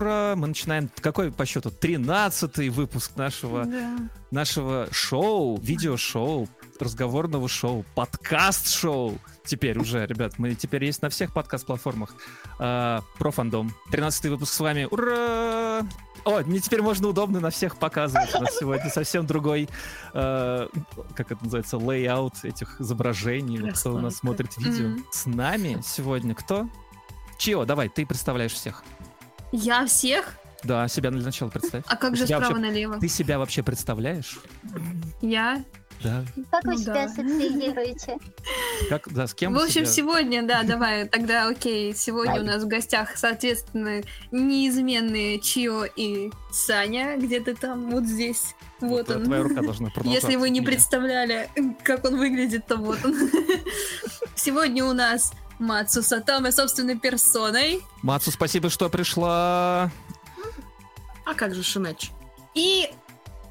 Ура! Мы начинаем какой по счету? 13 выпуск нашего, Да. нашего шоу, видеошоу, разговорного шоу, подкаст-шоу. Теперь уже, ребят, мы теперь есть на всех подкаст-платформах. А, про фандом. 13 выпуск с вами. Ура! О, мне теперь можно удобно на всех показывать. У нас сегодня совсем другой, э, как это называется, layout этих изображений. Вот Кто у нас смотрит видео. Мгм. С нами сегодня кто? Чио, давай, ты представляешь всех. Я всех? Да, себя для начала представь. А как Ты же справа вообще- налево? Ты себя вообще представляешь? Я? Да. Как вы Ну себя да. ассоциируете? Как, да, с кем В общем, себя- сегодня, да, давай, тогда окей. Сегодня у нас в гостях, соответственно, неизменные Чио и Саня. Где-то там, вот здесь. Вот Твоя- он. Твоя рука должна. Если вы не Меня. представляли, как он выглядит, то вот он. Сегодня у нас Мацу Сатоме собственной персоной Мацу, спасибо, что пришла. А как же Шинеч? и,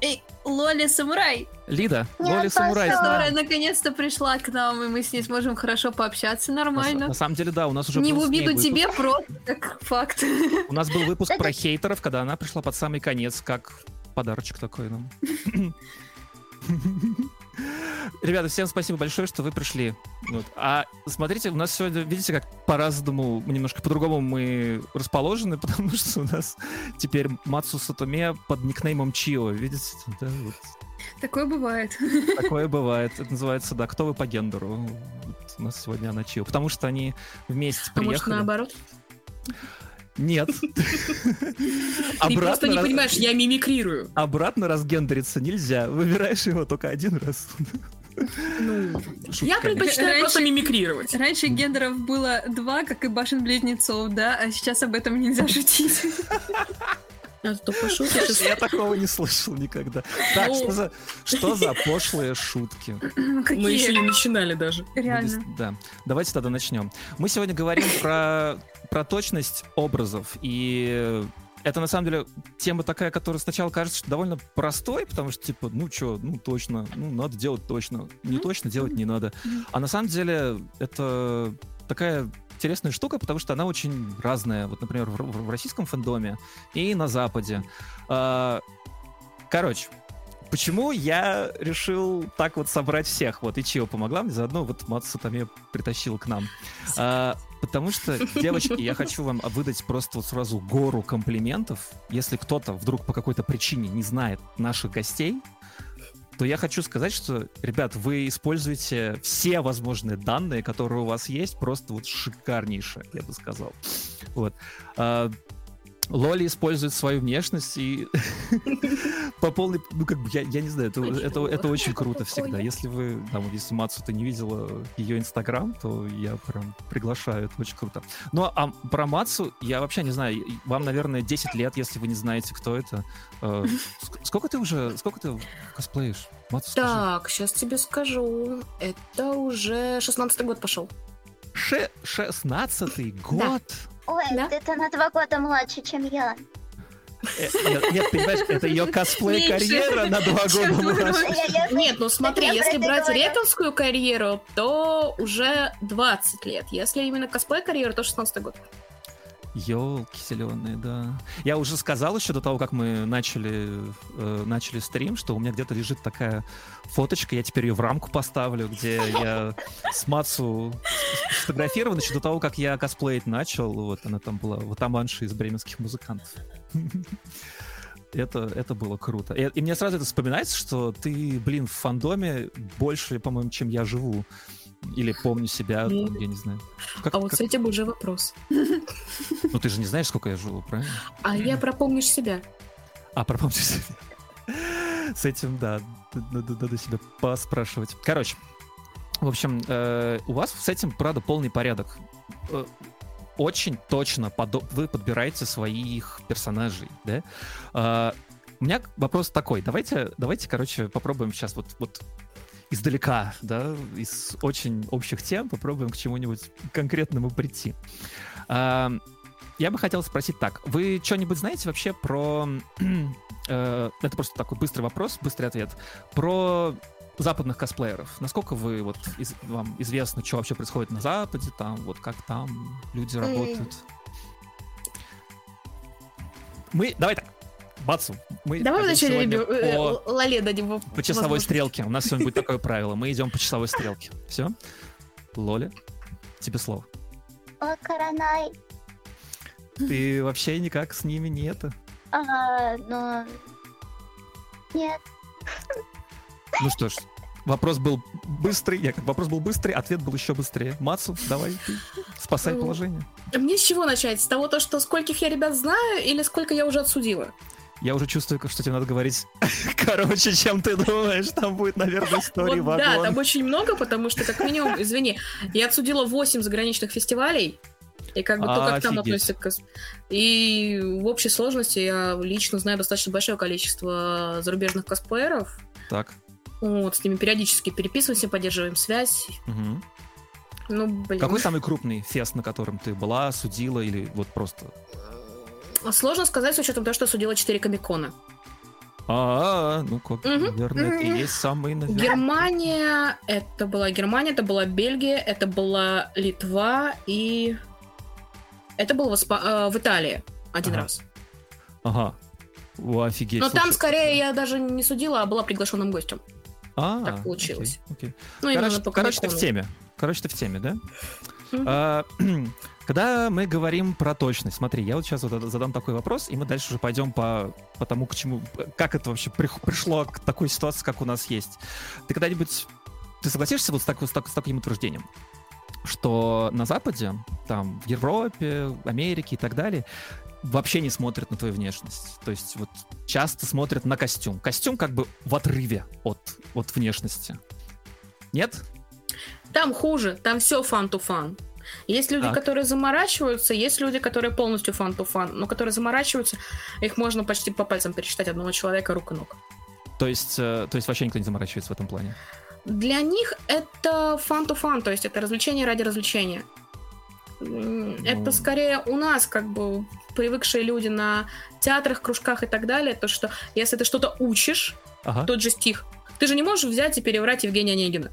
и Лоли Самурай, Лида, Не Лоли Самурай. которая наконец-то пришла к нам, и мы с ней сможем хорошо пообщаться На, нормально. на самом деле, да, у нас уже Не в обиду выпуск. тебе, просто как факт. У нас был выпуск про хейтеров, когда она пришла под самый конец, как подарочек такой нам. Ребята, всем спасибо большое, что вы пришли. Вот. А смотрите, у нас сегодня, видите, как по-разному, немножко по-другому мы расположены, потому что у нас теперь Мацу Сатоме под никнеймом Чио. Видите? Да, вот. Такое бывает. Такое бывает. Это называется, да, кто вы по гендеру. Вот у нас сегодня она Чио. Потому что они вместе А может приехали. наоборот? Нет. Ты просто не понимаешь, я мимикрирую. Обратно разгендериться нельзя. Выбираешь его только один раз. Ну, Шутка, я предпочитаю Раньше- просто мимикрировать. Раньше гендеров было два, как и башен близнецов, да, а сейчас об этом нельзя шутить. А то пошутишь. Я такого не слышал никогда. Так, Ну. что за, что за пошлые шутки? Мы еще не Какие? начинали даже. Реально. Да. Давайте тогда начнем. Мы сегодня говорим про, про точность образов. И это на самом деле тема такая, которая сначала кажется что довольно простой, потому что типа, ну что, ну точно, ну надо делать точно. Не точно делать не надо. А на самом деле это такая интересная штука, потому что она очень разная. Вот, например, в, в- российском фэндоме и на Западе. А, Короче, почему я решил так вот собрать всех? Вот и Чио помогла мне, заодно вот Мацу там я притащил к нам. А, потому что, девочки, я хочу вам выдать просто вот сразу гору комплиментов. Если кто-то вдруг по какой-то причине не знает наших гостей, то я хочу сказать, что, ребят, вы используете все возможные данные, которые у вас есть, просто вот шикарнейше, я бы сказал. Вот. Лоли использует свою внешность и по полной, ну как бы, я, я не знаю, это, это, это очень круто всегда. Если вы, там, если Мацу ты не видела ее инстаграм, то я прям приглашаю, это очень круто. Ну, а про Мацу я вообще не знаю, вам, наверное, 10 лет, если вы не знаете, кто это. Э, ск- Сколько ты уже, сколько ты косплеишь? Мацу, скажи. Так, сейчас тебе скажу. Это уже 16 год пошел. Ше- 16-й год? Ой, Да? это на два года младше, чем я. Э, Нет, нет, понимаешь, это ее косплей-карьера на два года младше. Нет, ну смотри, если брать рековскую карьеру, то уже 20 лет. Если именно косплей карьеру, то 16 год. Елки зеленые, да. Я уже сказал еще до того, как мы начали, э, начали стрим, что у меня где-то лежит такая фоточка, я теперь ее в рамку поставлю, где я с Мацу сфотографирован еще до того, как я косплеить начал. Вот она там была, вот Аманша из бременских музыкантов. Это, это было круто. И, и мне сразу это вспоминается, что ты, блин, в фандоме больше, по-моему, чем я живу. Или помню себя, Ну. там, я не знаю. Как- А вот как- с этим уже вопрос. Ну ты же не знаешь, сколько я живу, правильно? А я пропомнишь себя. А, пропомню себе. С этим, да, надо, надо себя поспрашивать. Короче, в общем, э, у вас с этим, правда, полный порядок. Э, Очень точно подо- вы подбираете своих персонажей, да? Э, у меня вопрос такой. Давайте, давайте, короче, попробуем сейчас вот, вот издалека, да, из очень общих тем попробуем к чему-нибудь конкретному прийти. А, я бы хотел спросить так. Вы что-нибудь знаете вообще про... э, это просто такой быстрый вопрос, быстрый ответ. Про западных косплееров. Насколько вы, вот, из- вам известно, что вообще происходит на Западе, там, вот как там люди работают? Мы, давай так, Бацу, мы Давай вначале э, по, Л- Лале дадим его по часовой возможность. стрелке. У нас сегодня будет такое правило. Мы идем по часовой стрелке. Все? Лоля, тебе слово. О, Коронай. Ты вообще никак с ними не это. А, ну... Нет. Ну что ж, вопрос был быстрый. Я вопрос был быстрый, ответ был еще быстрее. Мацу, давай ты спасай Ну, положение. Мне с чего начать? С того, то, что скольких я ребят знаю, или сколько я уже отсудила? Я уже чувствую, что тебе надо говорить короче, чем ты думаешь. Там будет, наверное, история Вот да, вагон. там очень много, потому что, как минимум, извини, я отсудила 8 заграничных фестивалей, и как бы то, как там Офигеть. относятся к... И в общей сложности я лично знаю достаточно большое количество зарубежных косплееров. Так. Вот, с ними периодически переписываемся, поддерживаем связь. мгм. Ну, блин. Какой самый крупный фест, на котором ты была, судила или вот просто... Сложно сказать с учетом того, что судила 4 комикона. А, ну как, наверное, это и есть самый, наверное. Германия, это была Германия, это была Бельгия, это была Литва и... Это было в, Испа- э, в Италии один Ага. раз. Ага. О, офигеть. Но там слушай. скорее я даже не судила, а была приглашенным гостем. А, так получилось. окей, окей. Ну, Короче, короче, ты в теме. Короче, ты в теме, да? Мгм. А, Когда мы говорим про точность, смотри, я вот сейчас вот задам такой вопрос, и мы дальше уже пойдем по, по тому, к чему, как это вообще прих- пришло к такой ситуации, как у нас есть. Ты когда-нибудь, ты согласишься вот с, так- с так- с таким утверждением, что на Западе, там, в Европе, Америке и так далее, вообще не смотрят на твою внешность. То есть вот часто смотрят на костюм. Костюм как бы в отрыве от, от внешности. Нет? Там хуже, там все fun to fun. Есть люди, Так. которые заморачиваются, есть люди, которые полностью fun to fun, но которые заморачиваются, их можно почти по пальцам пересчитать одного человека рук и ног. То есть, э, то есть вообще никто не заморачивается в этом плане. Для них это фан to фан, то есть это развлечение ради развлечения. М, Ну. Это скорее у нас, как бы, привыкшие люди на театрах, кружках и так далее, то что если ты что-то учишь, Ага. тот же стих, ты же не можешь взять и переврать Евгения Онегина.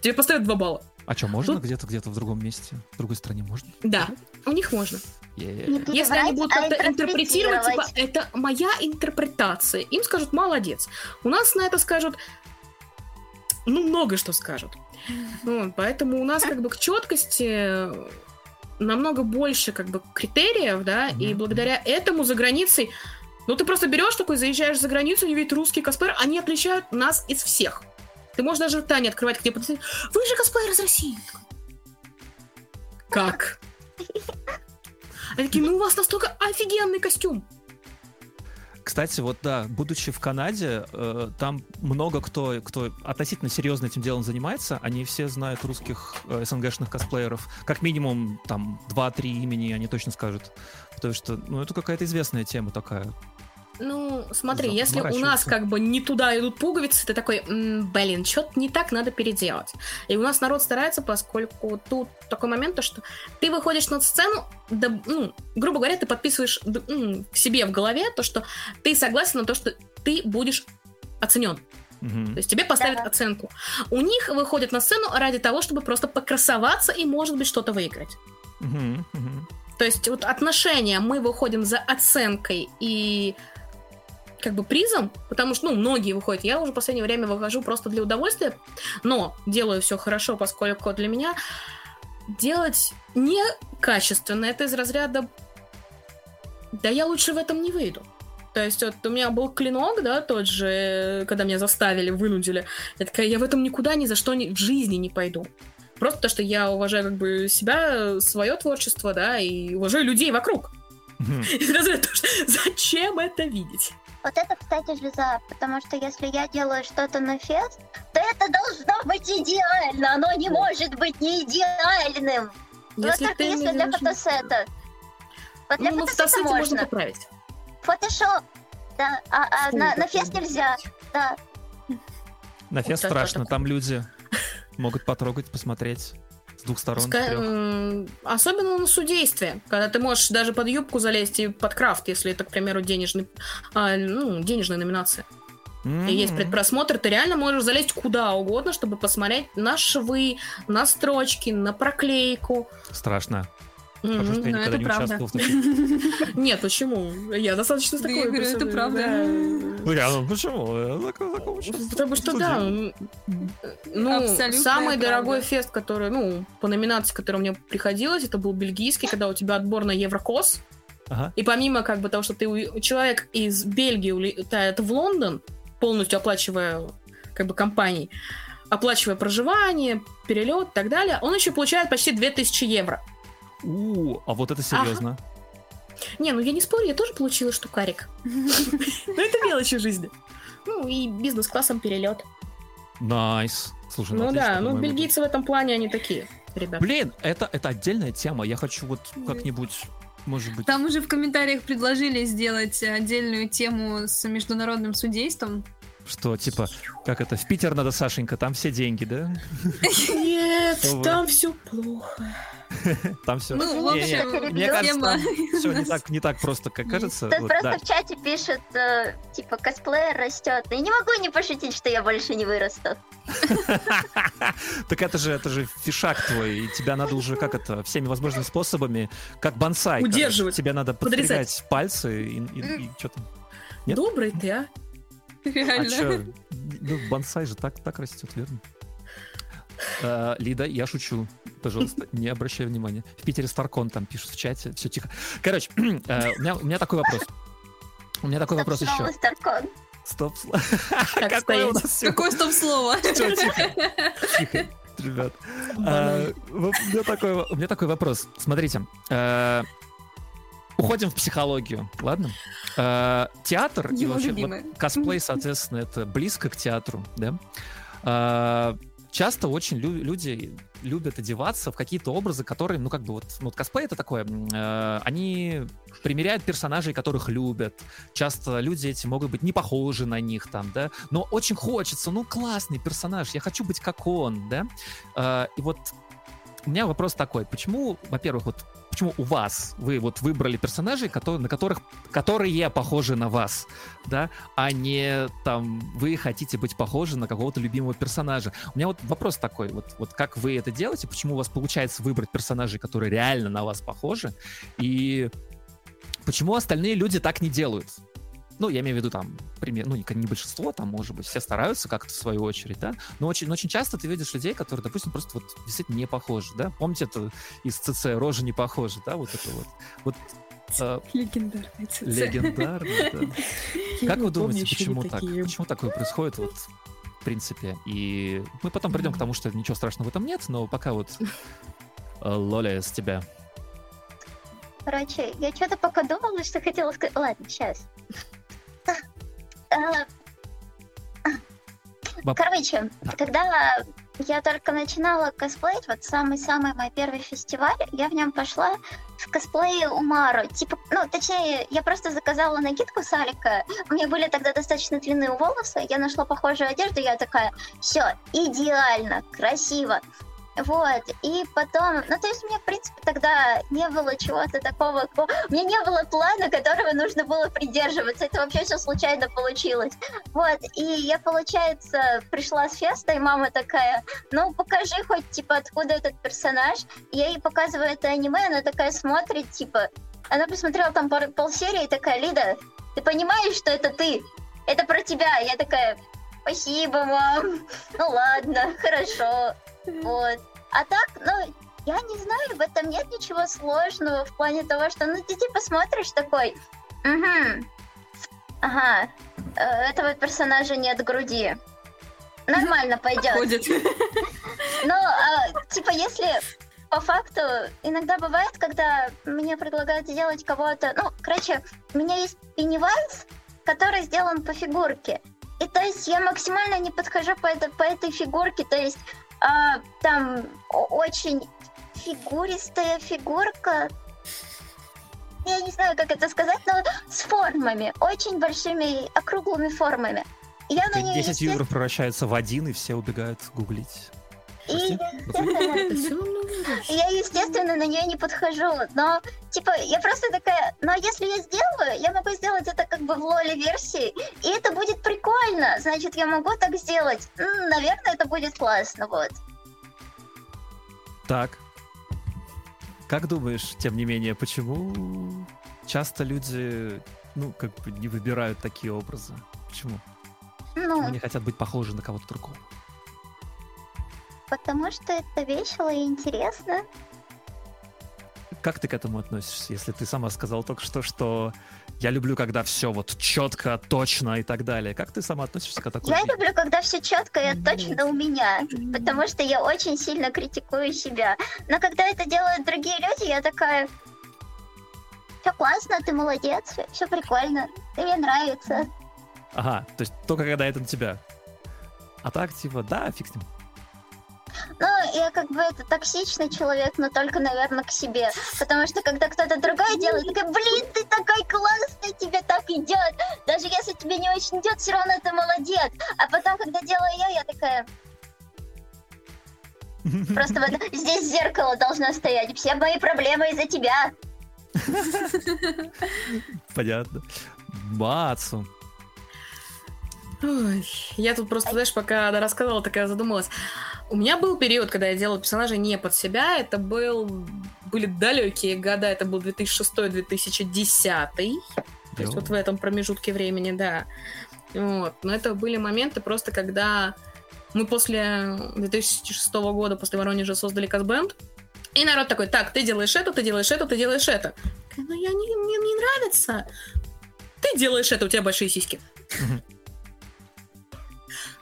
Тебе поставят два балла. А что, можно Тут- где-то где-то в другом месте, в другой стране можно? Да, у них можно. Не Если они переврать, будут а как-то интерпретировать, типа, это моя интерпретация, им скажут молодец. У нас на это скажут, ну, много что скажут. Вот, поэтому у нас как бы к четкости намного больше как бы критериев, да, и Мгм. благодаря этому за границей, ну, ты просто берешь такой, заезжаешь за границу, не видишь русский косплеер, они отличают нас из всех. Ты можешь даже рта не открывать, где подойти. Вы же косплеер из России. Как? Они такие, ну у вас настолько офигенный костюм. Кстати, вот да, будучи в Канаде, э, там много кто, кто относительно серьезно этим делом занимается. Они все знают русских э, СНГшных косплееров. Как минимум, там, 2-3 имени они точно скажут. Потому что, ну, это какая-то известная тема такая. Ну, смотри, если у нас как бы не туда идут пуговицы, ты такой, «М, блин, что-то не так, надо переделать. И у нас народ старается, поскольку тут такой момент, то, что ты выходишь на сцену, да, ну, грубо говоря, ты подписываешь д- м, к себе в голове то, что ты согласен на то, что ты будешь оценен. Мгм. То есть тебе поставят Да. оценку. У них выходят на сцену ради того, чтобы просто покрасоваться и, может быть, что-то выиграть. Мгм, мгм. То есть вот отношения мы выходим за оценкой и как бы призом, потому что, ну, многие выходят. Я уже в последнее время выхожу просто для удовольствия, но делаю все хорошо, поскольку для меня делать некачественно это из разряда да я лучше в этом не выйду. То есть вот у меня был клинок, да, тот же, когда меня заставили, вынудили. Я такая, я в этом никуда ни за что ни, в жизни не пойду. Просто то, что я уважаю как бы себя, свое творчество, да, и уважаю людей вокруг. И сразу зачем это видеть? Вот это, кстати, жиза, потому что если я делаю что-то на фест, то это должно быть идеально, оно не может быть не идеальным. Вот Если только ты если для делаешь- фотосета. Вот для Ну, фотосета фотосете можно можно. поправить. Фотошоп. Да, а, а Фу, на, на фест нельзя. Да. На фест Вот страшно, там люди могут потрогать, посмотреть двух сторон, Ска- Особенно на судействе, когда ты можешь даже под юбку залезть и под крафт, если это, к примеру, денежный, а, ну, денежная номинация. И есть предпросмотр, ты реально можешь залезть куда угодно, чтобы посмотреть на швы, на строчки, на проклейку. Страшно. Хорошо, что я ну, никогда это не правда. участвовал в таких. Нет, почему? Я достаточно такой говорю, это правда. да. Ну, я, ну почему? Потому что, да, ну, Абсолютная самый дорогой фест, который, ну, по номинации, который мне приходилось, это был бельгийский, когда у тебя отбор на Еврокос, Ага. и помимо, как бы, того, что ты человек из Бельгии улетает в Лондон, полностью оплачивая, как бы, компанией, оплачивая проживание, перелет и так далее, он еще получает почти 2000 евро. У, а вот это серьезно. Не, ну я не спорю, я тоже получила штукарик. Но это мелочи жизни. Ну и бизнес-классом перелет. Nice. Слушай, Ну отлично, да, ну бельгийцы в этом плане они такие, ребят. Блин, это, это отдельная тема. Я хочу вот как-нибудь, может быть... Там уже в комментариях предложили сделать отдельную тему с международным судейством. Что, типа, как это, в Питер надо, Сашенька, там все деньги, да? Нет, там все плохо. Там все. Ну, в общем, мне кажется, тема... все не так, не так просто, как кажется. Тут просто в чате пишут, э, типа, косплеер растет. Я не могу не пошутить, что я больше не вырасту. Так это же, это же фишак твой, и тебя надо уже, как это, всеми возможными способами, как бонсай. Удерживать, Тебе надо подрезать. пальцы и, и, что там. Нет? Добрый ты, а? А Реально. чё? Ну, бонсай же так, так растет, верно? Э, Лида, я шучу. Пожалуйста, не обращай внимания. В Питере Старкон там пишут в чате, все тихо. Короче, э, у меня, у меня такой вопрос. У меня такой вопрос еще. Старкон. Стоп. Какое у нас Какое стоп-слово? Всё, тихо. Тихо, ребят. А, У меня такой у меня такой вопрос. Смотрите. Уходим в психологию, ладно? Э, Театр и Его вообще вот косплей, соответственно, это близко к театру, да? Э, Часто очень лю- люди любят одеваться в какие-то образы, которые, ну, как бы вот, ну, вот косплей это такое, э, они примеряют персонажей, которых любят. Часто люди эти могут быть не похожи на них там, да, но очень хочется, ну, классный персонаж, я хочу быть как он, да. Э, И вот у меня вопрос такой, почему, во-первых, вот почему у вас вы вот выбрали персонажей, которые, на которых, которые похожи на вас, да, а не там вы хотите быть похожи на какого-то любимого персонажа. У меня вот вопрос такой, вот, вот как вы это делаете, почему у вас получается выбрать персонажей, которые реально на вас похожи, и почему остальные люди так не делают? Ну, я имею в виду там, пример, ну, не, не большинство, там, может быть, все стараются как-то в свою очередь, да, но очень, но очень часто ты видишь людей, которые, допустим, просто вот действительно не похожи, да, помните это из ЦЦ, рожа не похожа, да, вот это вот, вот э, Легендарный ЦЦ. легендарно, да. Я Как вы думаете, почему так? такие. Почему такое происходит, вот, в принципе? И мы потом придем к тому, что ничего страшного в этом нет, но пока вот э, Лоля с тебя. Короче, я что-то пока думала, что хотела сказать. Ладно, сейчас. Баб- Короче, когда я только начинала косплеить, вот самый-самый мой первый фестиваль, я в нем пошла в косплее Умару. Типа, ну, точнее, я просто заказала накидку с Алика. У меня были тогда достаточно длинные волосы. Я нашла похожую одежду, я такая, все, идеально, красиво. Вот, и потом, ну, то есть меня, в принципе, тогда не было чего-то такого, ко- у меня не было плана, которого нужно было придерживаться, это вообще все случайно получилось. Вот, и я, получается, пришла с феста, и мама такая, ну, покажи хоть, типа, откуда этот персонаж. Я ей показываю это аниме, она такая смотрит, типа, она посмотрела там пару полсерии и такая, Лида, ты понимаешь, что это ты? Это про тебя. Я такая, спасибо, мам. Ну ладно, хорошо. Вот. А так, ну, я не знаю, в этом нет ничего сложного в плане того, что, ну, ты типа смотришь такой, угу, ага, э, этого персонажа нет груди. Нормально пойдет. Ходит. Ну, а, типа, если по факту иногда бывает, когда мне предлагают сделать кого-то... Ну, короче, у меня есть Пеннивайз, который сделан по фигурке. И то есть я максимально не подхожу по, это, по этой фигурке. То есть а, там очень фигуристая фигурка. Я не знаю, как это сказать, но с формами. Очень большими округлыми формами. Я на нее 10 евро превращается в один, и все убегают гуглить. И. Я, естественно, на нее не подхожу, но, типа, я просто такая, ну, а если я сделаю, я могу сделать это как бы в лоле версии, и это будет прикольно, значит, я могу так сделать. М, наверное, это будет классно, вот. Так. Как думаешь, тем не менее, почему часто люди, ну, как бы не выбирают такие образы? Почему? Ну, Они хотят быть похожи на кого-то другого. Потому что это весело и интересно. Как ты к этому относишься, если ты сама сказала только что, что я люблю, когда все вот четко, точно и так далее. Как ты сама относишься к такой Я жизни? люблю, когда все четко и точно у меня, потому что я очень сильно критикую себя. Но когда это делают другие люди, я такая... Все классно, ты молодец, все прикольно, ты мне нравится. Ага, то есть только когда это на тебя. А так, типа, да, фиг с ним. Ну, я как бы это токсичный человек, но только, наверное, к себе. Потому что когда кто-то другой делает, такая, блин, ты такой классный, тебе так идет. Даже если тебе не очень идет, все равно ты молодец. А потом, когда делаю я, я такая, просто вот здесь зеркало должно стоять. Все мои проблемы из-за тебя. Понятно. Бацу. Ой, я тут просто, знаешь, пока она рассказывала, такая задумалась. У меня был период, когда я делала персонажа не под себя. Это был... Были далекие года, это был 2006-2010. То есть вот в этом промежутке времени, да. Вот. Но это были моменты просто, когда мы после 2006 года, после Воронежа, создали Казбенд. И народ такой, так, ты делаешь это, ты делаешь это, ты делаешь это. Ну, я не, мне не нравится. Ты делаешь это, у тебя большие сиськи.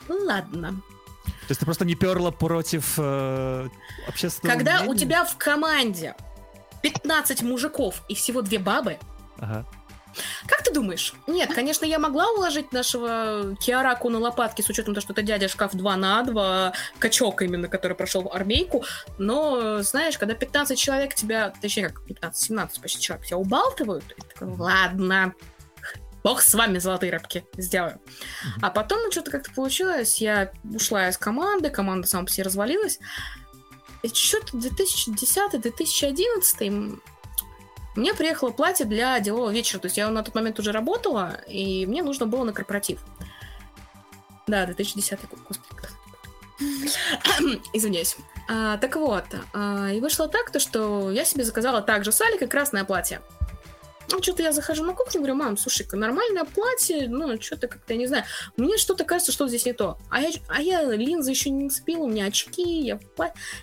Мгм. Ладно. То есть ты просто не перла против э, общественного Когда у мнения? тебя в команде 15 мужиков и всего две бабы, Ага. как ты думаешь? Нет, конечно, я могла уложить нашего Киараку на лопатки с учетом того, что это дядя шкаф 2 на 2, качок именно, который прошел армейку, но, знаешь, когда 15 человек тебя, точнее, как 15, 17 почти человек тебя убалтывают, ты такой, ладно, бог с вами, золотые рыбки, сделаю. Мгм. А потом ну, что-то как-то получилось, я ушла из команды, команда сама по себе развалилась, и что-то 2010-2011 мне приехало платье для делового вечера. То есть я на тот момент уже работала, и мне нужно было на корпоратив. Да, 2010 год, господи. как- Извиняюсь. А, так вот, а, и вышло так, то, что я себе заказала также с Аликой красное платье. Ну, что-то я захожу на кухню, говорю, мам, слушай-ка, нормальное платье, ну, что-то как-то, я не знаю, мне что-то кажется, что здесь не то. А я, а я линзы еще не нацепила, у меня очки, я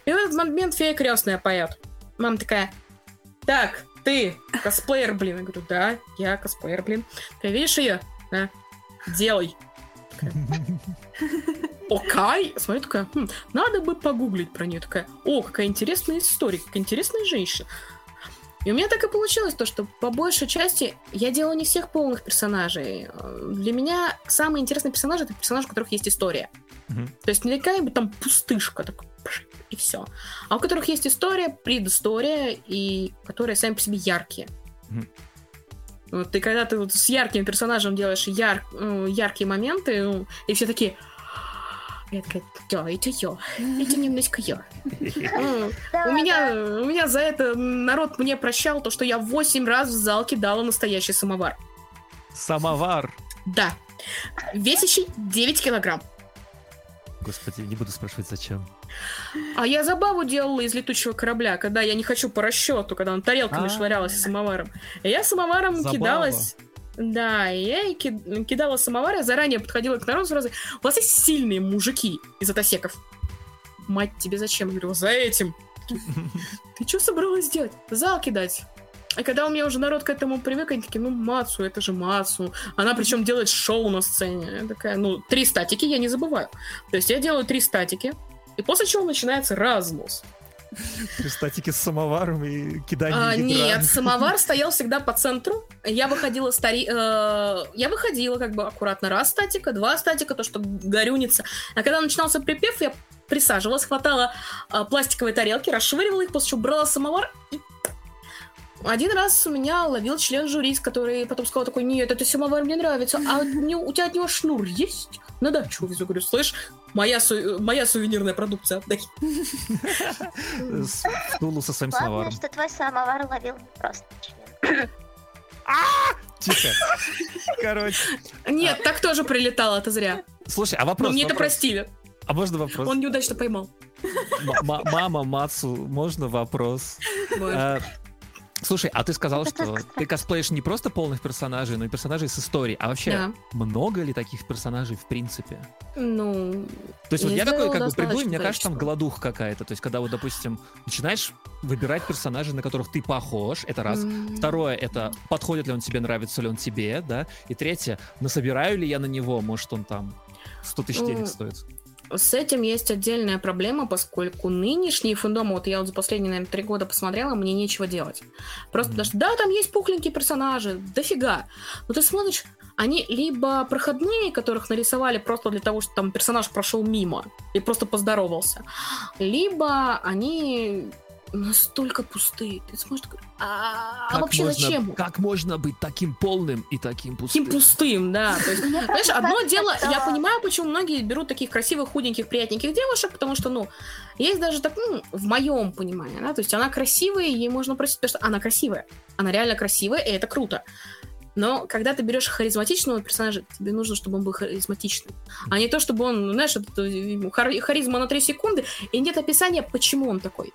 И в этот момент фея крестная поет. Мама такая, так, ты косплеер, блин. Я говорю, да, я косплеер, блин. Ты видишь ее? Да. Делай. Окей. Смотрю, такая, «Хм, надо бы погуглить про нее. Такая, о, какая интересная история, какая интересная женщина. И у меня так и получилось, то, что по большей части я делаю не всех полных персонажей. Для меня самый интересный персонаж это персонаж, у которых есть история. Мгм. То есть не какая-нибудь там пустышка, так, и все. А у которых есть история, предыстория, и которые сами по себе яркие. Мгм. Вот, и когда ты вот с ярким персонажем делаешь яр- э, яркие моменты, ну, и все такие... Я такая, да, это я. Это немножко я. У меня, у меня за это народ мне прощал то, что я 8 раз в зал кидала настоящий самовар. Самовар. Да. Весящий 9 килограмм. Господи, не буду спрашивать, зачем. А я забаву делала из летучего корабля, когда я не хочу по расчету, когда он тарелками А. швырялась самоваром. Я самоваром кидалась. Да, и я и ки- кидала самовар, я заранее подходила к народу сразу. У вас есть сильные мужики из атасеков? Мать, тебе зачем? Я говорю, за этим. Ты что собралась делать? Зал кидать. А когда у меня уже народ к этому привык, они такие, ну, Мацу, это же Мацу. Она причем делает шоу на сцене. Я такая, ну, три статики я не забываю. То есть я делаю три статики, и после чего начинается разнос. Статики с самоваром и кидание А, нет, самовар стоял всегда по центру. Я выходила стари... э, я выходила как бы аккуратно раз статика, два статика, то, что горюнится. А когда начинался припев, я присаживалась, хватала а, пластиковые тарелки, расшвыривала их, после чего брала самовар и один раз меня ловил член жюри, который потом сказал такой, нет, это самовар мне нравится, а у тебя от него шнур есть? На дачу везу. Говорю, слышь, моя, су- моя сувенирная продукция, отдай. С в Тулу со своим Главное, самоваром. что твой самовар ловил просто член. Тихо. Короче. Нет, так тоже прилетало, это зря. Слушай, а Но вопрос? мне это простили. А можно вопрос? Он неудачно поймал. М- м- Мама, Мацу, можно вопрос? А, Слушай, а ты сказал, Это что ты косплеишь не просто полных персонажей, но и персонажей с историей. А вообще, Да. много ли таких персонажей в принципе? Ну, То есть вот Я такой как бы приду, и мне кажется, там голодуха какая-то. То есть когда вот, допустим, начинаешь выбирать персонажей, на которых ты похож, это раз. м, Второе, это подходит ли он тебе, нравится ли он тебе, да. И третье, насобираю ли я на него, может он там 100 тысяч денег Ну, стоит. С этим есть отдельная проблема, поскольку нынешние фэндомы, вот я вот за последние, наверное, три года посмотрела, мне нечего делать. Просто Мгм. потому что, да, там есть пухленькие персонажи, дофига. Но ты смотришь, они либо проходные, которых нарисовали просто для того, что там персонаж прошел мимо и просто поздоровался, либо они настолько пустые. Ты смотришь, такой, а, а Как вообще можно- зачем? Как можно быть таким полным и таким пустым? Таким пустым, да. То есть Знаешь, одно дело, я понимаю, почему многие берут таких красивых, худеньких, приятненьких девушек, потому что, ну, есть даже так, ну, в моем понимании, да, то есть она красивая, ей можно просить, потому что она красивая. Она реально красивая, и это круто. Но когда ты берешь харизматичного персонажа, тебе нужно, чтобы он был харизматичным. А не то, чтобы он, знаешь, э, хар- харизма на 3 секунды, и нет описания, почему он такой.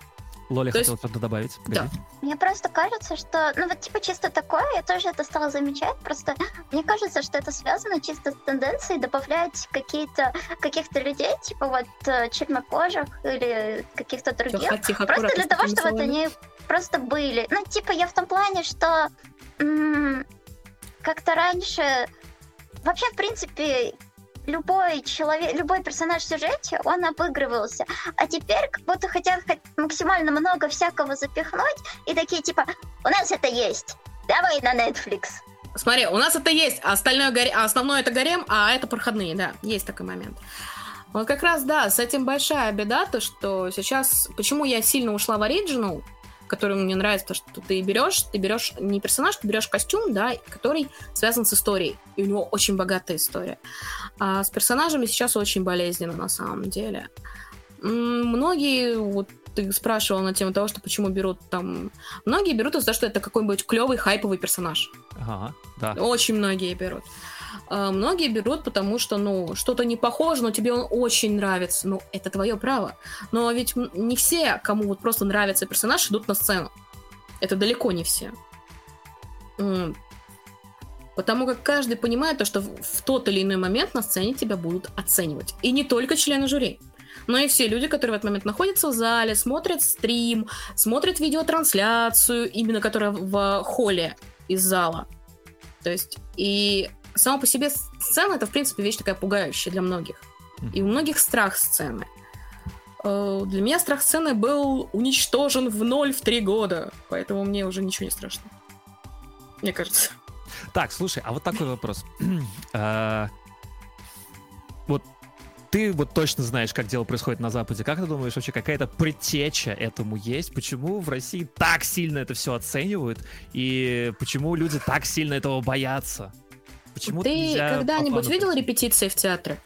Лоли То хотела что-то добавить. Погоди. Мне просто кажется, что, ну вот типа чисто такое, я тоже это стала замечать, просто мне кажется, что это связано чисто с тенденцией добавлять какие-то, каких-то людей, типа вот э, чернокожих или каких-то других, Тихо, тихо, просто для того, чтобы вот они просто были. Ну, типа, я в том плане, что м, как-то раньше вообще, в принципе, любой человек, любой персонаж в сюжете, он обыгрывался. А теперь как будто хотят максимально много всякого запихнуть, и такие типа, у нас это есть, давай на Netflix. Смотри, у нас это есть, а остальное горе... а основное это гарем, а это проходные, да, есть такой момент. Вот как раз, да, с этим большая беда, то, что сейчас... Почему я сильно ушла в оригинал, который мне нравится, то, что ты берешь, ты берешь не персонаж, ты берешь костюм, да, который связан с историей, и у него очень богатая история. А с персонажами сейчас очень болезненно, на самом деле. Многие, вот ты спрашивал на тему того, что почему берут там... Многие берут из-за того, что это какой-нибудь клевый хайповый персонаж. Ага, да. Очень многие берут. А, Многие берут, потому что, ну, что-то не похоже, но тебе он очень нравится. Ну, это твое право. Но ведь не все, кому вот просто нравится персонаж, идут на сцену. Это далеко не все. Потому как каждый понимает то, что в тот или иной момент на сцене тебя будут оценивать. И не только члены жюри, но и все люди, которые в этот момент находятся в зале, смотрят стрим, смотрят видеотрансляцию, именно которая в холле из зала. То есть, и сама по себе сцена это, в принципе, вещь такая пугающая для многих. И у многих страх сцены. Э, Для меня страх сцены был уничтожен в ноль в три года, поэтому мне уже ничего не страшно. Мне кажется. Так, слушай, а вот такой вопрос. А, Вот ты вот точно знаешь, как дело происходит на Западе. Как ты думаешь, вообще какая-то предтеча этому есть? Почему в России так сильно это все оценивают? И почему люди так сильно этого боятся? Почему Ты когда-нибудь видел репетиции в театре?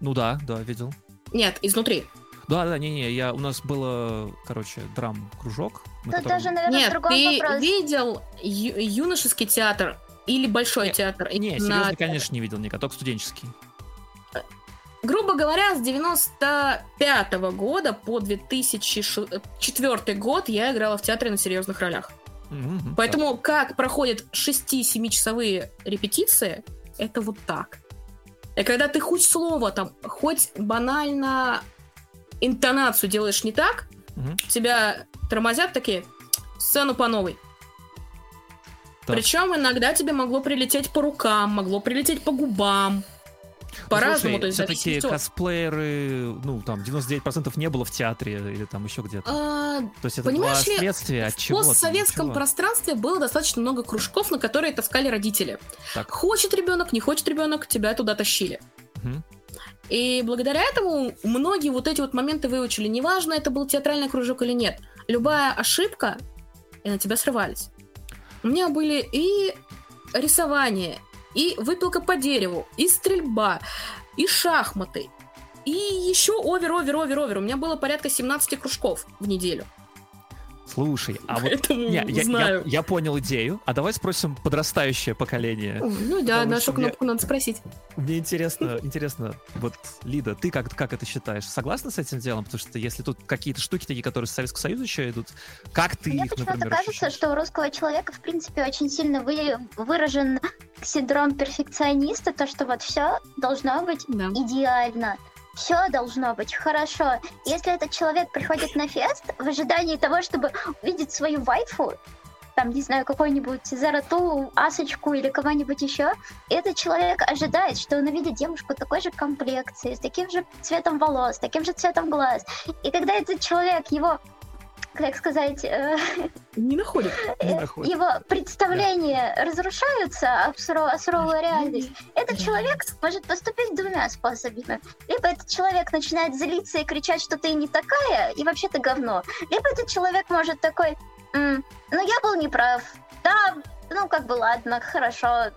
Ну да, да, видел. Нет, изнутри. Да, да, не-не, я, у нас было, короче, драм-кружок. на Тут котором- даже, наверное, Нет, другой ты вопрос. видел ю- юношеский театр или большой Не, театр? Не, На- серьезно, конечно, не видел никак, только студенческий. Грубо говоря, с 95 года по 2004 год я играла в театре на серьезных ролях. Мгм, Поэтому как проходят 6-7 часовые репетиции, это вот так. И когда ты хоть слово там, хоть банально интонацию делаешь не так, Мгм. тебя тормозят такие, сцену по новой. Так. Причем иногда тебе могло прилететь по рукам, могло прилететь по губам. По-разному, то есть все-таки косплееры, ну, там, 99% не было в театре или там еще где-то. А, То есть это было следствие от В чего постсоветском пространстве было достаточно много кружков, на которые таскали родители. Так. Хочет ребенок, не хочет ребенок, тебя туда тащили. Мгм. И благодаря этому многие вот эти вот моменты выучили. Неважно, это был театральный кружок или нет. Любая ошибка, и на тебя срывались. У меня были и рисование, и выпилка по дереву, и стрельба, и шахматы, и еще овер, овер, овер, овер. У меня было порядка 17 кружков в неделю. Слушай, А вот Поэтому не, я, я- знаю. я понял идею. А давай спросим подрастающее поколение. Ну да, Потому нашу что мне- кнопку надо спросить. Мне интересно, интересно, вот, Лида, ты как, как это считаешь? Согласна с этим делом? Потому что если тут какие-то штуки такие, которые с Советского Союза еще идут, как ты Мне их, почему-то кажется, ощущаешь? что у русского человека, в принципе, очень сильно вы- выражен синдром перфекциониста, то, что вот все должно быть Да. идеально. Все должно быть хорошо. Если этот человек приходит на фест в ожидании того, чтобы увидеть свою вайфу, там, не знаю, какой-нибудь Зарату, Асочку или кого-нибудь еще, этот человек ожидает, что он увидит девушку такой же комплекции, с таким же цветом волос, таким же цветом глаз. И когда этот человек его, как сказать, э, Не находит. Не его представления разрушаются об суровую реальность, этот человек может поступить двумя способами. Либо этот человек начинает злиться и кричать, что ты не такая, и вообще ты говно. Либо этот человек может такой, «М, ну я был неправ. Да, ну как бы ладно, хорошо.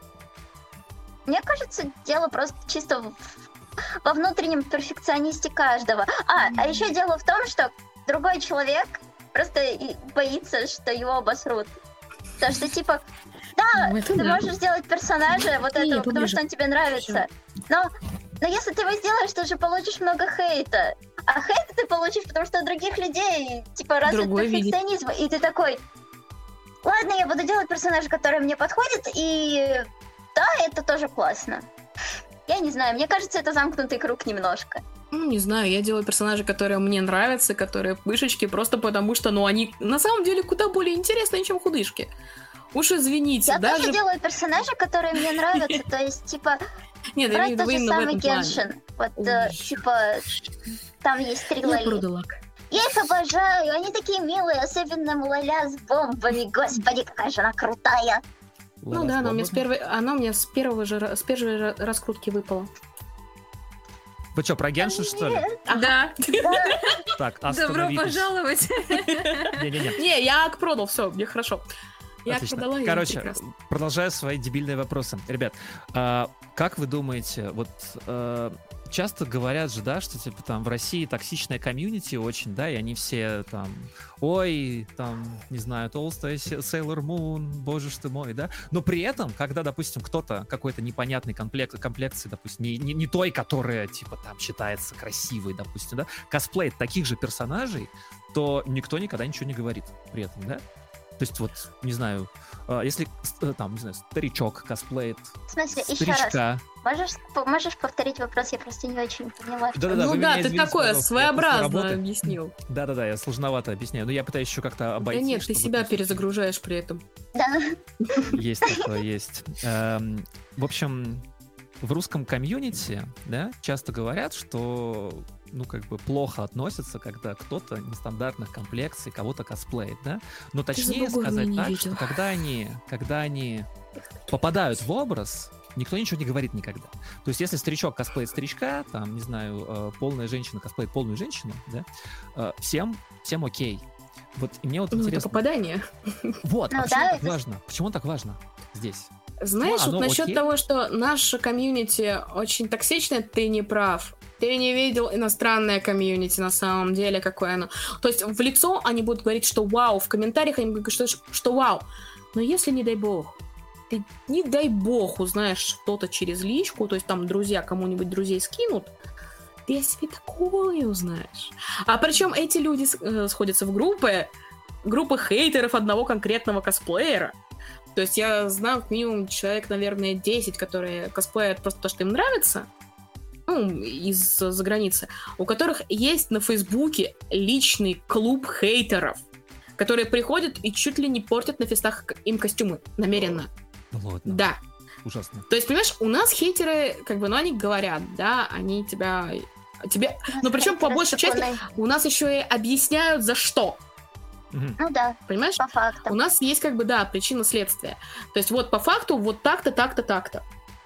Мне кажется, дело просто чисто в- во внутреннем перфекционисте каждого. А, а еще дело в том, что другой человек просто боится, что его обосрут. Потому что, типа, да, Ну, это ты да. можешь сделать персонажа вот этого, потому поближе. что он тебе нравится. Но, но если ты его сделаешь, ты же получишь много хейта. А хейт ты получишь, потому что у других людей, типа, развит Другой видит. перфекционизм. И ты такой, ладно, я буду делать персонажа, который мне подходит, и да, это тоже классно. Я не знаю, мне кажется, это замкнутый круг немножко. Ну, не знаю, я делаю персонажи, которые мне нравятся, которые пышечки, просто потому что, ну, они на самом деле куда более интересные, чем худышки. Уж извините, Я даже... тоже делаю персонажа, которые мне нравятся, то есть, типа, Нет, брать тот же самый. Геншин. Вот, э, типа, там есть три Я лоли. продалак. Я их обожаю, они такие милые, особенно Мулаля с бомбами. Господи, какая же она крутая. Ну да, она у меня с первой, она у меня с первого же, с первой же раскрутки выпала. Вы что, про Геншин, что ли? Да, Так, добро пожаловать. Не-не-не. Не, я ак продал, все, мне хорошо. Я Отлично. продала, Короче, прекрасно. продолжая свои дебильные вопросы. Ребят, а, как вы думаете, вот а, часто говорят же, да, что типа там в России токсичная комьюнити очень, да, и они все там, ой, там, не знаю, толстая Sailor Moon, боже ж ты мой, да, но при этом, когда, допустим, кто-то какой-то непонятный комплект, комплекции, допустим, не, не, не той, которая, типа, там, считается красивой, допустим, да, косплеит таких же персонажей, то никто никогда ничего не говорит при этом, да? То есть вот, не знаю, а, если э, там, не знаю, старичок косплеит В смысле, еще раз. старичка. Можешь, можешь повторить вопрос? Я просто не очень поняла. в чём. Да-да-да, ну да, ты такое своеобразно объяснил. Да-да-да, я сложновато объясняю, но я пытаюсь еще как-то обойти. да нет, ты себя просто- перезагружаешь при этом. Да. Есть такое, есть. Эм, В общем, в русском комьюнити, да, часто говорят, что ну, как бы плохо относятся, когда кто-то нестандартных комплекций кого-то косплеит, да? Но точнее сказать так, видел. что когда они, когда они попадают в образ, никто ничего не говорит никогда. То есть, если старичок косплеит старичка, там, не знаю, э, полная женщина косплеит полную женщину, да, э, всем, всем окей. Вот и мне вот Ну, это интересно. попадание. Вот, а Ну почему да, так это- важно? Почему так важно здесь? Знаешь, оно вот насчет окей? того, что наша комьюнити очень токсичная, ты не прав. Ты не видел иностранное комьюнити на самом деле, какое оно. То есть в лицо они будут говорить, что вау, в комментариях они будут говорить, что, что вау. Но если, не дай бог, ты, не дай бог, узнаешь что-то через личку, то есть там друзья кому-нибудь друзей скинут, ты о себе такое узнаешь. А причем эти люди э, сходятся в группы, группы хейтеров одного конкретного косплеера. То есть я знаю минимум человек, наверное, 10, которые косплеят просто то, что им нравится, ну, из-за границы, у которых есть на Фейсбуке личный клуб хейтеров, которые приходят и чуть ли не портят на фестах им костюмы намеренно. Ну ладно, Да. ужасно. То есть, понимаешь, у нас хейтеры, как бы, ну, они говорят, да, они тебя... Тебе... Но причем по большей части у нас еще и объясняют, за что. Ну да, Понимаешь? по У факту. нас есть как бы, да, причина следствия. То есть вот по факту вот так-то, так-то, так-то.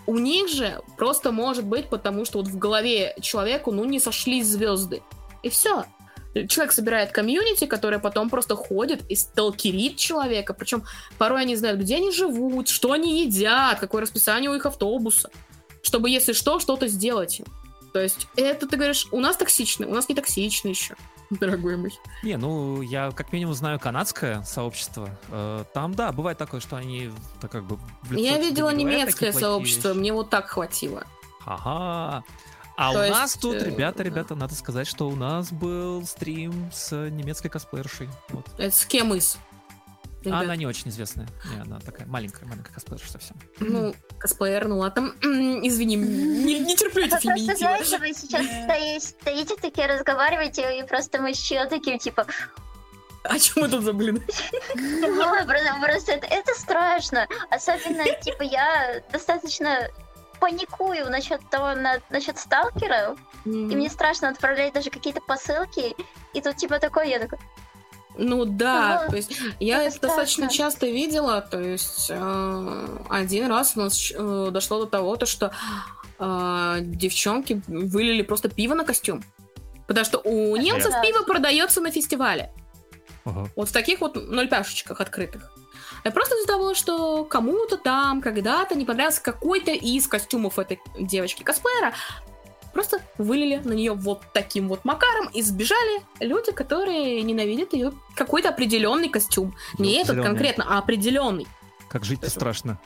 У них же просто может быть, потому что вот в голове человеку, ну, не сошлись звезды. И все. Человек собирает комьюнити, которое потом просто ходит и сталкерит человека. Причем порой они знают, где они живут, что они едят, какое расписание у их автобуса. Чтобы, если что, что-то сделать. То есть это, ты говоришь, у нас токсично, у нас не токсично еще. дорогой мой. Не, ну я как минимум знаю канадское сообщество. Э, Там, да, бывает такое, что они так как бы... Я видела не немецкое сообщество, вещи. мне вот так хватило. Ага. А То у есть, нас тут, э, ребята, ребята, надо сказать, что у нас был стрим с немецкой косплеершей. Вот. Это с кем из? А Ребят, она не очень известная. Не, она такая маленькая, маленькая косплеерша совсем. Ну, косплеер, ну ладно. Извини, не, не терплю эти феминитивы. знаете, вы сейчас стои- стоите такие, разговариваете, и просто мы еще такие, типа, О чем мы тут забыли? «Ну, просто, это, это страшно. Особенно, типа, я достаточно паникую насчет того, на, насчет сталкера, и мне страшно отправлять даже какие-то посылки, и тут типа такой, я такой, Ну да, Вот. то есть я Это это достаточно часто видела, то есть э, один раз у нас э, дошло до того, то, что э, девчонки вылили просто пиво на костюм. Потому что у немцев Да. пиво продается на фестивале. Ага. Вот в таких вот нольпяшечках открытых. И просто из-за того, что кому-то там когда-то не понравился какой-то из костюмов этой девочки косплеера, просто вылили на нее вот таким вот макаром и сбежали люди, которые ненавидят ее какой-то определенный костюм. Не этот Зелёный. конкретно, а определенный. Как жить-то страшно.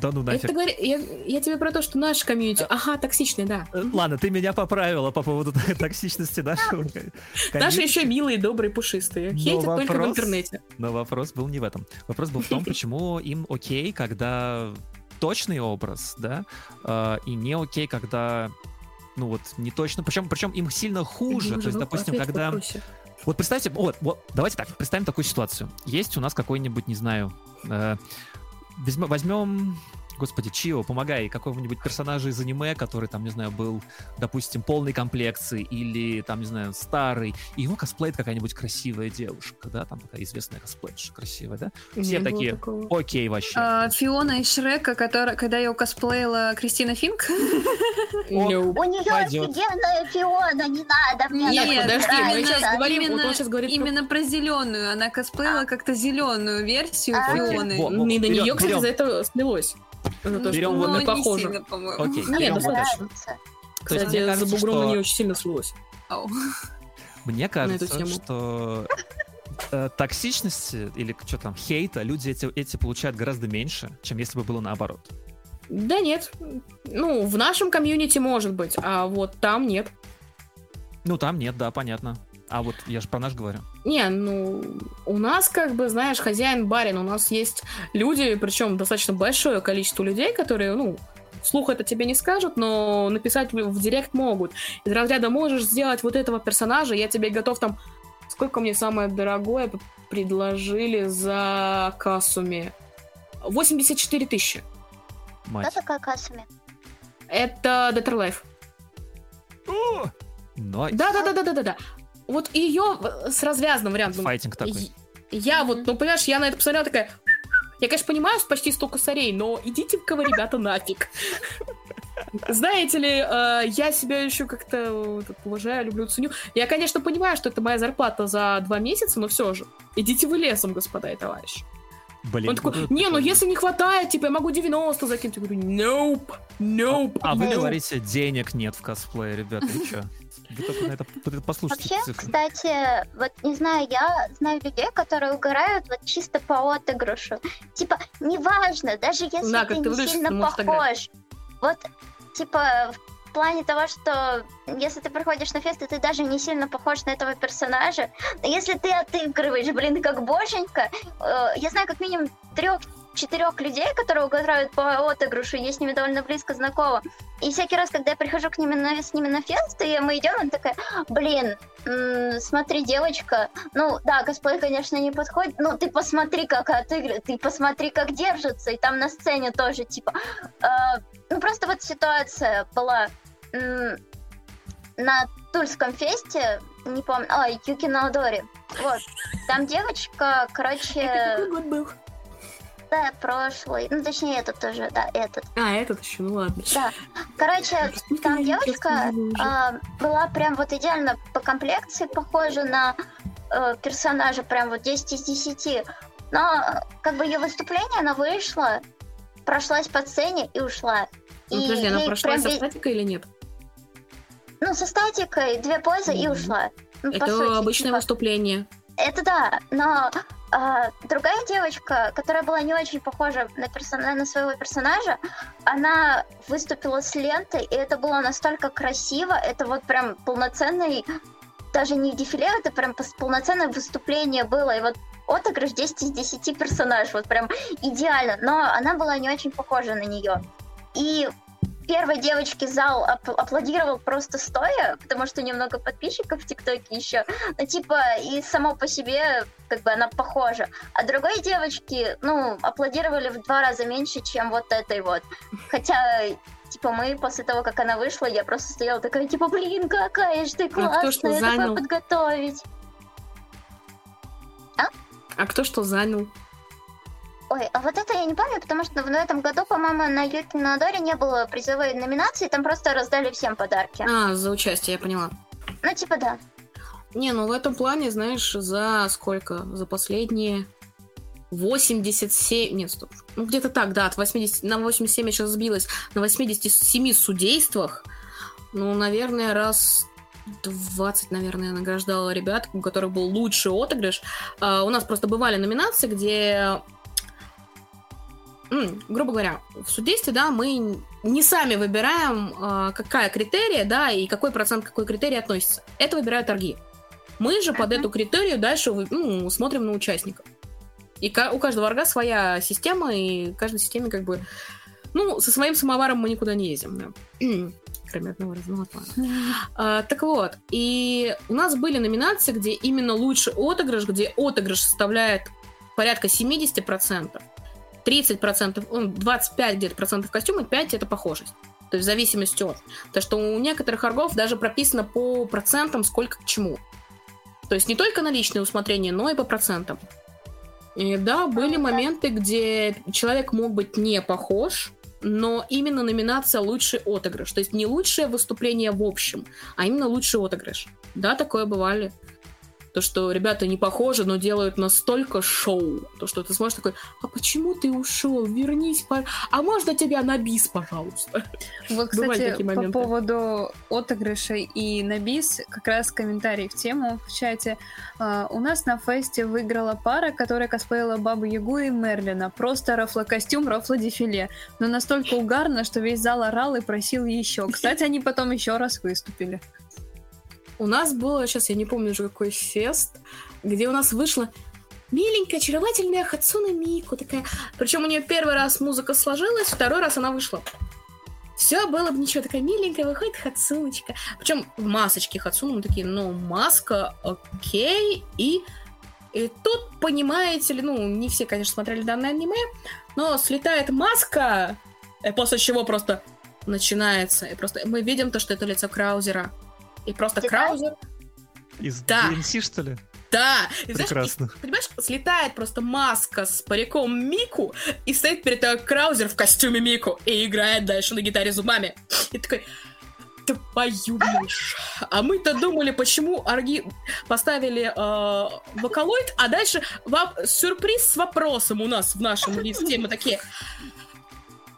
Да ну Это нафиг. говорю, я, я тебе про то, что наш комьюнити, ага, токсичный, да. Э, Ладно, ты меня поправила по поводу токсичности нашего. Наши еще милые, добрые, пушистые. Но Хейтят только в вопрос- интернете. Но вопрос был не в этом. Вопрос был в том, почему им окей, когда точный образ, да, э, и не окей, когда ну вот не точно, причем, причем им сильно хуже, то есть, допустим, когда. Вот представьте, вот, вот, давайте так, представим такую ситуацию. Есть у нас какой-нибудь, не знаю, э, возьмем, господи, Чио, помогай, какого-нибудь персонажа из аниме, который там, не знаю, был, допустим, полной комплекции или там, не знаю, старый, и его косплеит какая-нибудь красивая девушка, да, там такая известная косплеерша красивая, да? Все Не такие, такого. Окей, вообще. А, Фиона из Шрека, которая, когда ее косплеила Кристина Финк. У нее офигенная Фиона, не надо мне. Нет, Нет, подожди, мы сейчас говорим, именно- он сейчас говорит про- Именно про зеленую. Она косплеила как-то зеленую версию А. Фионы. И на нее, кстати, за это снялось. За то, Берем что вот Ну, не сильно, по-моему. Окей, Нет, берем вот это. То есть Кстати, мне за кажется, бугром что- нее очень сильно слилось. Мне кажется, что э, токсичности или что там, хейта люди эти, эти получают гораздо меньше, чем если бы было наоборот. Да нет. Ну, в нашем комьюнити может быть, а вот там нет. Ну, там нет, да, понятно. А вот я же про наш говорю. Не, ну, у нас, как бы, знаешь, хозяин-барин, у нас есть люди, причем достаточно большое количество людей, которые, ну, слух это тебе не скажут, но написать в директ могут. Из разряда можешь сделать вот этого персонажа, я тебе готов там... Сколько мне самое дорогое предложили за Касуми? 84 тысячи. Кто Мать. такая Касуми? Это Dead or Alive. Но Да-да-да-да-да-да. Вот ее с развязанным вариантом. файтинг такой. И- Я вот, ну, понимаешь, я на это посмотрела такая... Я, конечно, понимаю почти столько косарей, но идите-ка вы, ребята, нафиг. Знаете ли, э, я себя еще как-то э, уважаю, люблю, ценю. Я, конечно, понимаю, что это моя зарплата за два месяца, но все же. Идите вы лесом, господа и товарищи. Блин. Он такой, не, ну если не хватает, типа, я могу 90 закинуть. Я говорю, nope, nope, А вы nope». говорите, денег нет в косплее, ребята, вы чё? Вы только на это послушайте Вообще, цифры. кстати, вот не знаю, я знаю людей, которые угорают вот чисто по отыгрышу. Типа, неважно, даже если Да, ты ты не сильно похож. Вот, типа, в плане того, что если ты приходишь на фест, и ты даже не сильно похож на этого персонажа, но если ты отыгрываешь, блин, как боженька, э, я знаю как минимум трех четырех людей, которые угорают по отыгрышу, я с ними довольно близко знакома. И всякий раз, когда я прихожу к ним на, с ними на фест, и мы идем, она такая, блин, м, смотри, девочка, ну да, косплей, конечно, не подходит, но ты посмотри, как отыгрывает, ты посмотри, как держится, и там на сцене тоже, типа, э, ну просто вот ситуация была м, на Тульском фесте, не помню, а, Юки Наодори, вот, там девочка, короче, Какой год был? Да, прошлый, ну точнее этот тоже, да, этот. А, этот еще, ну ладно. Да. Короче, там девочка а, была прям вот идеально по комплекции похожа на э, персонажа, прям вот 10 из 10. Но э, как бы ее выступление, она вышла, прошлась по сцене и ушла. Ну, И подожди, она ей прошла прям со статикой или нет? Ну, со статикой, две позы и Мгм. ушла. Ну, Это сути, обычное типа, выступление. Это да, но а, другая девочка, которая была не очень похожа на, персона- на своего персонажа, она выступила с лентой, и это было настолько красиво, это вот прям полноценный, даже не дефиле, это прям полноценное выступление было, и вот отыгрыш 10 из 10 персонаж, вот прям идеально, но она была не очень похожа на нее. И первой девочке зал ап- аплодировал просто стоя, потому что немного подписчиков в ТикТоке еще. Ну, типа, и само по себе, как бы, она похожа. А другой девочке, ну, аплодировали в два раза меньше, чем вот этой вот. Хотя, типа, мы после того, как она вышла, я просто стояла такая, типа, блин, какая же ты кто что классная, такое занял? подготовить. А кто что занял? Ой, а вот это я не помню, потому что в этом году, по-моему, на Юки Надоре не было призовой номинации, там просто раздали всем подарки. А, за участие, я поняла. Ну, типа, да. Не, ну в этом плане, знаешь, за сколько? За последние 87... Нет, стоп. Ну, где-то так, да, от 80... На 87 я сейчас сбилась. На 87 судействах, ну, наверное, раз 20, наверное, награждала ребят, у которых был лучший отыгрыш. А, у нас просто бывали номинации, где грубо говоря, в судействе, да, мы не сами выбираем, а, какая критерия, да, и какой процент к какой критерии относится. Это выбирают торги. Мы же под эту критерию дальше ну, смотрим на участников. И у каждого орга своя система, и в каждой системе как бы... Ну, со своим самоваром мы никуда не ездим, да. Кроме одного разного плана. А, так вот, и у нас были номинации, где именно лучший отыгрыш, где отыгрыш составляет порядка 70%, 30%, ну, 25 где-то процентов костюма, 5 это похожесть. То есть в зависимости от. То, что у некоторых оргов даже прописано по процентам, сколько к чему. То есть не только на личное усмотрение, но и по процентам. И да, были моменты, где человек мог быть не похож, но именно номинация лучший отыгрыш. То есть не лучшее выступление в общем, а именно лучший отыгрыш. Да, такое бывали. То, что ребята не похожи, но делают настолько шоу. То, что ты сможешь такой, а почему ты ушел? Вернись, пор- а можно тебя на бис, пожалуйста? Вот, кстати, по поводу отыгрышей и на бис, как раз комментарий в тему в чате. А, у нас на фесте выиграла пара, которая косплеила Бабу Ягу и Мерлина. Просто рофло-костюм, рофло-дефиле. Но настолько угарно, что весь зал орал и просил еще. Кстати, они потом еще раз выступили. У нас было, сейчас я не помню уже какой фест, где у нас вышла миленькая, очаровательная Хацуна Мику такая. Причем у нее первый раз музыка сложилась, второй раз она вышла. Все было бы ничего, такая миленькая, выходит Хацуночка. Причем в масочке Хацуна, мы такие, ну, маска, окей, и... И тут, понимаете ли, ну, не все, конечно, смотрели данное аниме, но слетает маска, и после чего просто начинается. И просто мы видим то, что это лицо Краузера. И просто? Краузер Из Да. DMC, что ли? да. И, знаешь, Прекрасно. и, понимаешь, слетает просто маска с париком Мику, и стоит перед тобой Краузер в костюме Мику и играет дальше на гитаре зубами. И такой, твою мышь. А мы-то думали, почему орги поставили э, вокалоид, а дальше воп- сюрприз с вопросом у нас в нашем листе. Мы такие,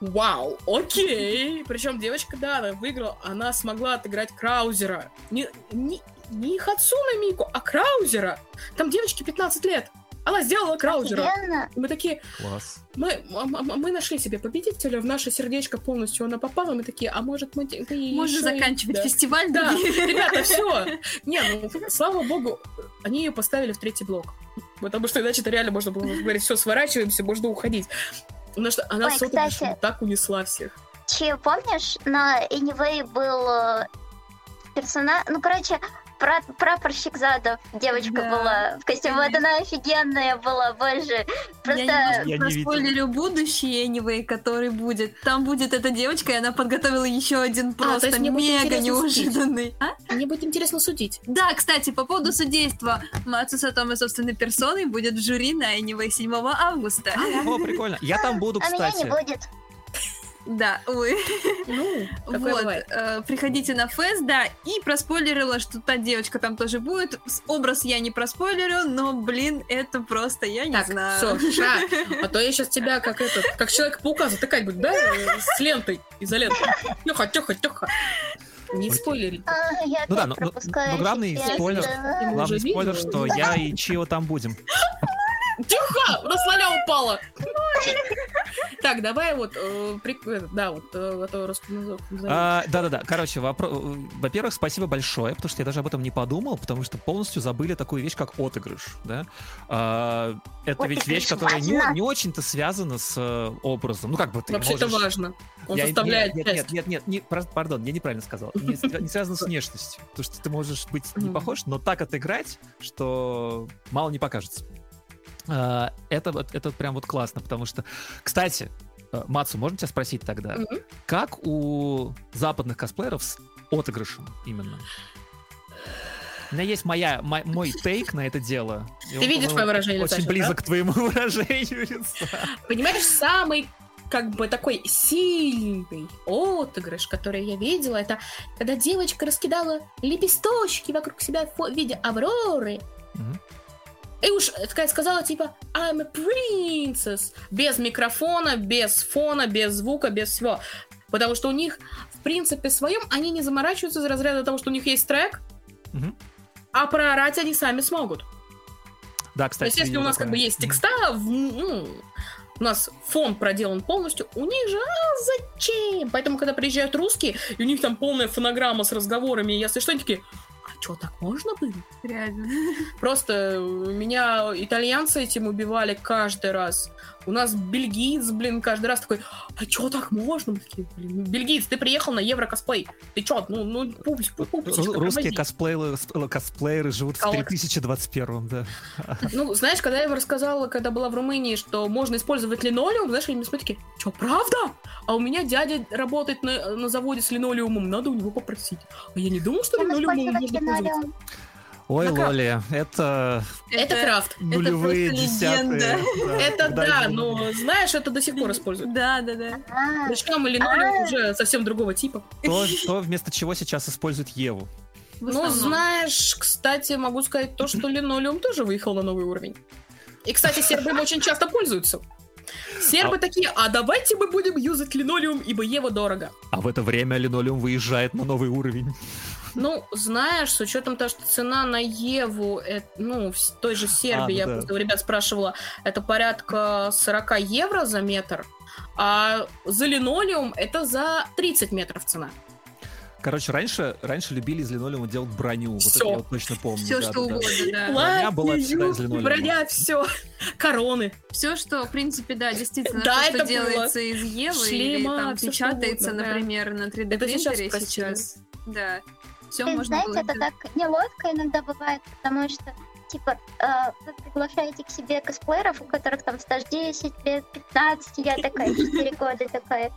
Вау, окей. Причем девочка, да, она выиграла, она смогла отыграть Краузера. Не, не, не Хацуна Мику, а Краузера. Там девочке 15 лет. Она сделала Краузера. Офигенно. Мы такие, Класс. мы, мы нашли себе победителя, в наше сердечко полностью она попала, мы такие, а может мы... мы Можно заканчивать да. фестиваль. Да, ребята, все. Не, ну, слава богу, они ее поставили в третий блок. Потому что иначе это реально можно было говорить, все, сворачиваемся, можно уходить. Что она Ой, с отыгрышем кстати. так унесла всех. Че, помнишь, на Anyway был персонаж... Ну, короче, пра- прапорщик Задов, девочка Да, была в костюме. Вот она офигенная была, боже. Просто... Я Я не немножко проспойлерю будущий anyway, который будет. Там будет эта девочка, и она подготовила еще один А, то просто будет мега неожиданный. А? Мне будет интересно судить. Да, кстати, по поводу судейства. Мацу Сатома собственной персоной будет в жюри на Anyway 7 августа. О, прикольно. Я там буду, А меня кстати. не будет. Да, ой. Ну, Вот, э, приходите на фест, да, и проспойлерила, что та девочка там тоже будет. Образ я не проспойлерю, но, блин, это просто, я не Так, знаю. все, ша. А то я сейчас тебя как этот, как человек-паука затыкать буду, да? э, С лентой, изолентой. Тихо, тихо, тихо. Не Окей. спойлери. А, я Ну да, но- но- пропускаю но главный спойлер- Главный спойлер, что я и Чио там будем. Тихо! У нас Лоля упала! Так, давай вот, э, прик- э, да, вот, э, а то. А, Да-да-да, короче, во-первых, спасибо большое, потому что я даже об этом не подумал, потому что полностью забыли такую вещь, как отыгрыш, да? А, Это ведь вещь, которая не, очень-то связана с образом. Ну, как бы ты Вообще это можешь... важно. Он составляет нет, нет, нет, нет, пардон, я неправильно сказал. Не, связано с внешностью. Потому что ты можешь быть не похож, но так отыграть, что мало не покажется. А, Это, вот- это прям вот классно, потому что... Кстати, э, Мацу, можно тебя спросить тогда? Мгм. Как у западных косплееров с отыгрышем именно? У меня есть моя, мо- мой тейк на это дело. и он, Ты видишь мое выражение лица Очень близок да? к твоему выражению лица. Понимаешь, самый как бы такой сильный отыгрыш, который я видела, это когда девочка раскидала лепесточки вокруг себя в виде Авроры. Мгм. И уж такая сказала, типа, I'm a princess. Без микрофона, без фона, без звука, без всего. Потому что у них, в принципе, своем, они не заморачиваются из разряда того, что у них есть трек, Мгм. а проорать они сами смогут. Да, То кстати. есть, если у нас как такое. бы есть текста, в- ну, у нас фон проделан полностью, у них же, а зачем? Поэтому, когда приезжают русские, и у них там полная фонограмма с разговорами, и если что, они такие, что, так можно было? Реально. Просто меня итальянцы этим убивали каждый раз. У нас бельгиец, блин, каждый раз такой, а чё так можно? Мы такие, блин, бельгиец, ты приехал на Еврокосплей. Ты чё, ну, ну, пупс, пу- пупсичка, Ру- Русские проводи». косплееры, э, косплееры живут в Коллапс. 3021 да. Ну, знаешь, когда я им рассказала, когда была в Румынии, что можно использовать линолеум, знаешь, они мне смотрят такие, что, правда? А у меня дядя работает на, на заводе с линолеумом, надо у него попросить. А я не думал, что линолеумом использовать можно пользоваться. Ой, крафт. Лоли, это Это, крафт. нулевые, просто десятые. легенда. да, Это да, но знаешь, это до сих пор используют. Да, да, да. Причем линолеум А. уже совсем другого типа. То, то, вместо чего сейчас используют Еву. Ну, знаешь, кстати, могу сказать то, что линолеум тоже выехал на новый уровень. И, кстати, сербы им очень часто пользуются. Сербы А- такие, а давайте мы будем юзать линолеум, ибо Ева дорого. А в это время линолеум выезжает на новый уровень. Ну, знаешь, с учетом того, что цена на Еву, э, ну, в с- той же Сербии, ну я да. просто у ребят спрашивала, это порядка 40 евро за метр, а за линолеум это за 30 метров цена. Короче, раньше, раньше любили из линолеума делать броню. Вот это я вот точно помню. Все, да, что да, да. угодно, да. Броня была всегда из линолеума. броня, все. Короны. Все, что, в принципе, да, действительно, Да, то, это что было. делается из Евы или Шлема, там всё что печатается, угодно, да. например, на 3D Это сейчас принтере спросили. сейчас. Да. Все Блин, можно знаете, было это так неловко иногда бывает, потому что, типа, э, вы приглашаете к себе косплееров, у которых там стаж 10 лет, 15, я такая, 4 года такая.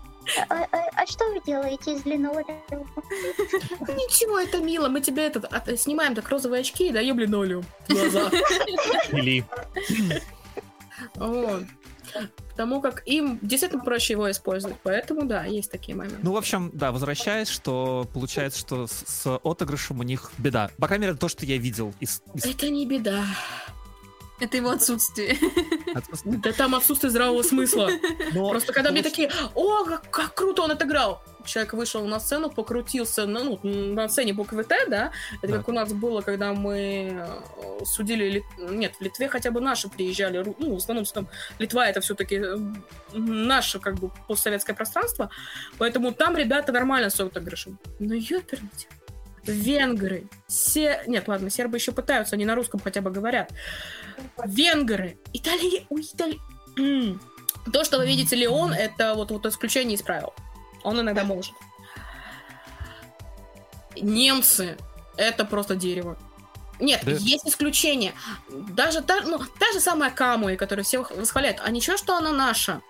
А, а- а что вы делаете из линолеума? Ничего, это мило. Мы тебе этот от- снимаем так розовые очки и даем линолеум в глаза. Или. Потому как им действительно проще его использовать. Поэтому, да, есть такие моменты. Ну, в общем, да, возвращаясь, что получается, что с, с отыгрышем у них беда. По крайней мере, то, что я видел из... из- Это не беда. Это его отсутствие. Да там отсутствие здравого смысла. Но Просто когда мне такие, о, как, как круто он отыграл. Человек вышел на сцену, покрутился на, ну, на сцене буквы Т, да? Это Да. как у нас было, когда мы э, судили... Лит- Нет, в Литве хотя бы наши приезжали. Ну, в основном там Литва это все-таки наше, как бы, постсоветское пространство. Поэтому там ребята нормально с отыгрышем. Но ёпернуть. Венгры, се... Нет, ладно, сербы еще пытаются, они на русском хотя бы говорят. Венгры, Итали... Ой, Итали... М. То, что вы видите Леон, это вот, вот исключение из правил. Он иногда может. Немцы это просто дерево. Нет, Да. есть исключения. Даже та, ну, та же самая Камуи, которую все восхваляют. А ничего, что она наша.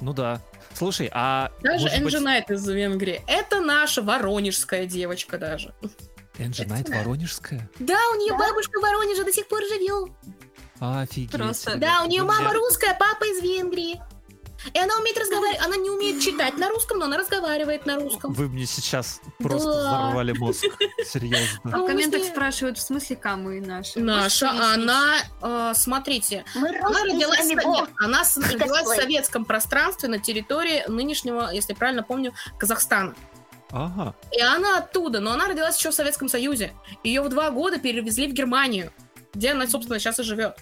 Ну да. Слушай, а... Даже быть, Энджи Найт из Венгрии. Это наша воронежская девочка даже. Энджи Это Найт. Воронежская? Да, у нее Да? бабушка в Воронеже до сих пор живет. Офигеть. Просто- Да, у нее мама русская, папа из Венгрии. И она умеет разговаривать. Она не умеет читать на русском, но она разговаривает на русском. Вы мне сейчас просто Да. взорвали мозг. Серьезно. А в комментах спрашивают, в смысле камы наши? Наша, пояснить? она, э, смотрите, она родилась, нет, она родилась в советском пространстве на территории нынешнего, если правильно помню, Казахстана. Ага. И она оттуда, но она родилась еще в Советском Союзе. Ее в два года перевезли в Германию, где она, собственно, сейчас и живет.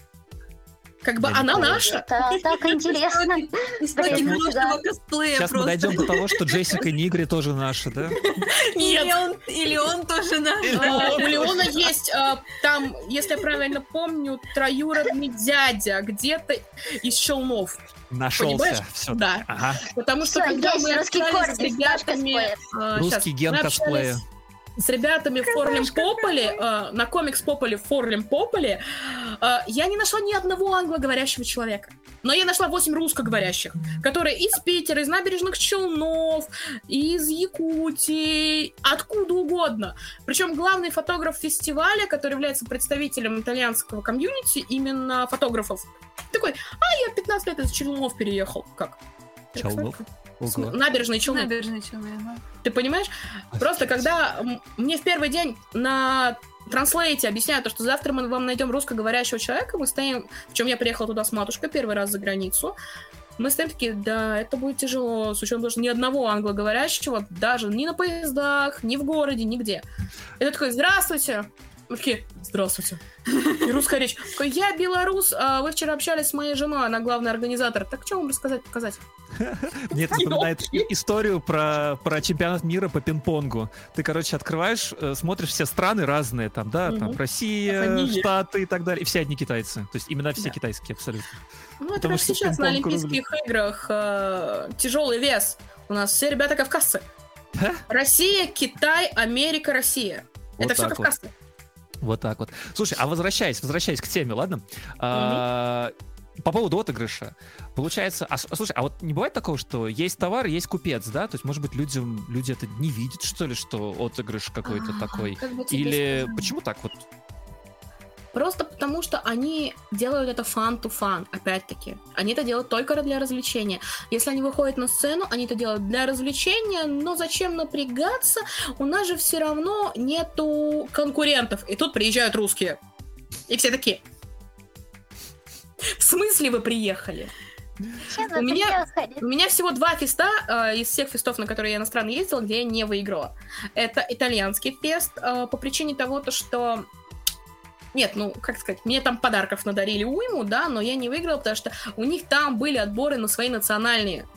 Как бы Я она наша. Это так интересно. Истоки косплея Сейчас мы дойдем до того, что Джессика Нигри тоже наша, да? Или он, или он тоже наш. А, У Леона есть а, там, если я правильно помню, троюродный дядя где-то из Челнов. Нашелся. Понимаешь? Все. Да. Ага. Потому что Всё, когда мы русский общались с корень, ребятами... а, Русский ген косплея. С ребятами в Форлем Пополе, а, на комикс Пополе в Форлем Пополе, а, я не нашла ни одного англоговорящего человека. Но я нашла 8 русскоговорящих, которые из Питера, из набережных Челнов, из Якутии, откуда угодно. Причем главный фотограф фестиваля, который является представителем итальянского комьюнити, именно фотографов, такой, а я 15 лет из Челнов переехал. Как? Челнов? Ого. Набережные Челны. Набережные Челны, ага. Ты понимаешь? Просто когда мне в первый день на транслейте объясняют, то, что завтра мы вам найдем русскоговорящего человека, мы стоим, в чем я приехала туда с матушкой первый раз за границу, мы стоим такие, да, это будет тяжело, с учетом того, что ни одного англоговорящего, даже ни на поездах, ни в городе, нигде. Это такой, здравствуйте. Мы такие, здравствуйте. И русская речь. Я белорус, а вы вчера общались с моей женой, она главный организатор. Так что вам рассказать, показать? Мне это напоминает историю про, про чемпионат мира по пинг-понгу. Ты, короче, открываешь, э, смотришь все страны разные, там, да, там. Россия. Штаты и так далее, и все одни китайцы. То есть именно все Да. китайские абсолютно. Ну, это Потому как сейчас на Олимпийских играх э, тяжелый вес. У нас все ребята кавказцы. Да? Россия, Китай, Америка, Россия. Вот это все вот. Вот так вот. Слушай, а возвращаясь, возвращаясь к теме, ладно? А, По поводу отыгрыша. Получается, а, слушай, а вот не бывает такого, что есть товар, есть купец, да? То есть, может быть, людям, люди это не видят, что ли, что отыгрыш какой-то А, такой? как бы Или сказать? почему так вот? Просто потому, что они делают это fun, опять-таки. Они это делают только для развлечения. Если они выходят на сцену, они это делают для развлечения, но зачем напрягаться? У нас же все равно нету конкурентов. И тут приезжают русские. И все такие. В смысле вы приехали? Вы У меня-? У меня всего два феста э, из всех фестов, на которые я иностранно ездила, где я не выиграла. Это итальянский фест э, по причине того, то, что... Нет, ну, как сказать, мне там подарков надарили уйму, да, но я не выиграла, потому что у них там были отборы на свои национальные.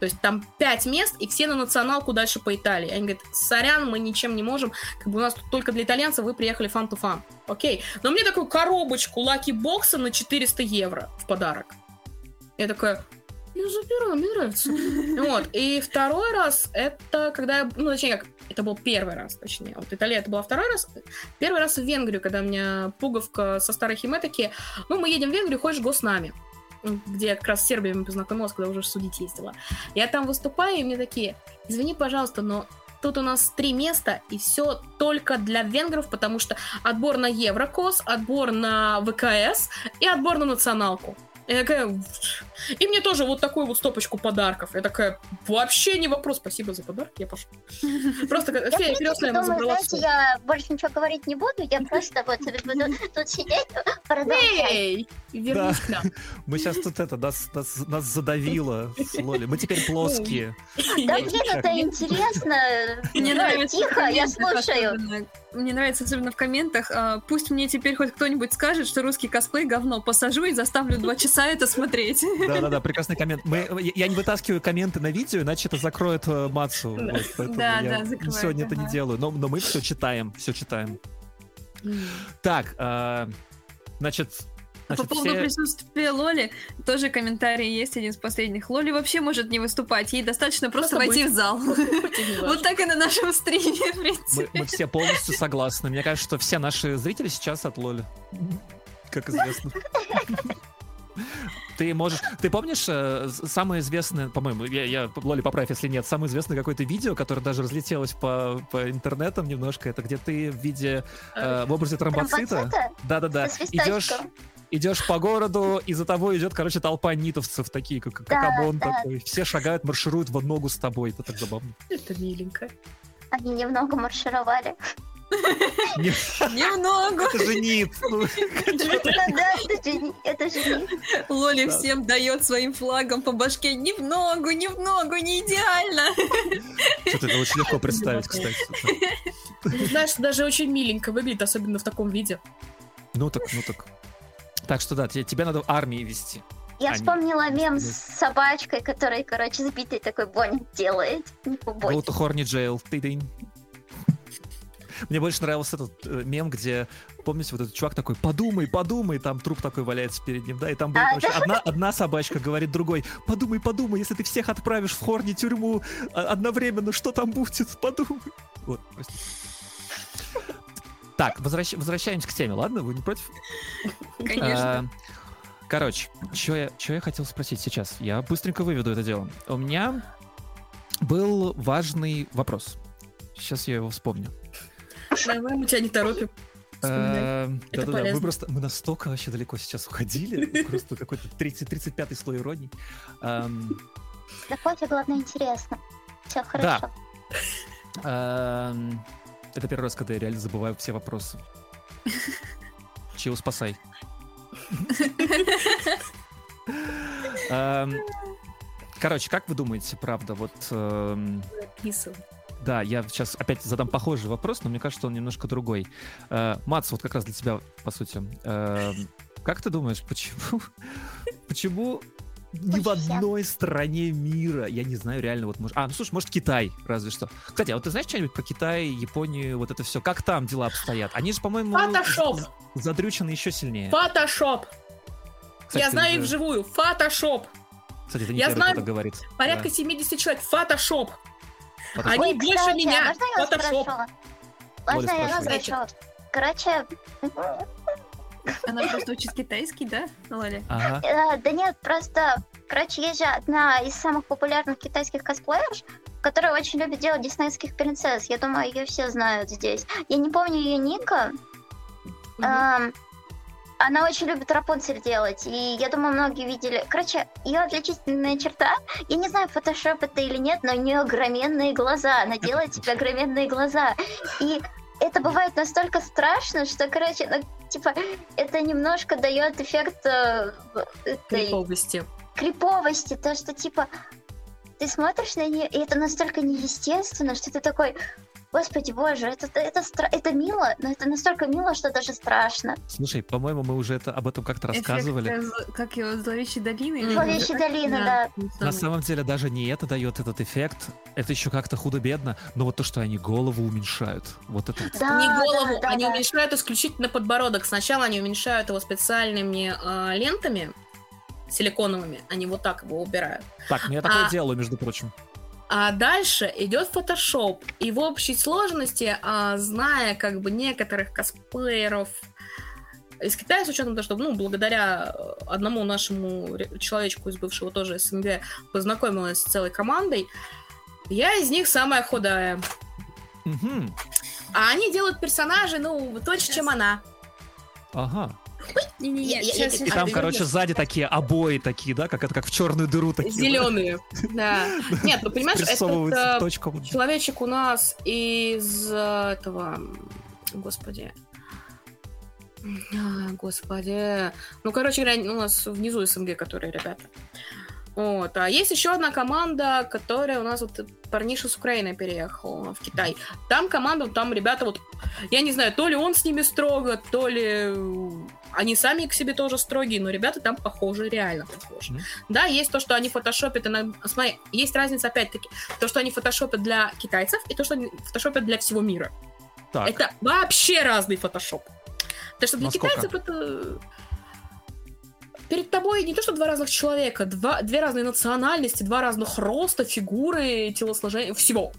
То есть там пять мест, и все на националку дальше по Италии. Они говорят, сорян, мы ничем не можем, как бы у нас тут только для итальянцев, вы приехали fun to fun. Окей. Но мне такую коробочку lucky box а на 400 евро в подарок. Я такая, я заберу, мне нравится. Вот. И второй раз, это когда я, ну, точнее, как, это был первый раз, точнее. Вот Италия это был второй раз. Первый раз в Венгрию, когда у меня пуговка со старой химе ну, мы едем в Венгрию, хочешь go с нами. Где я как раз с Сербией познакомилась, когда уже судить ездила. Я там выступаю, и мне такие, извини, пожалуйста, но тут у нас три места, и все только для венгров, потому что отбор на Еврокос, отбор на ВКС и отбор на националку. Я такая... И мне тоже вот такую вот стопочку подарков. Я такая, вообще не вопрос. Спасибо за подарок, я пошла. Просто Фея Крестная забрала знаете, я больше ничего говорить не буду, я просто вот буду тут сидеть, продолжать. Эй, вернись к нам. Мы сейчас тут это, нас, нас, нас задавило с Лоли. Мы теперь плоские. Да блин, это интересно. Тихо, я слушаю. Мне нравится особенно в комментах. а, Пусть мне теперь хоть кто-нибудь скажет, что русский косплей говно. Посажу и заставлю два часа это смотреть. Да-да-да, прекрасный коммент. Мы, я- не вытаскиваю комменты на видео, иначе это закроет э, Мацу. Да. Вот, Да, да, закрывает, сегодня это не ага. делаю. Но, но мы все читаем, все читаем. Так, э, значит, А По значит поводу все... присутствия Лоли, тоже комментарий есть один из последних. Лоли вообще может не выступать, ей достаточно просто Просто войти быть. в зал. Вот так и на нашем стриме, в Мы, принципе. мы все полностью согласны. Мне кажется, что все наши зрители сейчас от Лоли. Как известно. Ты можешь... Ты помнишь э, самое известное, по-моему, я, я Лоли поправь, если нет, самое известное какое-то видео, которое даже разлетелось по, по интернетам немножко, это где ты в виде, э, в образе тромбоцита, да-да-да, идешь. Идешь по городу, и за тобой идет, короче, толпа нитовцев такие, как, как Да, Амон да. такой. Все шагают, маршируют в ногу с тобой. Это так забавно. Это миленько. Они немного маршировали. Не- Немного. Это же нит. Это же Лоли всем дает своим флагом по башке. Не в ногу, не в ногу, не идеально. Что-то это очень легко представить, кстати. Знаешь, даже очень миленько выглядит, особенно в таком виде. Ну так, ну так. Так что да, те- тебя надо в армии вести. Я Они- вспомнила мем с собачкой, который, короче, сбитый такой Бонни делает. Не Go побойся. to Horny Jail. Ты-дынь. Мне больше нравился этот э, мем, где, помните, вот этот чувак такой, подумай, подумай, там труп такой валяется перед ним, да, и там будет, А, одна, одна собачка говорит другой, подумай, подумай, если ты всех отправишь в Хорни тюрьму а, одновременно, что там будет, подумай. Вот, простите. Так, возвращ- возвращаемся к теме, ладно? Вы не против? Конечно. А, Короче, что я, чё я хотел спросить сейчас? Я быстренько выведу это дело. У меня был важный вопрос. Сейчас я его вспомню. Давай, мы тебя не торопим. Эм, Это Да-да-да, мы просто мы настолько вообще далеко сейчас уходили. Просто какой-то 30-35 слой иронии. Эм, Да Кофе, главное, интересно. Все хорошо. Эм, Это первый раз, когда я реально забываю все вопросы. Чего спасай. Эм, Короче, как вы думаете, правда, вот эм. Да, я сейчас опять задам похожий вопрос, но мне кажется, он немножко другой. Э, Мац, вот как раз для тебя, по сути. Э, как ты думаешь, почему, почему ни в одной стране мира, я не знаю, реально, вот, может, а, ну, слушай, может, Китай, разве что. Кстати, а вот ты знаешь что-нибудь про Китай, Японию, вот это все? Как там дела обстоят? Они же, по-моему, Фотошоп! задрючены еще сильнее. Фотошоп! Кстати, Я знаю их же- вживую. Фотошоп! Кстати, это не я первый, знаю кто говорит. Порядка Да. 70 человек. Фотошоп! Фотошоп. Они Ой, больше кстати, меня. можно я вас Фотошоп. Можно я спрошу? Короче, Она просто учит китайский, да, Лоля? Ага. э, да нет, просто, короче, есть же одна из самых популярных китайских косплеерш, которая очень любит делать диснейских принцесс. Я думаю, ее все знают здесь. Я не помню ее ника. Мгм. Эм, она очень любит Рапунцель делать, и я думаю, многие видели. Короче, ее отличительная черта, я не знаю, фотошоп это или нет, но у нее огроменные глаза, она делает себе огроменные глаза. И это бывает настолько страшно, что, короче, ну, типа, это немножко дает эффект э, этой Криповости. криповости, то, что, типа, ты смотришь на нее, и это настолько неестественно, что ты такой, господи боже, это, это, стра- это мило, но это настолько мило, что даже страшно. Слушай, по-моему, мы уже это, об этом как-то Эффект, рассказывали. э, зл- как его, зловещей долины? Зловещей долины, да. На самом деле даже не это дает этот эффект, это еще как-то худо-бедно, но вот то, что они голову уменьшают, вот это. Да, не да, голову, да, они да. уменьшают исключительно подбородок. Сначала они уменьшают его специальными э, лентами силиконовыми, они вот так его убирают. Так, ну я такое А- делаю, между прочим. А дальше идет фотошоп. И в общей сложности, а, зная как бы некоторых косплееров из Китая, с учетом того, что, ну, благодаря э, одному нашему человечку из бывшего тоже СНГ познакомилась с целой командой, я из них самая худая. Мгм. А они делают персонажей, ну, точно, чем она. Ага. Не-не-не, сейчас, И А, там, ты короче, сзади такие обои такие, да, как это, как в черную дыру такие. Зеленые. Да. Нет, ну понимаешь, это точку. человечек у нас из э, этого, господи, А, господи, ну короче говоря, у нас внизу СНГ, которые ребята. Вот. А есть еще одна команда, которая у нас вот парниша с Украины переехал в Китай. Там команда, там ребята вот, я не знаю, то ли он с ними строго, то ли э, они сами к себе тоже строгие, но ребята там похожи, реально похожи. Мгм. Да, есть то, что они фотошопят, иногда- смотри, есть разница опять-таки, то, что они фотошопят для китайцев и то, что они фотошопят для всего мира. Так, Это вообще разный фотошоп. Потому что для Насколько? китайцев это... Перед тобой не то, что два разных человека, два, две разные национальности, два разных роста, фигуры, телосложения, всего.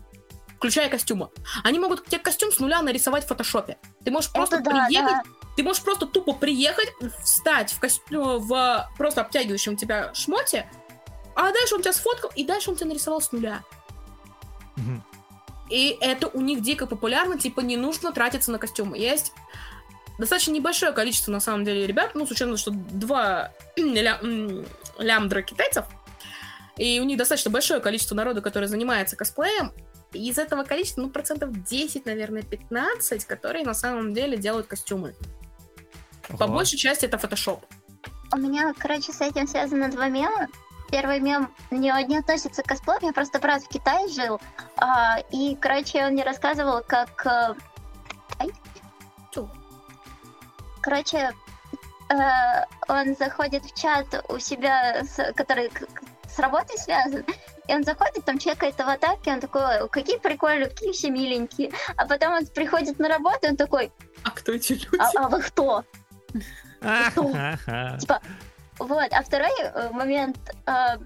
Включая костюмы. Они могут тебе костюм с нуля нарисовать в фотошопе. Ты можешь просто Это да, приехать, да. Ты можешь просто тупо приехать, встать в костюм, в просто обтягивающем тебя шмоте, а дальше он тебя сфоткал, и дальше он тебя нарисовал с нуля. мгм. И это у них дико популярно, типа не нужно тратиться на костюмы. Есть достаточно небольшое количество, на самом деле, ребят, ну, с учетом, что два ля- лямдра китайцев, и у них достаточно большое количество народу, который занимается косплеем, и из этого количества, ну, процентов 10, наверное, 15, которые на самом деле делают костюмы. По Ага. большей части это фотошоп. У меня, короче, с этим связано два мема. первый мем не, не относится к косплею, меня просто брат в Китае жил, а, и, короче, он мне рассказывал, как... э, ай. Короче, э, он заходит в чат у себя, с- который с работой связан, и он заходит, там чекает аватарки, он такой, «Ой, какие прикольные, какие все миленькие. А потом он приходит на работу, он такой, А кто эти люди? а, а вы кто? Типа, вот. А второй э, момент, э,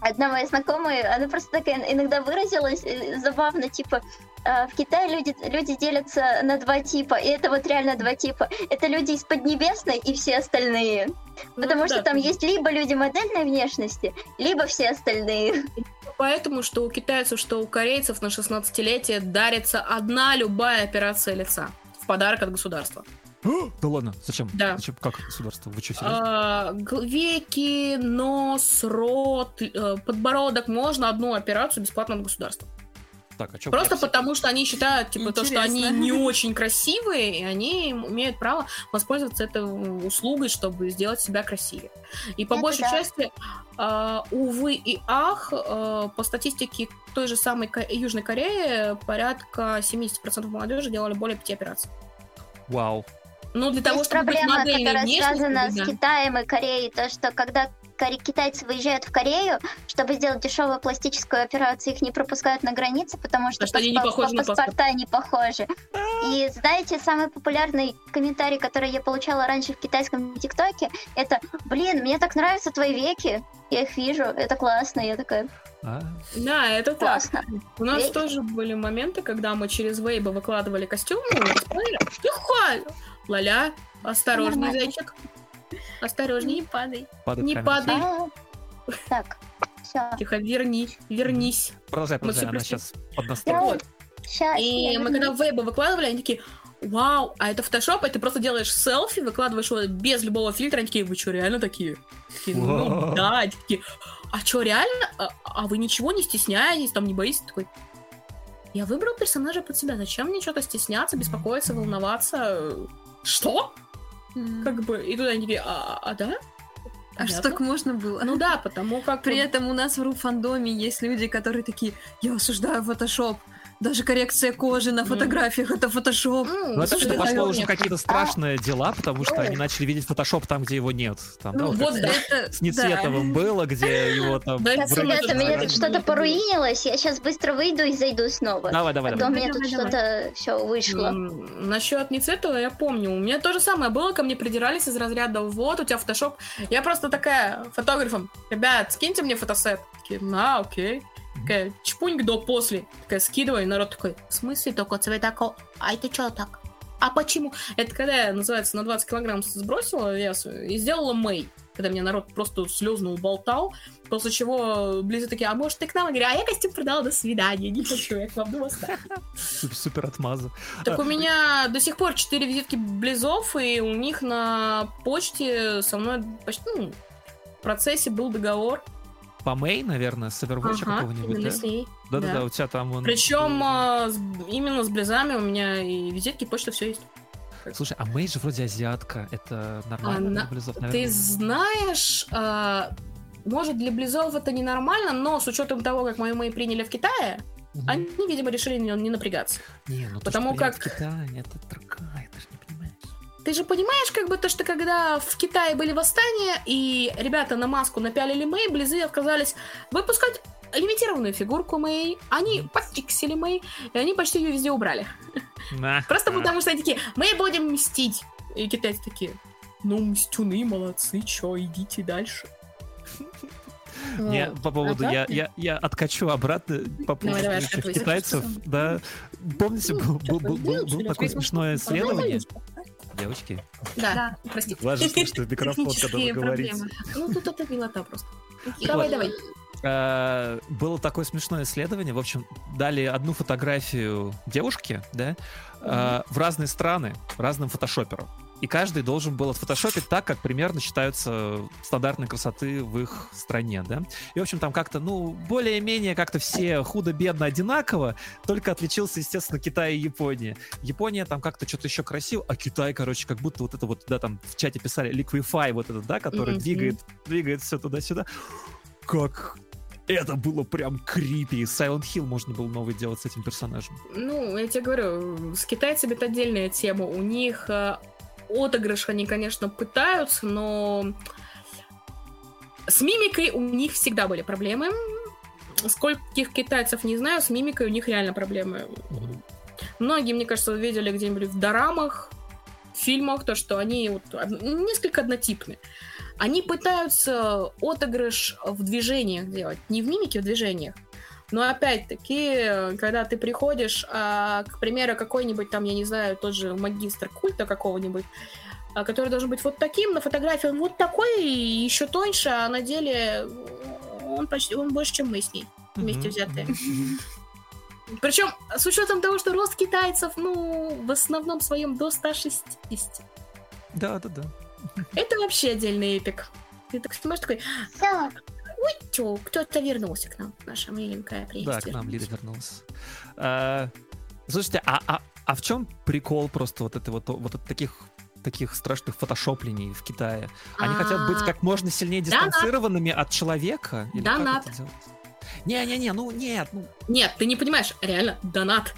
одна моя знакомая, она просто такая иногда выразилась э, забавно, типа, в Китае люди, люди делятся на два типа, и это вот реально два типа. Это люди из Поднебесной и все остальные. Ну Потому что да, там есть либо люди модельной внешности, либо все остальные. Поэтому, что у китайцев, что у корейцев на 16-летие дарится одна любая операция лица в подарок от государства. Да ладно, зачем? Да. Зачем? Как государство? Вы что, серьезно? А, веки, нос, рот, э, подбородок. Можно одну операцию бесплатно от государства. Так, а что? Просто потому, что они считают, типа, то, что они Интересно. не очень красивые, и они имеют право воспользоваться этой услугой, чтобы сделать себя красивее. И по Это большей да. части, а, увы и ах, а, по статистике той же самой Южной Кореи, порядка 70% молодежи делали более пяти операций. Вау. Ну, для того, есть чтобы быть проблема, модельной которая связана с да. Китаем и Кореей, то, что когда китайцы выезжают в Корею, чтобы сделать дешевую пластическую операцию, их не пропускают на границе, потому что, Потому что они не паспорта не похожи. И знаете, самый популярный комментарий, который я получала раньше в китайском ТикТоке, это «Блин, мне так нравятся твои веки, я их вижу, это классно». Я такая А? Да, это так. «Классно». У нас Веки. тоже были моменты, когда мы через Вейба выкладывали костюмы, и осторожней, Нормально. зайчик. Осторожней. Не падай. Падает Не камера. падай. А, Так, все. Тихо, верни, вернись. Продолжай, продолжай, она сейчас под. Сейчас. И мы когда в Вейба выкладывали, они такие, вау, а это фотошоп, ты просто делаешь селфи, выкладываешь его без любого фильтра, они такие, вы что, реально такие? Такие, ну да, Они такие, а что, реально? А, а вы ничего не стесняетесь, там не боитесь? Такой, я выбрал персонажа под себя, зачем мне что-то стесняться, беспокоиться, волноваться? Что? М. Как бы, и туда они такие, а, а да? А что так можно было? Ну да, потому как... При этом у нас в ру-фандоме есть люди, которые такие, я осуждаю фотошоп. Даже коррекция кожи на фотографиях это фотошоп. М, Ну, это что пошло уже какие-то страшные дела, потому что они начали видеть фотошоп там, где его нет. Там, да, Ну, вот вот да. Это, с Нецветовым было, где его там... Да, ребята, меня да. тут что-то поруинилось, я сейчас быстро выйду и зайду снова. Давай, давай, А давай. у меня тут что-то все вышло. Насчет Ницетова я помню. У меня то же самое было, ко мне придирались из разряда вот, у тебя фотошоп. Я просто такая фотографом, ребят, скиньте мне фотосет. Такие, на, окей. Такая, чпуньк до после. Такая, скидывай, народ такой, в смысле только цвета ко- А это что так? А почему? Это когда я, называется, на 20 килограмм сбросила вес и сделала Мэй. Когда меня народ просто слезно уболтал, после чего Близы такие, а может ты к нам? Я говорю, а я костюм продала, до свидания, не хочу, я к вам дома оставлю». Супер, супер отмаза. Так у меня до сих пор 4 визитки Близов, и у них на почте со мной почти, ну, в процессе был договор. По Мэй, наверное, с Overwatch Ага, какого-нибудь, да? с ней. Да-да-да, да. у тебя там... он- Причем а, с- именно с Близами у меня и визитки, почта, все есть. Слушай, а Мэй же вроде азиатка. Это нормально Она- для Близов, Ты наверное? знаешь, а, может, для Близов это ненормально, но с учетом того, как мою Мэй приняли в Китае, Мгм. они, видимо, решили не, не напрягаться. Не, ну то, потому что принять как- в Китае, это другая, ты же понимаешь. Как бы то, что когда в Китае были восстания, и ребята на маску напялили Мэй, Близы отказались выпускать лимитированную фигурку Мэй, они пофиксили Мэй, и они почти ее везде убрали. Просто потому что они такие, мы будем мстить. И китайцы такие, ну, мстюны, молодцы, чё, идите дальше. Не, по поводу, я, я, я откачу обратно по поводу китайцев, да. Помните, был, был, был, был- был такое смешное исследование, девочки? Да, Да. прости. Важно слышать в микрофон, когда вы говорите. Ну, тут это милота просто. Давай, давай. э, Было такое смешное исследование. В общем, дали одну фотографию девушки, да, э, в разные страны разным фотошоперам. И каждый должен был отфотошопить так, как примерно считаются стандартной красоты в их стране, да. И, в общем, там как-то, ну, более-менее как-то все худо-бедно одинаково, только отличился, естественно, Китай и Япония. Япония там как-то что-то еще красиво, а Китай, короче, как будто вот это вот, да, там в чате писали Liquify вот этот, да, который Мгм. двигает, двигает все туда-сюда. Как это было прям крипи. Silent Hill можно было новый делать с этим персонажем. Ну, я тебе говорю, с китайцами это отдельная тема. У них э, отыгрыш они, конечно, пытаются, но с мимикой у них всегда были проблемы. Скольких китайцев не знаю, с мимикой у них реально проблемы. Многие, мне кажется, видели где-нибудь в дорамах, фильмах, то, что они вот несколько однотипны. Они пытаются отыгрыш в движениях делать, не в мимике, в движениях. Но опять-таки, когда ты приходишь, а, к примеру, какой-нибудь там, я не знаю, тот же магистр культа какого-нибудь, а, который должен быть вот таким, на фотографии он вот такой, и еще тоньше, а на деле он почти он больше, чем мы с ней вместе Мгм, взятые. Причем с учетом того, что рост китайцев, ну, в основном своем до 160. Да, да, да. Это вообще отдельный эпик. Ты так смотришь такой, Всё, ой, кто-то вернулся к нам, наша миленькая Да, к приятель. нам Лида вернулась. А, Слушайте, а, а, а в чем прикол просто вот этой вот, вот от таких таких страшных фотошоплений в Китае? Они хотят быть А, как можно сильнее дистанцированными от человека? Или Донат. Не-не-не, ну нет, ну Нет, ты не понимаешь, реально, донат.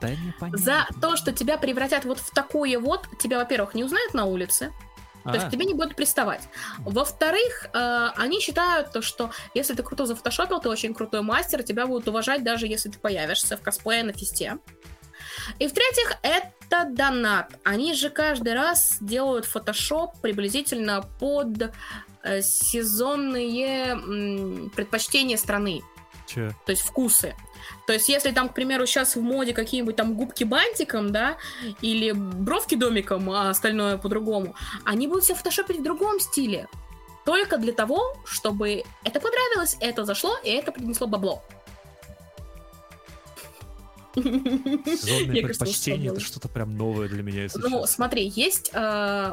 дай мне понять. За то, что тебя превратят вот в такое вот, тебя, во-первых, не узнают на улице, то есть А, к тебе не будут приставать. Во-вторых, э, они считают то, что если ты круто зафотошопил, ты очень крутой мастер, тебя будут уважать, даже если ты появишься в косплее на фесте. И в-третьих, это донат. Они же каждый раз делают фотошоп приблизительно под э, сезонные м, предпочтения страны чё? то есть вкусы. То есть, если там, к примеру, сейчас в моде какие-нибудь там губки бантиком, да, или бровки домиком, а остальное по-другому, они будут все фотошопить в другом стиле. Только для того, чтобы это понравилось, это зашло, и это принесло бабло. Сезонные предпочтения это что-то прям новое для меня, если Ну, смотри, есть... э,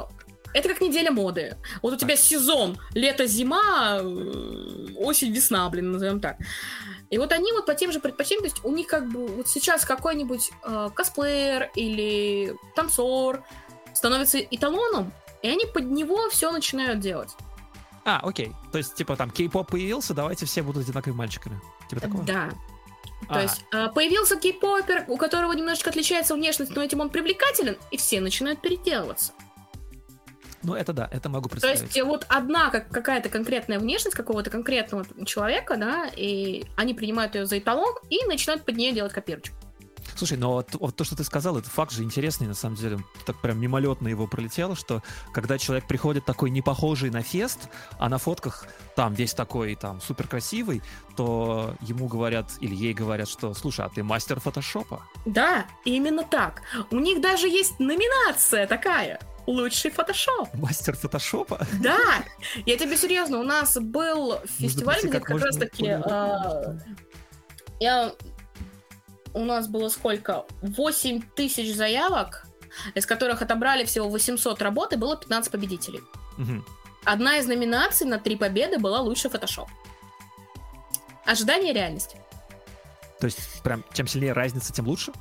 это как неделя моды. Вот у тебя сезон лето-зима, э, осень-весна, блин, назовем так. И вот они вот по тем же предпочтениям, то есть у них как бы вот сейчас какой-нибудь э, косплеер или танцор становится эталоном, и они под него все начинают делать. А, окей. То есть, типа, там, кей-поп появился, давайте все будут одинаковыми мальчиками. Типа такого? Да. То А. есть э, появился кей-попер, у которого немножечко отличается внешность, но этим он привлекателен, и все начинают переделываться. Ну, это да, это могу То представить. есть э, вот одна как, какая-то конкретная внешность какого-то конкретного человека, да, и они принимают ее за эталон и начинают под нее делать копирочку. Слушай, но вот, вот то, что ты сказал, это факт же интересный, на самом деле. Так прям мимолетно его пролетело, что когда человек приходит такой не похожий на фест, а на фотках там весь такой там супер красивый, то ему говорят или ей говорят, что слушай, а ты мастер фотошопа. Да, именно так. У них даже есть номинация такая. Лучший фотошоп. Мастер фотошопа? Да, я тебе серьезно, у нас был фестиваль, где как раз таки а, я у нас было сколько? 8 тысяч заявок, из которых отобрали всего 800 работ, и было 15 победителей. Одна из номинаций на три победы была лучший фотошоп. Ожидание и реальность. То есть прям чем сильнее разница, тем лучше?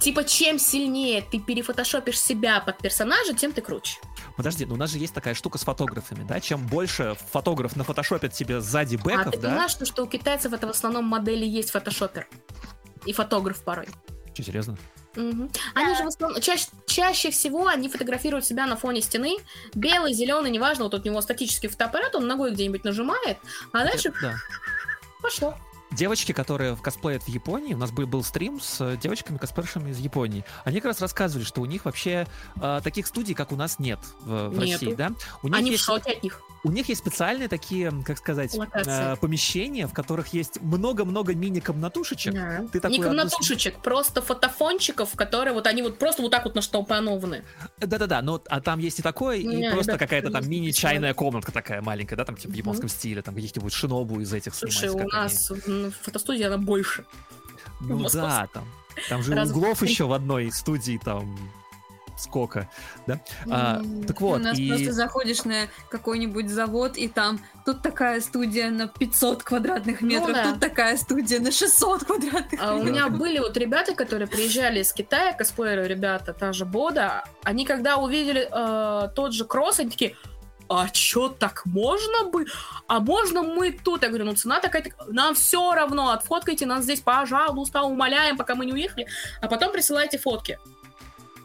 Типа, чем сильнее ты перефотошопишь себя под персонажа, тем ты круче. Подожди, ну у нас же есть такая штука с фотографами, да? Чем больше фотограф нафотошопит себе сзади а бэков, ты да? понимаешь, что, что у китайцев это в основном модели есть фотошопер? И фотограф порой. Че, серьезно? Мгм. Они же в основном, чаще, чаще всего они фотографируют себя на фоне стены, белый, зеленый, неважно, вот у него статический фотоаппарат, он ногой где-нибудь нажимает, а дальше Да. пошло. Девочки, которые в косплеят в Японии, у нас был, был стрим с э, девочками косплеершами из Японии. Они как раз рассказывали, что у них вообще э, таких студий, как у нас, нет в, в. России, да? У них, Они в есть, шоке от них. У них есть специальные такие, как сказать, Локации. э, помещения, в которых есть много-много мини-комнатушечек. Да. Ты такой Не одну комнатушечек, просто фотофончиков, которые вот они вот просто вот так вот наштампованы. Да-да-да, но а там есть и такое, и Не, просто ребята, какая-то там мини-чайная комнатка такая маленькая, да, там типа в японском стиле, там каких-нибудь шинобу из этих Слушай, снимается, у они. нас м, фотостудия, она больше. Ну да, там. Там же Раз углов еще в одной студии там сколько, да? А, так вот, У нас и- просто заходишь на какой-нибудь завод, и там тут такая студия на 500 квадратных Ну метров, да. тут такая студия на 600 квадратных А у метров. меня были вот ребята, которые приезжали из Китая, косплееры ребята, та же Бода, они когда увидели э, тот же кросс, они такие, а чё, так можно бы? А можно мы тут? Я говорю, ну цена такая, так- нам все равно, отфоткайте нас здесь, пожалуйста, умоляем, пока мы не уехали, а потом присылайте фотки.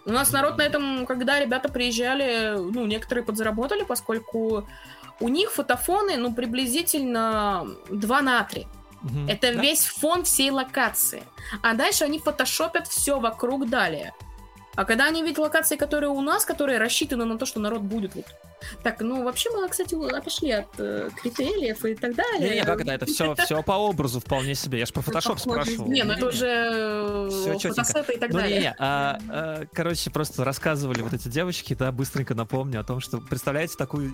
У нас народ на этом, когда ребята приезжали, ну, некоторые подзаработали, поскольку у них фотофоны, ну, приблизительно 2 на 3. Мгм. Это Да. весь фон всей локации. А дальше они фотошопят все вокруг далее. А когда они видят локации, которые у нас, которые рассчитаны на то, что народ будет вот. Так, ну вообще мы, кстати, отошли от э, критериев и так далее. Не-не, как это? Это все, все по образу вполне себе. Я ж про фотошоп похоже, спрашивал. Не, ну это уже э, фотосеты и так Ну, далее. не, не, а, а, короче, просто рассказывали вот эти девочки, да, быстренько напомню о том, что, представляете, такую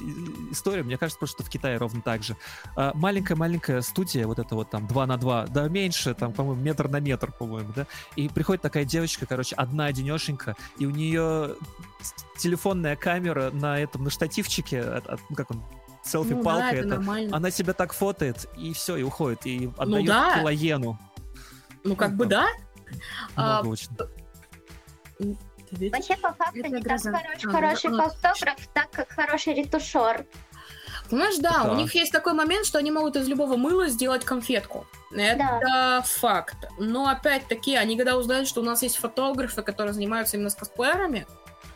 историю, мне кажется, просто что в Китае ровно так же. А, Маленькая-маленькая студия, вот это вот там 2 на 2, да, меньше, там, по-моему, метр на метр, по-моему, да, и приходит такая девочка, короче, одна одинешенька, и у нее телефонная камера на этом, на штативчике, от- от- ну, как он, Ну селфи-палка, да, это, это, она себя так фотает, и все, и уходит, и отдает да. килоену. Ну как ну, бы да. А, Много очень. Вообще, по факту, Это не так гроза. хорош, А, хороший ну, фотограф, так как хороший ретушер. Понимаешь, да, Да. у них есть такой момент, что они могут из любого мыла сделать конфетку. Это факт. Но опять-таки, они когда узнают, что у нас есть фотографы, которые занимаются именно с косплеерами,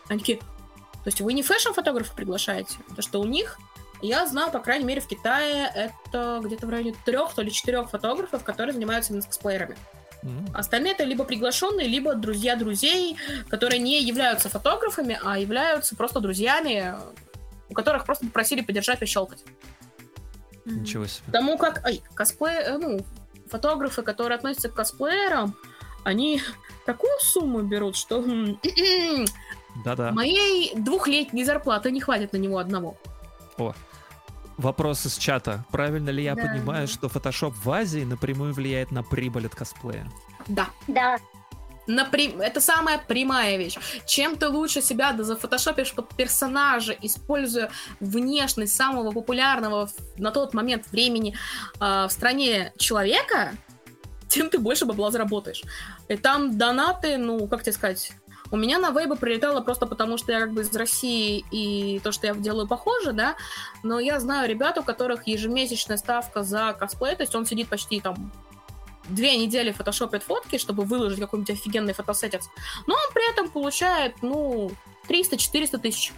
они такие, то есть вы не фэшн-фотографов приглашаете? Потому что у них, я знаю, по крайней мере, в Китае это где-то в районе трех или четырех фотографов, которые занимаются именно с косплеерами. М. Остальные это либо приглашенные, либо друзья друзей, которые не являются фотографами, а являются просто друзьями, у которых просто попросили подержать и щелкать. Ничего себе. Потому как, ай, косплей, э, ну, фотографы, которые относятся к косплеерам, они такую сумму берут, что Да-да. моей двухлетней зарплаты не хватит на него одного. Вопрос из чата. Правильно ли я Да, понимаю, что Photoshop в Азии напрямую влияет на прибыль от косплея? Да. Да, Напрям- Это самая прямая вещь. Чем ты лучше себя да зафотошопишь под персонажа, используя внешность самого популярного на тот момент времени а, в стране человека, тем ты больше бабла заработаешь. И там донаты, ну, как тебе сказать, у меня на вейбы прилетало просто потому, что я как бы из России, и то, что я делаю, похоже, да, но я знаю ребят, у которых ежемесячная ставка за косплей, то есть он сидит почти там две недели фотошопит фотки, чтобы выложить какой-нибудь офигенный фотосетец. Но он при этом получает, ну, 300-400 тысяч.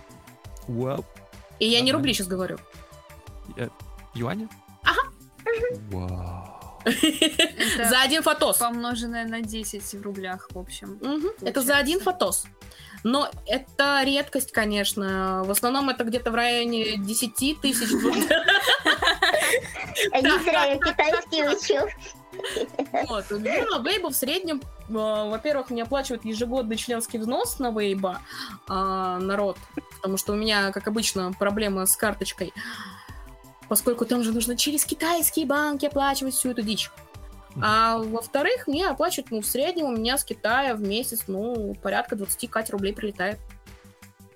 Вау. И я не рубли сейчас говорю. Э, Юаня? Ага. Вау. Это За один фотос. помноженное на 10 в рублях, в общем. Это за один фотос. Но это редкость, конечно. В основном это где-то в районе 10 тысяч. не зря я китайский учил. Вот. Ну, на Вейбо в среднем, э, во-первых, мне оплачивают ежегодный членский взнос на Вейба народ, потому что у меня, как обычно, проблема с карточкой, поскольку там же нужно через китайские банки оплачивать всю эту дичь. А во-вторых, мне оплачивают, ну, в среднем у меня с Китая в месяц, ну, порядка 20 кать рублей прилетает.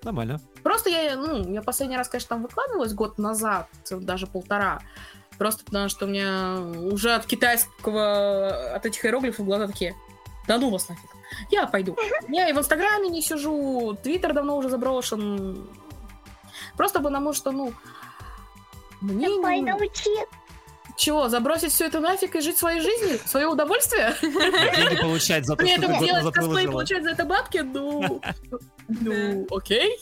Нормально. Просто я, ну, я последний раз, конечно, там выкладывалась год назад, даже полтора. Просто потому что у меня уже от китайского, от этих иероглифов глаза такие, да ну вас нафиг, я пойду. Я и в Инстаграме не сижу, Твиттер давно уже заброшен. Просто потому что, ну, мне Давай не- научи. Чего, забросить все это нафиг и жить своей жизнью? Свое удовольствие? Деньги получать за то, что ты делать косплей и получать за это бабки? Ну, ну, окей.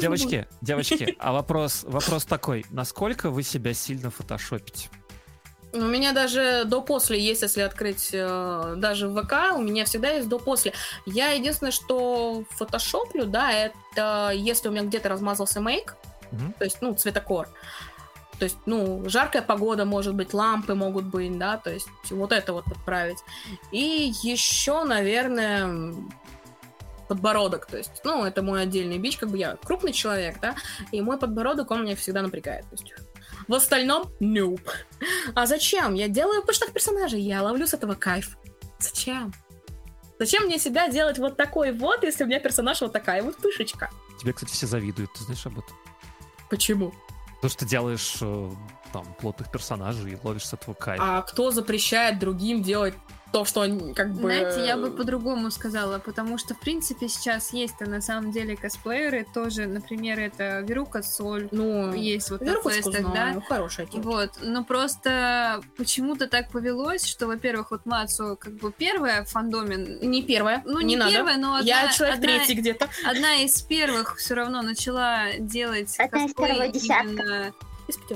Девочки, девочки, а вопрос, вопрос такой. Насколько вы себя сильно фотошопите? У меня даже до-после есть, если открыть э, даже в ВК, у меня всегда есть до-после. Я единственное, что фотошоплю, да, это если у меня где-то размазался мейк, Мгм. то есть, ну, цветокор. То есть, ну, жаркая погода может быть, лампы могут быть, да, то есть вот это вот подправить. И еще, наверное, подбородок, то есть, ну, это мой отдельный бич, как бы я крупный человек, да, и мой подбородок, он меня всегда напрягает, то есть в остальном, нюп. А зачем? Я делаю пышных персонажей, я ловлю с этого кайф. Зачем? Зачем мне себя делать вот такой вот, если у меня персонаж вот такая вот пышечка? Тебе, кстати, все завидуют, ты знаешь об этом? Почему? То, что делаешь э, там плотных персонажей и ловишь с этого кайф. А кто запрещает другим делать то, что они как бы... Знаете, я бы по-другому сказала, потому что, в принципе, сейчас есть-то на самом деле косплееры тоже, например, это Верука Соль, Ну, есть вот на Верхушку фестах, да? хорошая девочка. Вот, но просто почему-то так повелось, что, во-первых, вот Мацу как бы первая в фандоме, Не первая, ну не, не, надо. первая, но одна, я человек одна, третий где-то. одна из первых все равно начала делать Одна из косплей первого десятка. именно.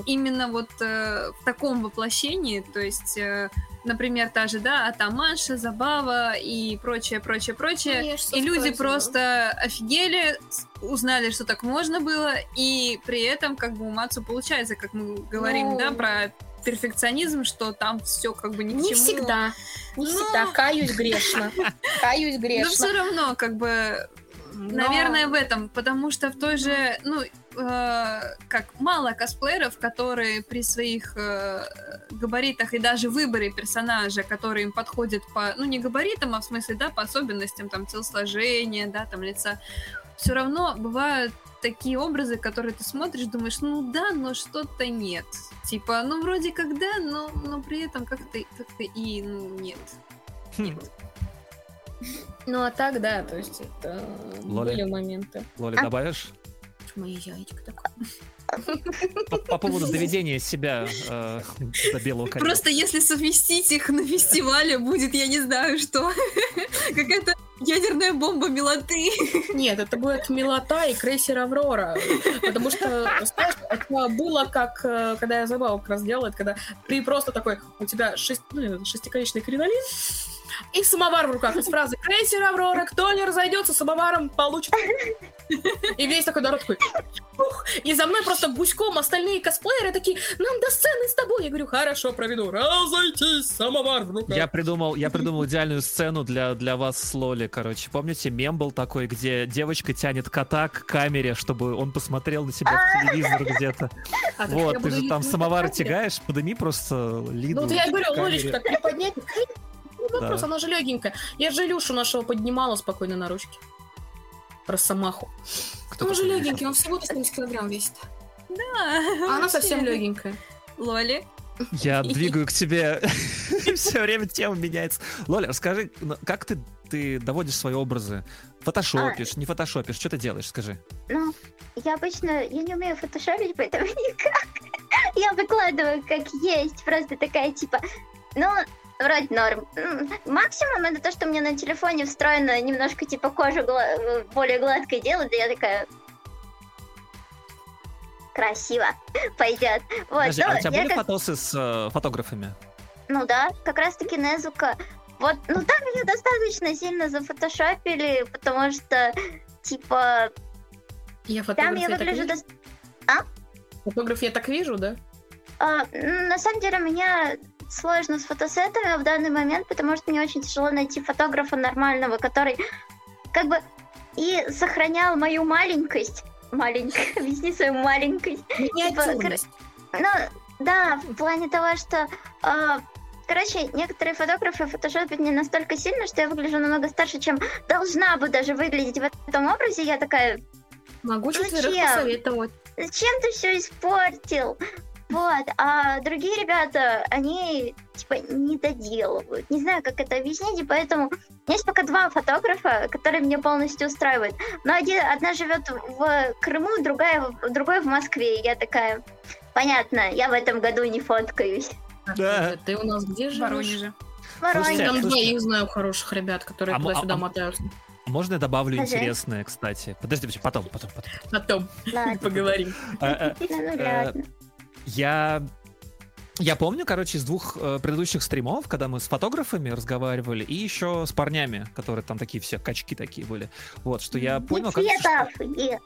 Именно вот э, в таком воплощении, то есть, э, например, та же, да, Атамаша, Забава и прочее, прочее, прочее. Конечно, И люди просто офигели, узнали, что так можно было, и при этом как бы у Мацу получается, как мы говорим, Ну. да, про перфекционизм, что там все как бы ни к Не чему. всегда. Не Ну. всегда. Каюсь грешно. Каюсь Но грешно. все равно, как бы, Но- наверное, в этом, потому что в той же, ну, э, как мало косплееров, которые при своих э, габаритах и даже выборе персонажа, который им подходит по, ну, не габаритам, а в смысле, да, по особенностям, там, телосложения, да, там, лица, все равно бывают такие образы, которые ты смотришь, думаешь, ну да, но что-то нет. Типа, ну вроде как да, но, но при этом как-то как и ну, нет. Хм. Ну, а так, да, то есть это Лоли. были моменты. Лоли, А- добавишь? Мои яичко такое. По, по поводу доведения себя э, до белого коня. Просто если совместить их на фестивале, будет, я не знаю, что. Какая-то ядерная бомба милоты. Нет, это будет милота и крейсер Аврора. Потому что, знаешь, это было как, э, когда я забаву как раз делала, это когда ты просто такой, у тебя шесть, ну, шестиконечный кринолин, и самовар в руках. Из фразы «Крейсер Аврора, кто не разойдется самоваром, получит». И весь такой народ такой «Ух». И за мной просто гуськом остальные косплееры такие «Нам до сцены с тобой». Я говорю «Хорошо, проведу». Разойтись, самовар в руках. Я придумал, я придумал идеальную сцену для, для вас с Лоли, короче. Помните, мем был такой, где девочка тянет кота к камере, чтобы он посмотрел на себя в телевизор где-то. А, Вот, ты же там самовар тягаешь, подыми просто Лиду Ну вот я говорю. Лолечку так приподнять. Вопрос, Да. она же легенькая. Я же Илюшу нашего поднимала спокойно на ручке. Росомаху. Кто Он же легенький, он Лиша? всего 70 килограмм весит. Да. А она совсем легенькая. Лоли. Я двигаю к тебе. Все время тема меняется. Лоля, расскажи, ну, как ты, ты доводишь свои образы? Фотошопишь, не фотошопишь? Что ты делаешь, скажи? Ну, я обычно, я не умею фотошопить, поэтому никак. Я выкладываю как есть, просто такая типа, ну, вроде норм. М, Максимум это то, что у меня на телефоне встроено немножко типа кожу гла- более гладкой делать, да я такая красиво пойдет. Вот, Подожди, а ну, у тебя были как- фотосы с э, фотографами? ну да, как раз таки Незука. Вот, ну там меня достаточно сильно зафотошопили, потому что, типа, Я там я выгляжу вижу. дос- Фотограф я так вижу, да? А, на самом деле, у меня сложно с фотосетами в данный момент, потому что мне очень тяжело найти фотографа нормального, который как бы и сохранял мою маленькость. Маленькость, объясни свою маленькость. Миниатюрность. Ну, да, в плане того, что... а, короче, некоторые фотографы фотошопят не настолько сильно, что я выгляжу намного старше, чем должна бы даже выглядеть в этом образе. Я такая, Могу четверых посоветовать. зачем ты все испортил? Вот, а другие ребята, они типа не доделывают. Не знаю, как это объяснить, и поэтому есть пока два фотографа, которые мне полностью устраивают. Но один, одна живет в Крыму, другая, в- другой в Москве. И я такая, понятно, я в этом году не фоткаюсь. Да. Ты у нас где В живешь? Воронеже. В Воронеже. Слушайте, Там двоих знаю хороших ребят, которые А туда-сюда а- а- мотаются. Можно я добавлю Скажи. интересное, кстати? Подожди, подожди, потом, потом, потом. Потом поговорим. Ну, ну. Я... Я помню, короче, из двух э, предыдущих стримов, когда мы с фотографами разговаривали, и еще с парнями, которые там такие все качки такие были. Вот, что я понял, как... Цветов, и-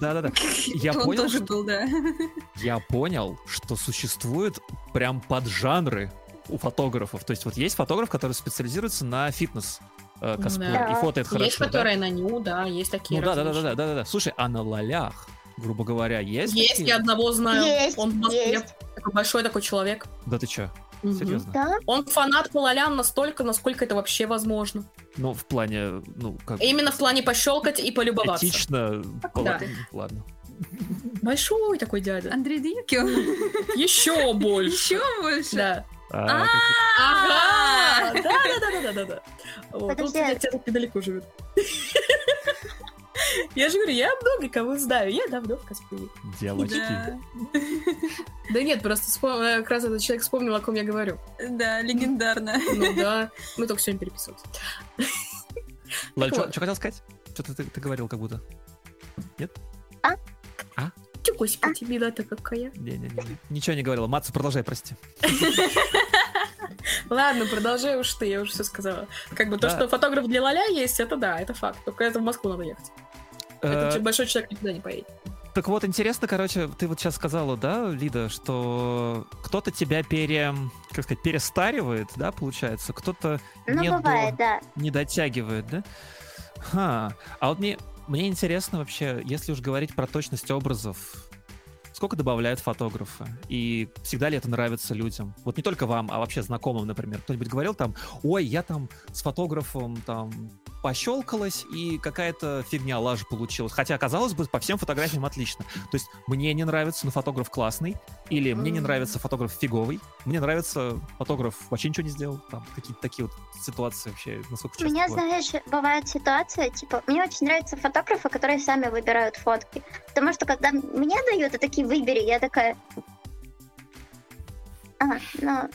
Да-да-да. Я Он понял, тоже что был, да. я понял, что существуют прям поджанры у фотографов. То есть вот есть фотограф, который специализируется на фитнес э, Ну косплее да. и фотает хорошо. Есть, да? которые на ню, да, есть такие Ну да, да, да, да, да, да, да. Слушай, а на лолях, грубо говоря, есть? Есть, такие? я одного знаю. Есть, Он в Москве есть. такой большой такой человек. Да ты чё? Мгм. Серьезно. Да? Он фанат Палалян настолько, насколько это вообще возможно. Ну, в плане, ну, как... Именно в плане пощелкать и полюбоваться. Этично. Да. пала- Ладно. Большой такой дядя. Андрей Дикио. Еще больше. Еще больше. Да. А, Ага! Да, да, да, да, да, да, да. Вот, он, кстати, недалеко живет. Я же говорю, я много кого знаю, я давно в косплее. Девочки. Да. Да нет, просто вспом- э, как раз этот человек вспомнил, о ком я говорю. Да, легендарно. Ну да, мы только сегодня переписывались. Ладно, вот. что хотел сказать? Что-то ты, ты говорил как будто. Че, господи, беда-то какая. Не-не-не. Ничего не говорила. Матсу, продолжай, прости. Ладно, продолжай уж ты, я уже все сказала. Как бы то, Да. что фотограф для Лоля есть, это да, это факт. Только это в Москву надо ехать. Э, Это большой человек никуда не поедет. Так вот, интересно, короче, ты вот сейчас сказала, да, Лида, что кто-то тебя пере, как сказать, перестаривает, да, получается, кто-то Ну, не, бывает, до- да. не дотягивает, да? Ха. А вот мне, мне интересно вообще, если уж говорить про точность образов, сколько добавляют фотографы? И всегда ли это нравится людям? Вот не только вам, а вообще знакомым, например. Кто-нибудь говорил там, ой, я там с фотографом там пощелкалась, и какая-то фигня, лажа получилась. Хотя, казалось бы, по всем фотографиям отлично. То есть мне не нравится, но фотограф классный, или мне не нравится фотограф фиговый, мне нравится фотограф вообще ничего не сделал. Там какие-то такие вот ситуации вообще, насколько У часто меня, бывает? знаешь, бывает ситуация, типа, мне очень нравятся фотографы, которые сами выбирают фотки. Потому что когда мне дают и такие выбери, я такая... А, ну,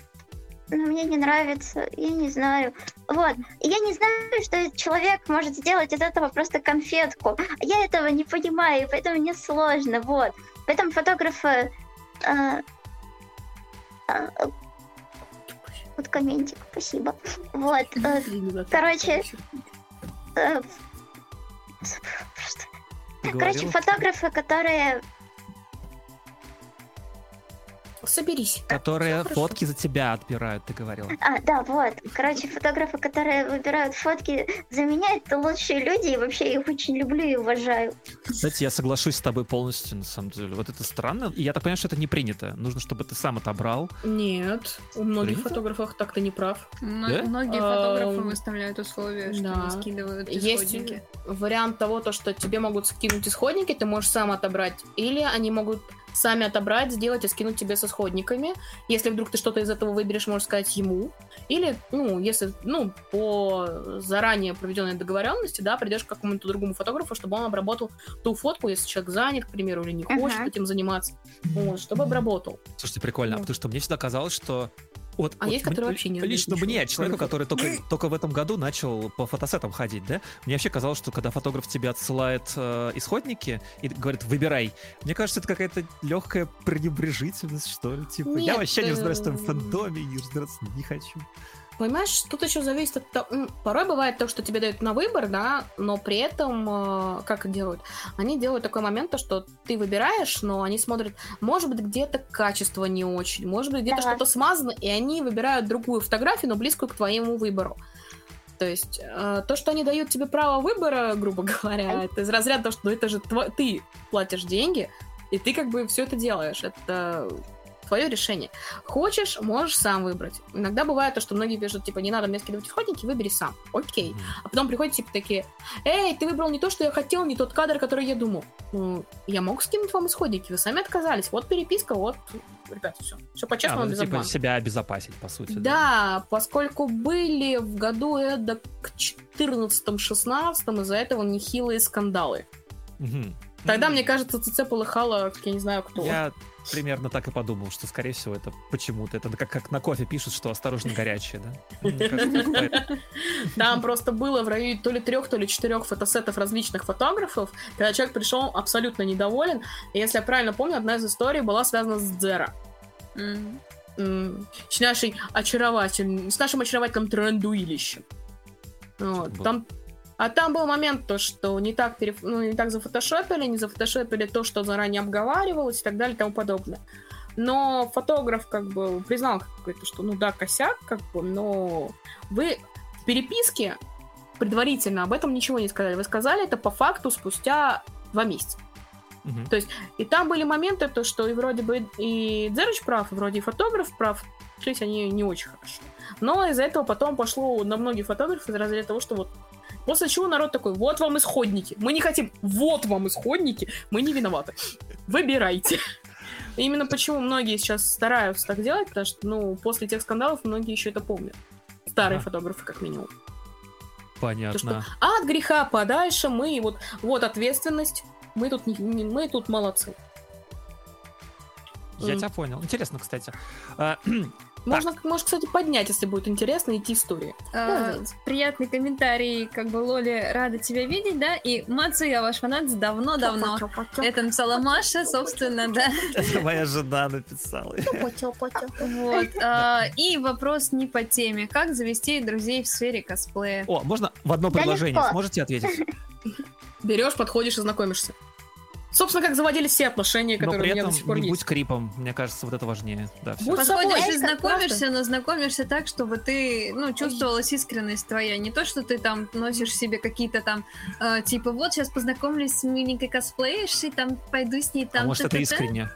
ну, мне не нравится, я не знаю. Вот, и я не знаю, что человек может сделать из этого просто конфетку. Я этого не понимаю, и поэтому мне сложно, вот. Поэтому фотографы... а, а, вот комментик, спасибо. Вот, э, короче, э, Короче, фотографы, которые... Соберись. Которые фотки за тебя отбирают, ты говорила. А, да, вот. Короче, фотографы, которые выбирают фотки за меня, это лучшие люди, и вообще я их очень люблю и уважаю. Кстати, я соглашусь с тобой полностью, на самом деле. Вот это странно. И я так понимаю, что это не принято. Нужно, чтобы ты сам отобрал. Нет, у многих Принято? фотографов так-то не прав. М- Да? Многие А, фотографы выставляют условия, что да. не скидывают Есть исходники. вариант того, то, что тебе могут скинуть исходники, ты можешь сам отобрать. Или они могут сами отобрать, сделать и скинуть тебе с исходниками. Если вдруг ты что-то из этого выберешь, можешь сказать ему. Или, ну, если, ну, по заранее проведенной договоренности, да, придешь к какому-то другому фотографу, чтобы он обработал ту фотку, если человек занят, к примеру, или не хочет Ага. этим заниматься, вот, чтобы обработал. Слушайте, прикольно. Ну. Потому что мне всегда казалось, что... Вот, А вот есть, которые вообще не Лично ничего, мне, человеку, который только, только в этом году начал по фотосетам ходить, да? Мне вообще казалось, что когда фотограф тебе отсылает э, исходники и говорит, выбирай, мне кажется, это какая-то легкая пренебрежительность, что ли. Типа, я Нет, вообще не разбираюсь в этом фандоме, и разбираться не хочу. Понимаешь, тут еще зависит от того... Порой бывает то, что тебе дают на выбор, да, но при этом, э, как делают? Они делают такой момент, то, что ты выбираешь, но они смотрят, может быть, где-то качество не очень, может быть, где-то Да. что-то смазано, и они выбирают другую фотографию, но близкую к твоему выбору. То есть э, то, что они дают тебе право выбора, грубо говоря, это из разряда того, что ну, это же тво- ты платишь деньги, и ты как бы все это делаешь. Это твое решение. Хочешь, можешь сам выбрать. Иногда бывает то, что многие пишут, типа, не надо мне скидывать исходники, выбери сам. Окей. А потом приходят, типа, такие, эй, ты выбрал не то, что я хотел, не тот кадр, который я думал. Ну, я мог скинуть вам исходники, вы сами отказались. Вот переписка, вот, ребят, все. Все А, по-честному, ну, без типа обмана. себя обезопасить, по сути. Да, поскольку были в году это к 14-16 из-за этого нехилые скандалы. Мгм. Тогда, М. мне кажется, ЦЦ полыхало, как я не знаю кто. Я примерно так и подумал, что, скорее всего, это почему-то. Это как, как на кофе пишут, что осторожно горячее, да? Поэтому. Там просто было в районе то ли трех, то ли четырех фотосетов различных фотографов, когда человек пришел абсолютно недоволен. И если я правильно помню, одна из историй была связана с Дзера. С нашей очаровательным, с нашим очаровательным трендуилищем. Вот, там, а там был момент, то, что не так, переф... ну, не так зафотошопили, не зафотошопили то, что заранее обговаривалось и так далее и тому подобное. Но фотограф как бы признал какой-то, что ну да, косяк, как бы, но вы в переписке предварительно об этом ничего не сказали. Вы сказали это по факту спустя два месяца. Мгм. И там были моменты, то, что и вроде бы и Дзерыч прав, и вроде и фотограф прав, сошлись они не очень хорошо. Но из-за этого потом пошло на многие фотографы из разряда того, что вот После чего народ такой, вот вам исходники. Мы не хотим, вот вам исходники, мы не виноваты. Выбирайте. именно почему многие сейчас стараются так делать, потому что, ну, после тех скандалов многие еще это помнят. Старые а. фотографы, как минимум. Понятно. То, что, а от греха подальше мы, вот, вот ответственность, мы тут, не, мы тут молодцы. Я mm. тебя понял. Интересно, кстати. Можно, может, кстати, поднять, если будет интересно, идти истории. А, приятный комментарий, как бы Лоли рада тебя видеть, да? И Мацу, я ваш фанат давно-давно. Это написала Маша, собственно, да. Это моя жена написала. Вот. А, и вопрос не по теме. Как завести друзей в сфере косплея? О, можно в одно предложение? Сможете ответить? Берешь, подходишь и знакомишься. Собственно, как заводились все отношения, которые но при этом у меня до сих пор не есть. будь крипом, мне кажется, вот это важнее. Да, все. Будь собой, ты знакомишься, но знакомишься так, чтобы ты, ну, чувствовалась искренность твоя. Не то, что ты там носишь себе какие-то там, э, типа, вот, сейчас познакомлюсь с миленькой косплеершей, там, пойду с ней там... А может, это искренне?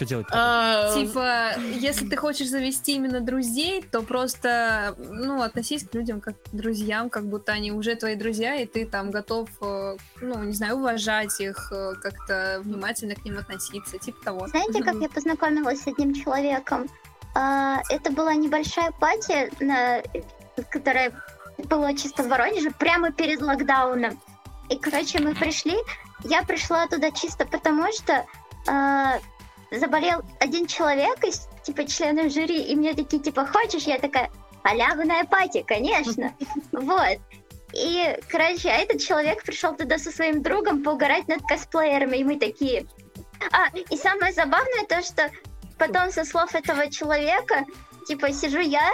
Что делать? А, типа, если ты хочешь завести именно друзей, то просто, ну, относись к людям как к друзьям, как будто они уже твои друзья, и ты там готов, э, ну, не знаю, уважать их, э, как-то внимательно к ним относиться, типа того. Знаете, как я познакомилась с одним человеком? А, это была небольшая пати, которая была чисто в Воронеже, прямо перед локдауном. И, короче, мы пришли, я пришла туда чисто потому, что а, заболел один человек из типа членов жюри, и мне такие, типа, хочешь? Я такая, халявная пати, конечно. Вот. И, короче, а этот человек пришел туда со своим другом поугарать над косплеерами, и мы такие... А, и самое забавное то, что потом со слов этого человека, типа, сижу я,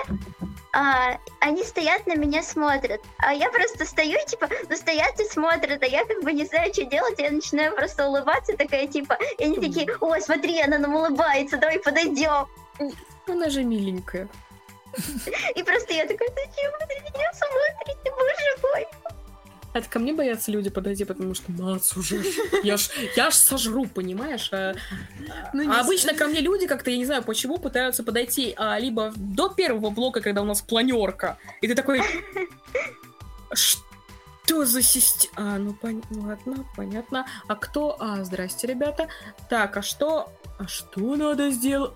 а, они стоят на меня смотрят. А я просто стою, типа, ну стоят и смотрят, а я как бы не знаю, что делать, я начинаю просто улыбаться, такая, типа, и они такие, о, смотри, она нам улыбается, давай подойдем. Она же миленькая. И просто я такая, зачем вы на меня смотрите, боже мой? Это ко мне боятся люди подойти, потому что Мац уже. Я ж, я ж сожру, понимаешь? А, ну, а обычно ко мне люди как-то, я не знаю почему, пытаются подойти а, либо до первого блока, когда у нас планерка, и ты такой... Что за система? А, ну, пон... ладно, понятно. А кто? А, здрасте, ребята. Так, а что? А что надо сделать?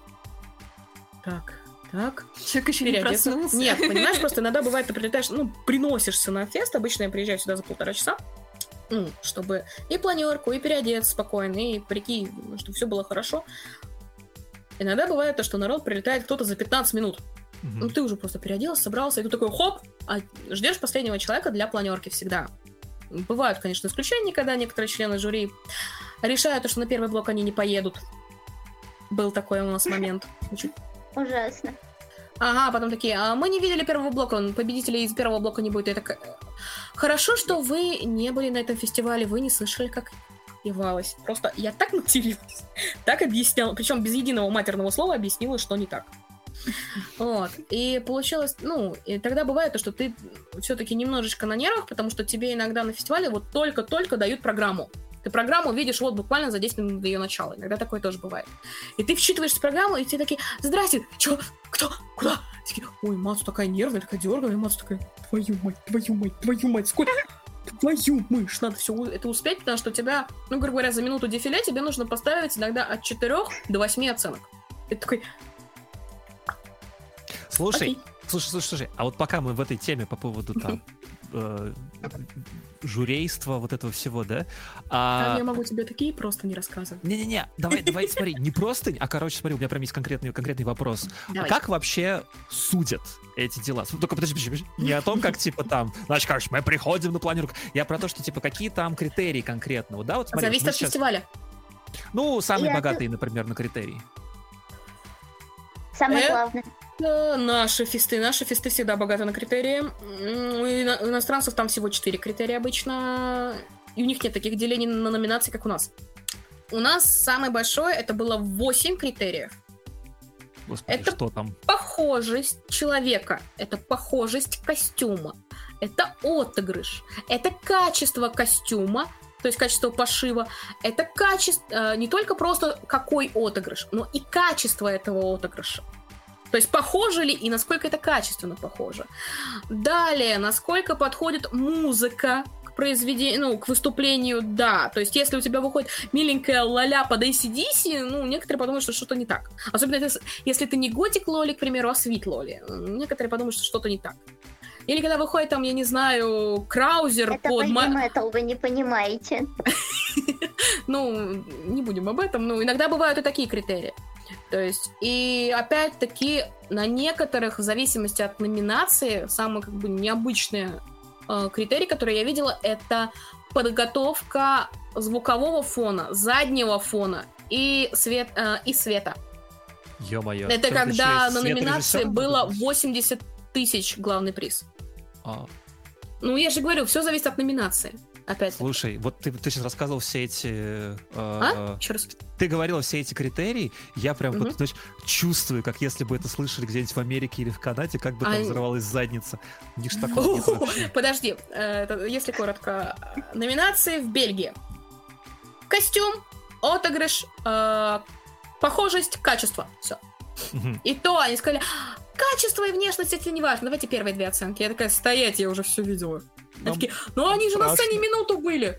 Так, так. Человек еще не проснулся. Нет, понимаешь, просто иногда бывает, ты прилетаешь, ну, приносишься на фест, обычно я приезжаю сюда за полтора часа, ну, чтобы и планерку, и переодеться спокойно, и прикинь, чтобы все было хорошо. Иногда бывает то, что народ прилетает кто-то за 15 минут. Угу. Ну, ты уже просто переоделся, собрался, и ты такой, хоп, а ждешь последнего человека для планерки всегда. Бывают, конечно, исключения, когда некоторые члены жюри решают, что на первый блок они не поедут. Был такой у нас момент. Ужасно. Ага, потом такие, а мы не видели первого блока, победителей из первого блока не будет. Я так... Хорошо, что вы не были на этом фестивале, вы не слышали, как пивалось. Просто я так мотивировалась, так объясняла, причем без единого матерного слова объяснила, что не так. Вот. И получилось, ну, и тогда бывает то, что ты все-таки немножечко на нервах, потому что тебе иногда на фестивале вот только-только дают программу. Ты программу видишь вот буквально за 10 минут до ее начала. Иногда такое тоже бывает. И ты вчитываешься в программу, и все такие, здрасте, чё, кто, куда? Такие, ой, Мацу такая нервная, такая дерганая, Мацу такая, твою мать, твою мать, твою мать, сколько... Твою мышь, надо все это успеть, потому что у тебя, ну, грубо говоря, за минуту дефиле тебе нужно поставить иногда от 4 до 8 оценок. Это такой... Слушай, Окей. слушай, слушай, слушай, а вот пока мы в этой теме по поводу там э, журейства, вот этого всего, да? А... Там я могу тебе такие просто не рассказывать. Не-не-не, давай, давай, смотри, не просто, а, короче, смотри, у меня прям есть конкретный, конкретный вопрос. А давай. А как вообще судят эти дела? Только подожди, подожди, подожди, не о том, как, типа, там, значит, короче, мы приходим на планировку. Я про то, что, типа, какие там критерии конкретно, вот, да? Вот, смотри, Зависит от сейчас... фестиваля. Ну, самые я богатые, ты... например, на критерии. Самое э? главное. Наши фесты, наши фесты всегда богаты на критерии. У иностранцев там всего 4 критерия обычно. И у них нет таких делений на номинации, как у нас. У нас самый большой это было 8 критериев. Господи, это что там? похожесть человека, это похожесть костюма, это отыгрыш, это качество костюма, то есть качество пошива, это качество, э, не только просто какой отыгрыш, но и качество этого отыгрыша. То есть похоже ли и насколько это качественно похоже. Далее, насколько подходит музыка к произведению, ну, к выступлению, да. То есть, если у тебя выходит миленькая лоля под ACDC, ну, некоторые подумают, что что-то не так. Особенно если, ты не готик лоли, к примеру, а свит лоли. Некоторые подумают, что что-то не так. Или когда выходит там, я не знаю, Краузер Это под... metal, вы не понимаете. Ну, не будем об этом. Ну, иногда бывают и такие критерии. То есть, и опять-таки, на некоторых, в зависимости от номинации, самый как бы необычный э, критерий, который я видела, это подготовка звукового фона, заднего фона и, свет, э, и света. Ё-моё. это Ты когда на номинации было будешь? 80 тысяч главный приз. А, Ну, я же говорю, все зависит от номинации. Опять. Слушай, вот ты, ты сейчас рассказывал все эти... э, А? Еще раз. Ты говорила все эти критерии, я прям Мгм. вот, знаешь, чувствую, как если бы это слышали где-нибудь в Америке или в Канаде, как бы там А- взорвалась задница. Них ж такого нет. Подожди, э, если коротко. Номинации в Бельгии. Костюм, отыгрыш, э, похожесть, качество. Все. И то они сказали, качество и внешность это не важно. Давайте первые две оценки. Я такая, стоять, я уже все видела. Они такие, ну они же на страшно. сцене минуту были.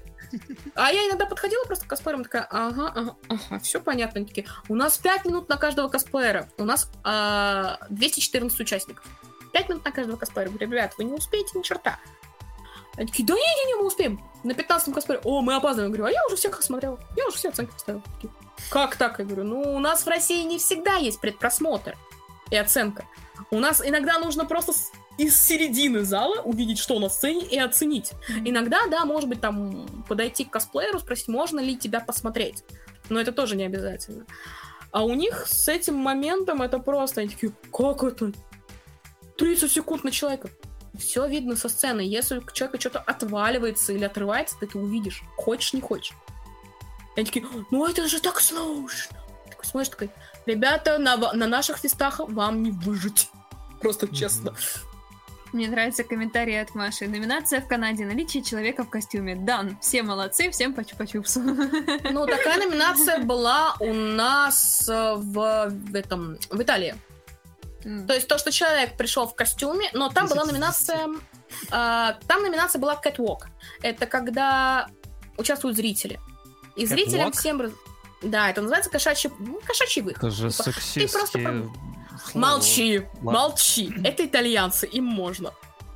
А я иногда подходила просто к косплеерам, такая, ага, ага, ага, все понятно. Они такие, у нас 5 минут на каждого косплеера. У нас а, 214 участников. 5 минут на каждого косплеера. Говорю, ребят, вы не успеете ни черта. Они такие, да не, не, не, мы успеем. На 15 косплеере, о, мы опаздываем. Я говорю, а я уже всех осмотрел. Я уже все оценки поставил. Такие, Как так? Я говорю, ну, у нас в России не всегда есть предпросмотр и оценка. У нас иногда нужно просто из середины зала увидеть, что на сцене, и оценить. Иногда, да, может быть, там подойти к косплееру, спросить, можно ли тебя посмотреть. Но это тоже не обязательно. А у них с этим моментом это просто, они такие, как это? 30 секунд на человека. Все видно со сцены. Если у человека что-то отваливается или отрывается, ты это увидишь. Хочешь, не хочешь. Они такие, ну это же так сложно. Такой смотришь, такой, ребята, на, на наших фестах вам не выжить. Просто честно. Мне нравится комментарий от Маши. Номинация в Канаде. Наличие человека в костюме. Дан. Все молодцы, всем по чупа-чупсу. Ну, такая номинация была у нас э, в, в этом в Италии. М. То есть то, что человек пришел в костюме, но там была 10 из номинация. а, там номинация была Catwalk. Это когда участвуют зрители. И зрителям Catwalk? всем. раз- Да, это называется кошачий, ну, кошачий выход. Это же Типа, ты просто сексистские про- слова. Молчи, Ладно. молчи. Это итальянцы, им можно.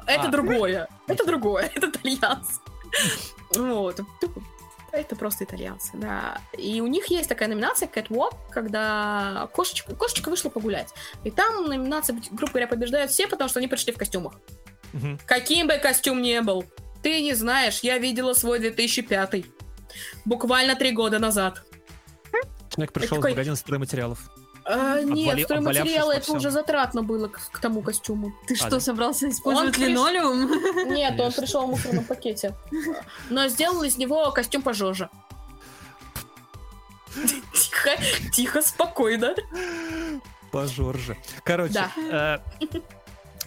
Это А. другое. Это другое. Это итальянцы. Вот. Это просто итальянцы, да. И у них есть такая номинация Catwalk, когда кошечка, кошечка вышла погулять. И там номинация, грубо говоря, побеждают все, потому что они пришли в костюмах. Мгм. Каким бы костюм ни был. Ты не знаешь, я видела свой 2005. Буквально три года назад. Человек пришел такой- в магазин стройматериалов. А, нет, Обвали- стройматериалы это уже затратно было к, к тому костюму. Ты А, что, да. собрался использовать Он приш- линолеум? Нет, он Конечно. пришел в мусорном пакете. Но сделал из него костюм пожоже. Тихо, тихо, спокойно. Пожорже. Короче, Да. э,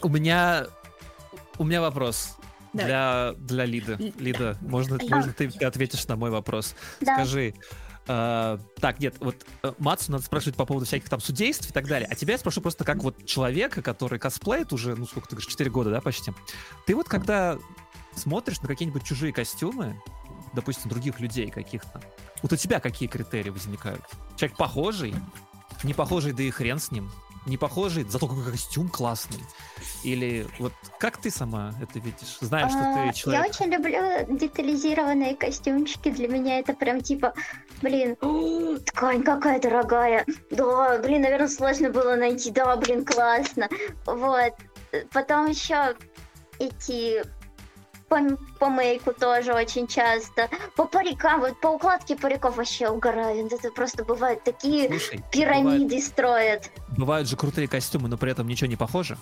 у меня у меня вопрос для для Лиды. Лида, можно, Да. можно ты ответишь на мой вопрос? Да. Скажи. Э, так, нет, вот э, Мацу надо спрашивать по поводу всяких там судейств и так далее. А тебя я спрошу просто как вот человека, который косплеит уже, ну сколько ты говоришь, 4 года, да, почти. Ты вот когда смотришь на какие-нибудь чужие костюмы, допустим, других людей каких-то, вот у тебя какие критерии возникают? Человек похожий, не похожий, да и хрен с ним. Не похожий, зато какой костюм классный. Или вот как ты сама это видишь? Знаешь, что А, ты человек... Я очень люблю детализированные костюмчики. Для меня это прям типа, блин, «О, ткань какая дорогая. Да, блин, наверное, сложно было найти. Да, блин, классно. Вот. Потом еще эти по, по мейку тоже очень часто. По парикам, вот по укладке париков вообще угораю. Это просто бывают такие Слушай, пирамиды строят. Бывают, же крутые костюмы, но при этом ничего не похоже.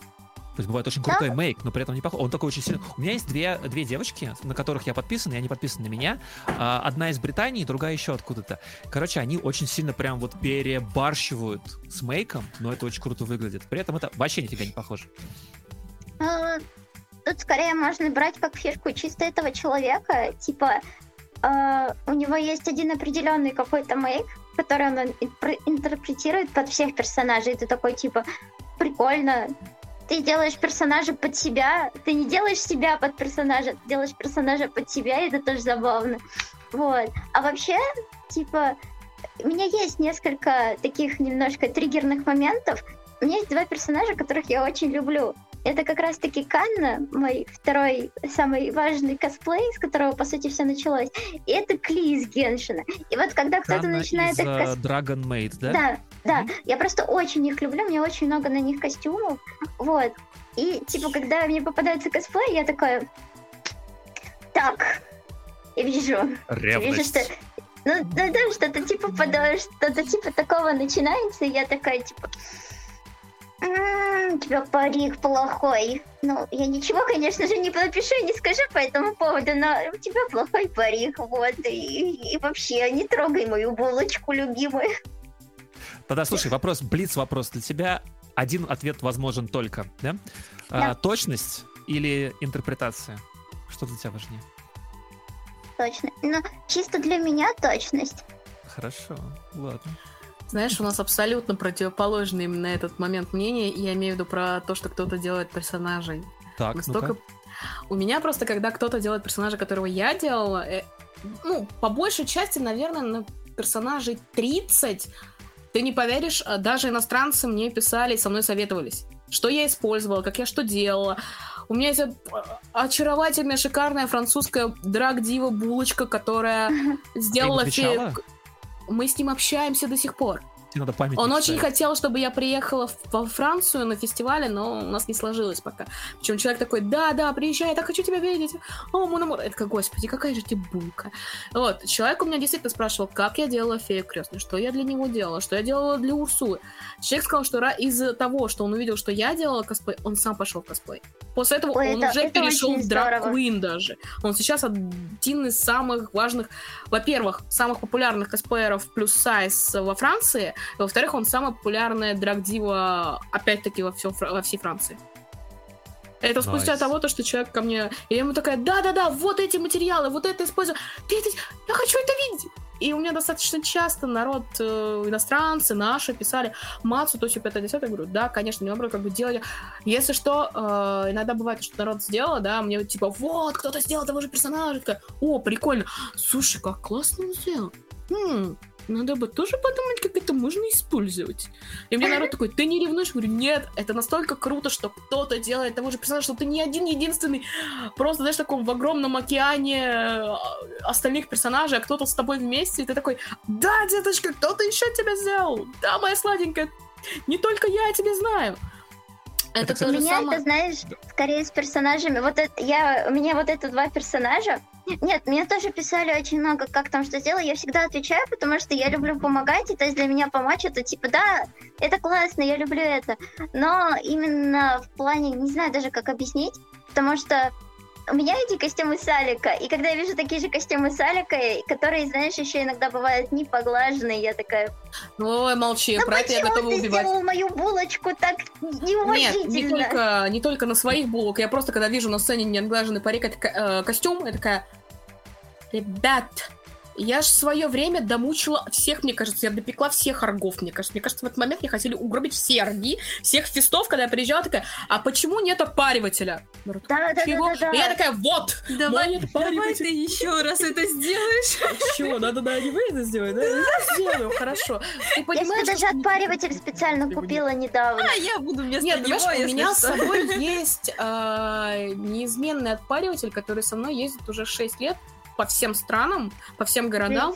То есть бывает очень крутой мейк, но при этом не похож. Он такой очень сильный. У меня есть две, две девочки, на которых я подписан, и они подписаны на меня. А, Одна из Британии, другая еще откуда-то. Короче, они очень сильно прям вот перебарщивают с мейком, но это очень круто выглядит. При этом это вообще нифига не похоже. Тут скорее можно брать как фишку чисто этого человека. Типа, э, у него есть один определенный какой-то мейк, который он ин- пр- интерпретирует под всех персонажей. Это такой, типа, при- прикольно. Ты делаешь персонажа под себя, ты не делаешь себя под персонажа, ты делаешь персонажа под себя, и это тоже забавно. Вот. А вообще, типа, у меня есть несколько таких немножко триггерных моментов. У меня есть два персонажа, которых я очень люблю. Это как раз-таки Канна, мой второй самый важный косплей, с которого, по сути, все началось. И это Кли из Геншина. И вот когда кто-то начинает из, их э, кос- Dragon Maid, да? Да, да. Мгм. Я просто очень их люблю, мне очень много на них костюмов. Вот. И, типа, когда мне попадается косплей, я такая... Так, я вижу, вижу, что... Ну, ну да, что-то типа что-то типа такого начинается, и я такая, типа... «М, У тебя парик плохой. Ну, я ничего, конечно же, не напишу и не скажу по этому поводу, но у тебя плохой парик, вот, и, и вообще, не трогай мою булочку любимую. Тогда слушай, вопрос, блиц вопрос для тебя. Один ответ возможен только, да? А, Да. точность или интерпретация? Что для тебя важнее? Точно. Ну, чисто для меня точность. Хорошо, ладно. Знаешь, у нас абсолютно противоположные именно на этот момент мнения. и Я имею в виду про то, что кто-то делает персонажей. Так, Настолько... У меня просто, когда кто-то делает персонажа, которого я делала, э, ну, по большей части, наверное, на персонажей 30, ты не поверишь, а даже иностранцы мне писали и со мной советовались. Что я использовала, как я что делала. У меня есть э, очаровательная, шикарная французская драг-дива булочка, которая сделала отвечала? Мы с ним общаемся до сих пор. Тебе надо память Он очень хотел, чтобы я приехала в- во Францию на фестивале, но у нас не сложилось пока. Причем человек такой, да, да, приезжай, я так хочу тебя видеть. О, мой намор. Я такая, господи, какая же ты булка. Вот, человек у меня действительно спрашивал, как я делала фею крестную, что я для него делала, что я делала для Урсулы. Человек сказал, что из-за того, что он увидел, что я делала косплей, он сам пошел в косплей. После этого Ой, он это- уже это перешел в. Queen даже. Он сейчас один из самых важных, во-первых, самых популярных косплееров плюс сайз во Франции, во-вторых, он самая популярная драгдива, опять-таки, во, всем, во всей Франции. Это спустя nice. того, то, что человек ко мне... И я ему такая, да-да-да, вот эти материалы, вот это использую. Ты это... Я хочу это видеть. И у меня достаточно часто народ, э, иностранцы, наши, писали, Мацу, то все 5 10 Я говорю, да, конечно, не вопрос, как бы делали. Если что, э, иногда бывает, что народ сделал, да, мне типа, вот, кто-то сделал того же персонажа. Такая, О, прикольно. Слушай, как классно он сделал. Хм, надо бы тоже подумать, как это можно использовать. И мне народ такой, ты не ревнуешь? Я говорю, нет, это настолько круто, что кто-то делает того же персонажа, что ты не один единственный, просто, знаешь, таком в огромном океане э, остальных персонажей, а кто-то с тобой вместе, и ты такой, да, деточка, кто-то еще тебя сделал, да, моя сладенькая, не только я тебя знаю. Это, Это, то У меня самое. это, знаешь, скорее с персонажами. Вот это, я, у меня вот это два персонажа. Нет, мне тоже писали очень много, как там что сделать. Я всегда отвечаю, потому что я люблю помогать, и то есть для меня помочь это типа, да, это классно, я люблю это. Но именно в плане, не знаю даже как объяснить, потому что у меня эти костюмы Салика, и когда я вижу такие же костюмы Салика, которые, знаешь, еще иногда бывают не поглаженные, я такая, Ой, молчи, ну про это я готова ты убивать. сделал мою булочку так Нет, неуважительно? не только, не только на своих булок. Я просто, когда вижу на сцене неотглаженный парик, это э, костюм, я такая... Ребят, я ж в свое время домучила всех, мне кажется, я допекла всех оргов, мне кажется. Мне кажется, в этот момент мне хотели угробить все орги, всех фестов, когда я приезжала, такая, а почему нет отпаривателя? Народ, Да, да, «Чего?» да, да, И я да. такая, вот! Давай, давай отпариватель». ты еще раз это сделаешь. Чего? Надо-да, не вы это сделать, да? Я сделаю, хорошо. Ты Я понимаешь, даже что не- отпариватель специально купила недавно. А я буду вместо Нет, него, у меня с собой есть э, неизменный отпариватель, который со мной ездит уже 6 лет по всем странам, по всем городам.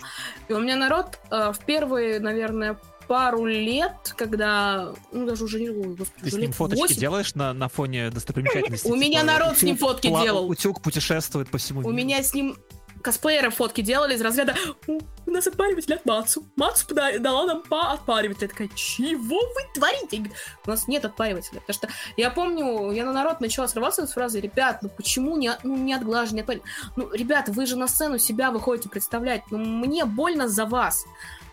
И у меня народ э, в первые, наверное, пару лет, когда... Ну, даже уже не... господи, Ты с ним фоточки 8. делаешь на, на фоне достопримечательности? У меня Типа, народ с ним фотки делал. Утюг путешествует по всему У миру. меня с ним косплееры фотки делали из разряда «У нас отпариватель от Мацу. Мацу дала нам по отпаривателю. Я такая, чего вы творите? У нас нет отпаривателя. Потому что я помню, я на народ начала срываться с фразы «Ребят, ну почему не, ну, не отглажен, не отпариватель?» Ну, ребята, вы же на сцену себя выходите представлять. Ну, мне больно за вас.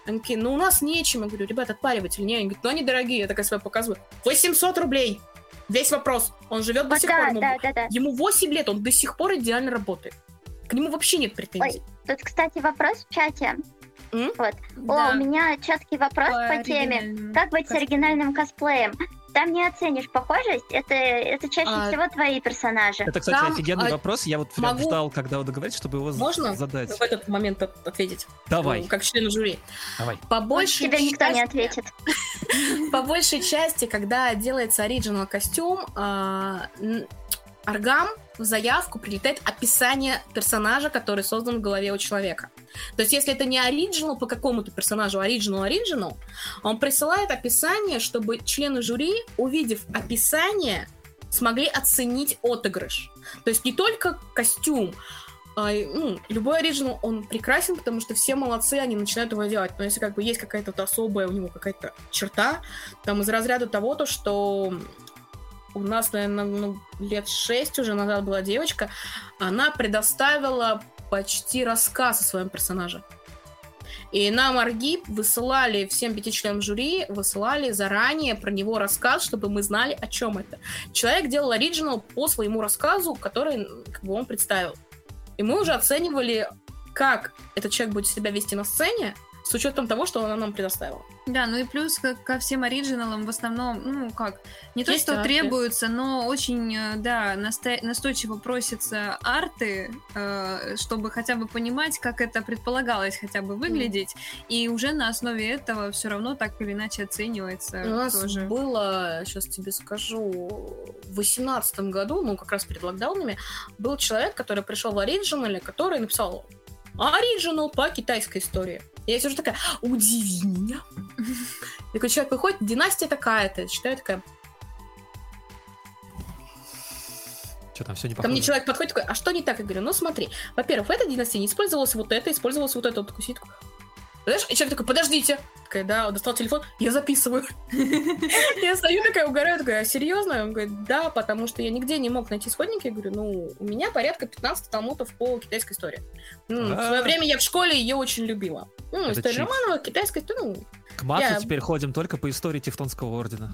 Они такие, ну у нас нечем. Я говорю, ребят, отпариватель. Не, они говорят, ну они дорогие. Я такая себя показываю. 800 рублей. Весь вопрос. Он живет до сих пор. да, да, да. Ему 8 лет, он до сих пор идеально работает. К нему вообще нет претензий. Тут, кстати, вопрос в чате. М? Вот. Да, О, у меня четкий вопрос по, теме. оригинальному Как быть с косплею. оригинальным косплеем? там не оценишь похожесть, это, это чаще А, всего твои персонажи. Это, кстати, Там, офигенный а, вопрос. Я вот прям могу- ждал, когда вы договоритесь, чтобы его Можно задать. в этот момент от- ответить? Давай, Ну, Как члену жюри. давай. По Больше большей тебе никто не части- ответит. По большей части, когда делается оригинал костюм, Аргам в заявку прилетает описание персонажа, который создан в голове у человека. То есть, если это не оригинал по какому-то персонажу, оригинал оригинал, он присылает описание, чтобы члены жюри, увидев описание, смогли оценить отыгрыш. То есть не только костюм, а, ну, любой оригинал, он прекрасен, потому что все молодцы, они начинают его делать. Но если как бы есть какая-то особая у него какая-то черта, там из разряда того, то, что у нас, наверное, ну, лет шесть уже назад была девочка, она предоставила почти рассказ о своем персонаже. И нам Аргип высылали, всем пяти членам жюри, высылали заранее про него рассказ, чтобы мы знали, о чем это. Человек делал оригинал по своему рассказу, который как бы, он представил. И мы уже оценивали, как этот человек будет себя вести на сцене, с учетом того, что она нам предоставила. Да, ну и плюс ко, ко всем оригиналам в основном, ну как, не то, Есть что арты. требуется, но очень, э, да, наста- настойчиво просятся арты, э, чтобы хотя бы понимать, как это предполагалось хотя бы выглядеть, и уже на основе этого все равно так или иначе оценивается У нас тоже. было, сейчас тебе скажу, в восемнадцатом году, ну, как раз перед локдаунами, был человек, который пришел в оригинале, который написал оригинал по китайской истории. Я сижу такая, удиви меня. Такой человек выходит, династия такая-то, читаю такая. Что там, все не Ко похоже? мне человек подходит такой, а что не так? Я говорю, ну смотри, во-первых, в этой династии не использовалось вот это, использовалось вот это. Вот такой сидит, знаешь, и человек такой, подождите. Такая, да, он достал телефон, я записываю. Я стою такая, угораю, такая, а серьезно? Он говорит, да, потому что я нигде не мог найти исходники. Я говорю, ну, у меня порядка 15 талмутов по китайской истории. В свое А. время я в школе ее очень любила. История. Романова, китайская история, ну, К Мату теперь ходим только по истории Тевтонского ордена.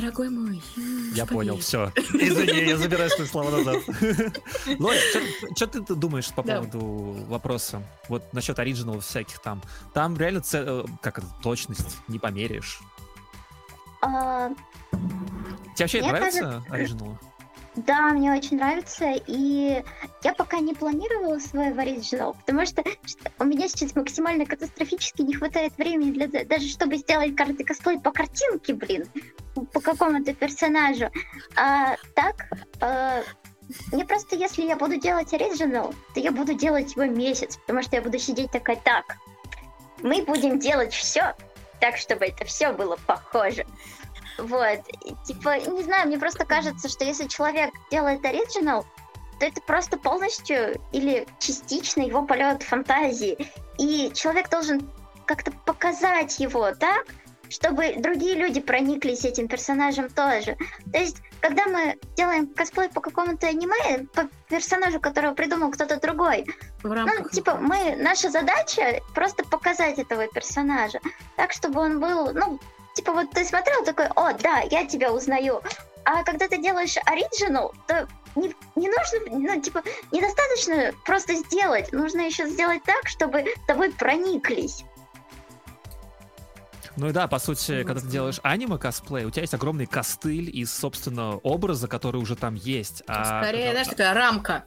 Дорогой мой. Я поверь. понял, все. Извини, я забираю свои слова назад. Лоля, что ты думаешь по поводу вопроса? Вот насчет оригиналов всяких там. Там реально, це- э, как это, точность не померяешь. А, Тебе вообще нравится оригиналы? Да, мне очень нравится, и я пока не планировала свой оригинал, потому что у меня сейчас максимально катастрофически не хватает времени для да- даже чтобы сделать карты косплей по картинке, блин, по какому-то персонажу. А так, э, мне просто, если я буду делать оригинал, то я буду делать его месяц, потому что я буду сидеть такая, так, мы будем делать все так, чтобы это все было похоже. Вот, и, типа, не знаю, мне просто кажется, что если человек делает оригинал, то это просто полностью или частично его полет фантазии. И человек должен как-то показать его так, чтобы другие люди прониклись этим персонажем тоже. То есть, когда мы делаем косплей по какому-то аниме, по персонажу, которого придумал кто-то другой, ну, типа, мы, наша задача просто показать этого персонажа, так, чтобы он был, ну, типа, вот ты смотрел такой, о, да, я тебя узнаю. А когда ты делаешь оригинал, то не, не нужно, ну, типа, недостаточно просто сделать, нужно еще сделать так, чтобы тобой прониклись. Ну и да, по сути, когда ты делаешь аниме-косплей, у тебя есть огромный костыль из, собственно, образа, который уже там есть. А Скорее, когда- знаешь, такая рамка.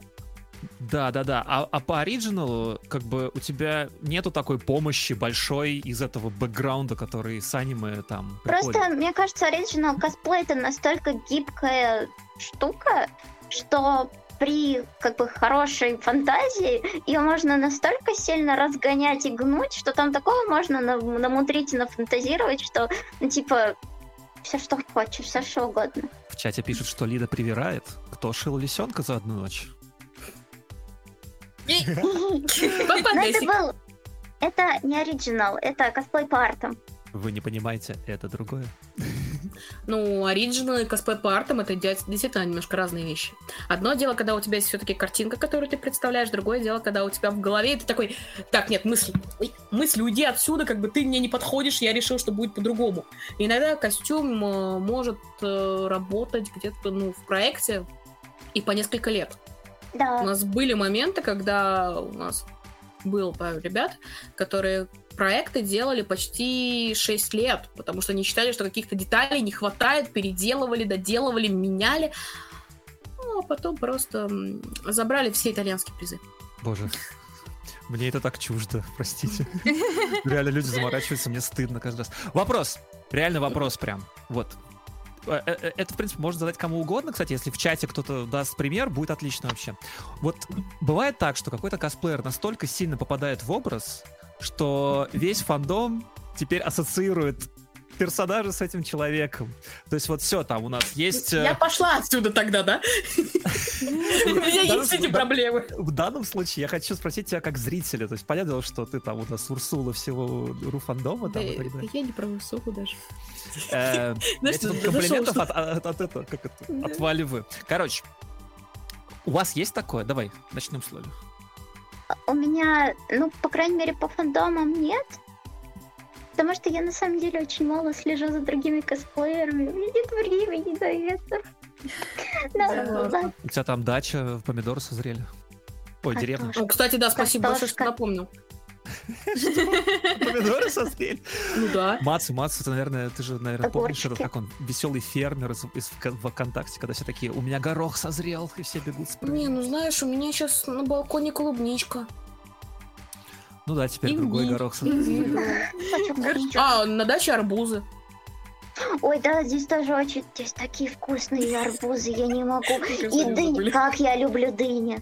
Да, да, да. А, а по оригиналу, как бы, у тебя нету такой помощи большой из этого бэкграунда, который с аниме там Просто, приходит. мне кажется, оригинал косплей это настолько гибкая штука, что при как бы хорошей фантазии ее можно настолько сильно разгонять и гнуть, что там такого можно на- намудрить и нафантазировать, что, ну, типа, все, что хочешь, все, что угодно. В чате пишут, что Лида привирает. Кто шил лисенка за одну ночь? Это Попадайся. был... Это не оригинал, это косплей по артам. Вы не понимаете, это другое. Ну, оригинал и косплей по артам это де- действительно немножко разные вещи. Одно дело, когда у тебя есть все-таки картинка, которую ты представляешь, другое дело, когда у тебя в голове ты такой, так, нет, мысль, ой, мысль, уйди отсюда, как бы ты мне не подходишь, я решил, что будет по-другому. Иногда костюм э, может э, работать где-то, ну, в проекте и по несколько лет. У Да. нас были моменты, когда у нас был пару ребят, которые проекты делали почти 6 лет, потому что они считали, что каких-то деталей не хватает, переделывали, доделывали, меняли. Ну, а потом просто забрали все итальянские призы. Боже. Мне это так чуждо, простите. Реально люди заморачиваются, мне стыдно каждый раз. Вопрос. Реально вопрос прям. Вот. Э, э, э, Это, в принципе, можно задать кому угодно. Кстати, если в чате кто-то даст пример, будет отлично вообще. Вот бывает так, что какой-то косплеер настолько сильно попадает в образ, что весь фандом теперь ассоциирует персонажа с этим человеком. То есть вот все, там у нас есть... э, Я пошла отсюда тогда, да? У меня есть эти проблемы. В данном случае я хочу спросить тебя как зрителя. То есть понятно, что ты там у нас Урсула всего Руфандома. Да я не про высокую даже. Э, комплиментов от, этого, как это, Да. отвали вы. Короче, у вас есть такое? Давай, начнем с Лоли. У меня, ну, по крайней мере, по фандомам нет. Потому что я на самом деле очень мало слежу за другими косплеерами. У меня нет времени на это. Да, Согласна. ладно. У тебя там дача, помидоры созрели. Ой, деревня. Кстати, да, спасибо большое, что напомнил. Помидоры созрели. Ну да. Мацу, Мацу, ты, наверное, ты же, наверное, помнишь, как он, веселый фермер из, ВКонтакте, когда все такие, у меня горох созрел, и все бегут с Не, ну знаешь, у меня сейчас на балконе клубничка. Ну да, теперь другой Имбирь. горох. Хочу кушать. А, на даче арбузы. Ой, да, здесь тоже очень... Здесь такие вкусные арбузы, я не могу. И дыни, как я люблю дыни.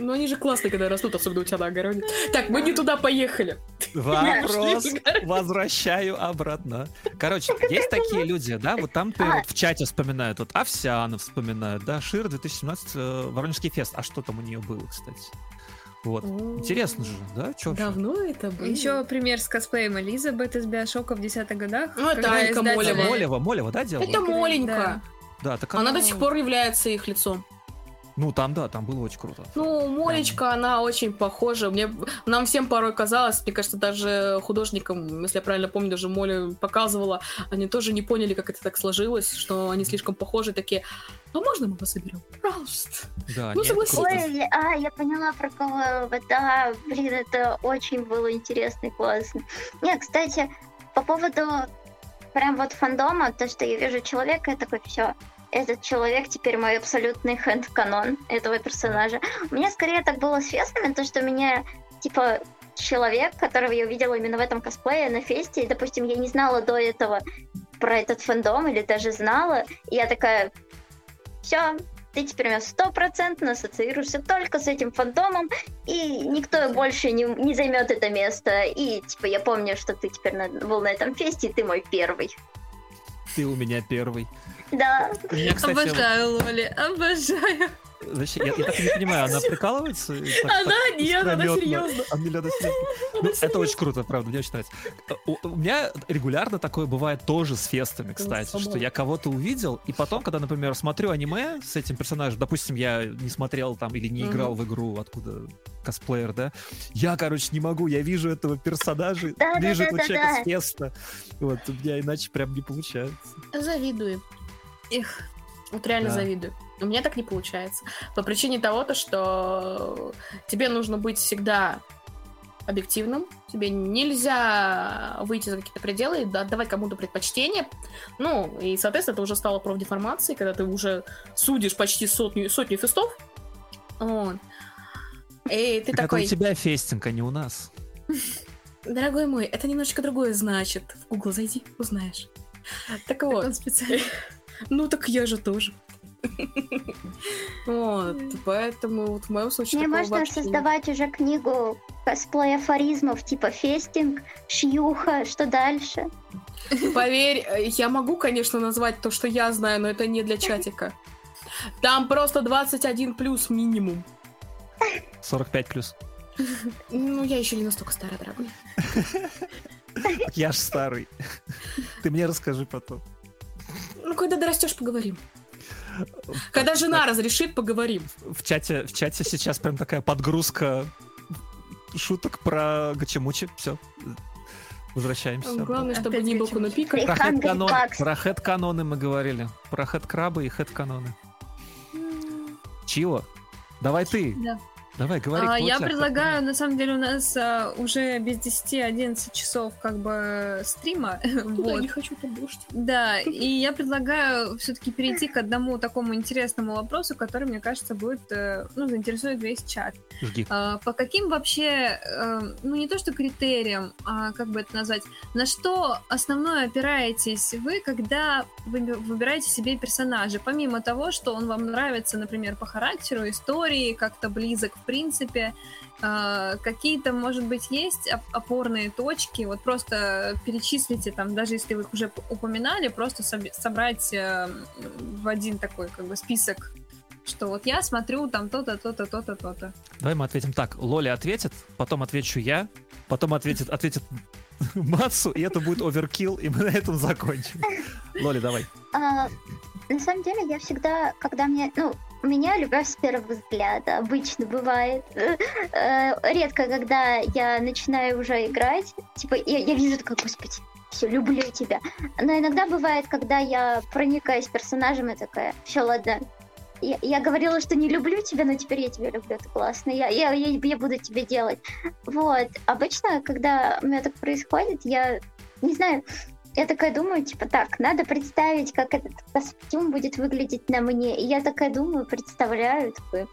Ну они же классные, когда растут, особенно у тебя на огороде. Так, мы не туда поехали. Вопрос возвращаю обратно. Короче, есть такие люди, да, вот там ты А. вот в чате вспоминают, вот Овсянов вспоминают, да, Шир 2017 э, Воронежский фест. А что там у нее было, кстати? Вот. Интересно же, да? Чё вообще? Давно это было? Еще пример с косплеем Элизабет из Биошока в десятых годах. Ну, это Анька издатели- Молева. Молева, Молева, да, делала? Это Моленька. Да, так Она до сих пор является их лицом. Ну, там, да, там было очень круто. Ну, Молечка, она очень похожа. Мне, нам всем порой казалось, мне кажется, даже художникам, если я правильно помню, даже Моля показывала, они тоже не поняли, как это так сложилось, что они слишком похожи, такие, а можно мы вас соберем? Пожалуйста. Да, Ну, согласись. Ой, а, я поняла, про кого. Да, блин, это очень было интересно и классно. Не, кстати, по поводу прям вот фандома, то, что я вижу человека, я такой, все, этот человек теперь мой абсолютный хэнд-канон этого персонажа. У меня скорее так было с фестами, то, что меня, типа, человек, которого я увидела именно в этом косплее на фесте, и, допустим, я не знала до этого про этот фандом или даже знала, и я такая, все, ты теперь у меня стопроцентно ассоциируешься только с этим фантомом, и никто больше не, не займет это место. И, типа, я помню, что ты теперь на- был на этом фесте, и ты мой первый. Ты у меня первый. Да. Меня, кстати, вот- Обожаю Лоли, обожаю. Зачем? Я, я так и не понимаю, она прикалывается? И так- Она так нет, она серьезно. А мне надо серьезно. Ну, это очень круто, правда, мне очень нравится. У, у меня регулярно такое бывает тоже с фестами, кстати, собой. что я кого-то увидел, и потом, когда, например, смотрю аниме с этим персонажем, допустим, я не смотрел там или не играл в игру, откуда косплеер, да, я, короче, не могу, я вижу этого персонажа, да, вижу да, этого да, человека да. с феста. Вот, у меня иначе прям не получается. Завидую. Их. Вот реально Да. завидую. У меня так не получается. По причине того, то, что тебе нужно быть всегда объективным. Тебе нельзя выйти за какие-то пределы и да- отдавать кому-то предпочтение. Ну, и, соответственно, это уже стало профдеформацией, когда ты уже судишь почти сотню, сотню фестов. Вот. И ты Так такой, это у тебя фестинг, а не у нас. дорогой мой, это немножечко другое значит. В Google зайди, узнаешь. Так вот. Он специально. Ну так я же тоже. Вот, поэтому вот в моем случае Мне можно вообще создавать уже книгу косплей афоризмов, типа фестинг, шьюха, что дальше? Поверь, я могу, конечно, назвать то, что я знаю, но это не для чатика. Там просто 21 плюс минимум. 45 плюс. Ну, я еще не настолько старая, дорогой. Я ж старый. Ты мне расскажи потом. Ну, когда дорастешь, поговорим. Когда жена разрешит, поговорим. в чате, в чате сейчас прям такая подгрузка шуток про Гачемучи. Все. Возвращаемся. Главное, чтобы Опять не был Гачимучи. Кунопика. При- Про хэт-каноны мы говорили. Про хэт-крабы и хэт-каноны. Чего? Давай ты. Да. Давай, говори, А, я предлагаю, на самом деле, у нас а, уже без 10-11 часов как бы стрима. Туда вот. не хочу, дождь. Да, и я предлагаю все-таки перейти к одному такому интересному вопросу, который, мне кажется, будет, э, ну, заинтересует весь чат. Жги. А, По каким вообще, э, ну не то что критериям, а как бы это назвать, на что основное опираетесь вы, когда вы выбираете себе персонажа, помимо того, что он вам нравится, например, по характеру, истории, как-то близок в принципе, э, какие-то, может быть, есть оп- опорные точки, вот просто перечислите там, даже если вы их уже упоминали, просто соб- собрать э, в один такой как бы список, что вот я смотрю там то-то, то-то, то-то, то-то. Давай мы ответим так. Лоли ответит, потом отвечу я, потом ответит, ответит Мацу, и это будет оверкилл, и мы на этом закончим. Лоли, давай. А, на самом деле, я всегда, когда мне, ну, у меня любовь с первого взгляда обычно бывает. Э, Редко, когда я начинаю уже играть, типа, я, я вижу такой, господи, все, люблю тебя. Но иногда бывает, когда я проникаюсь персонажем и такая, все, ладно, я, я говорила, что не люблю тебя, но теперь я тебя люблю, это классно, я, я, я, я буду тебе делать. Вот, обычно, когда у меня так происходит, я, не знаю, я такая думаю, типа, так, надо представить, как этот костюм будет выглядеть на мне. И я такая думаю, представляю, такой,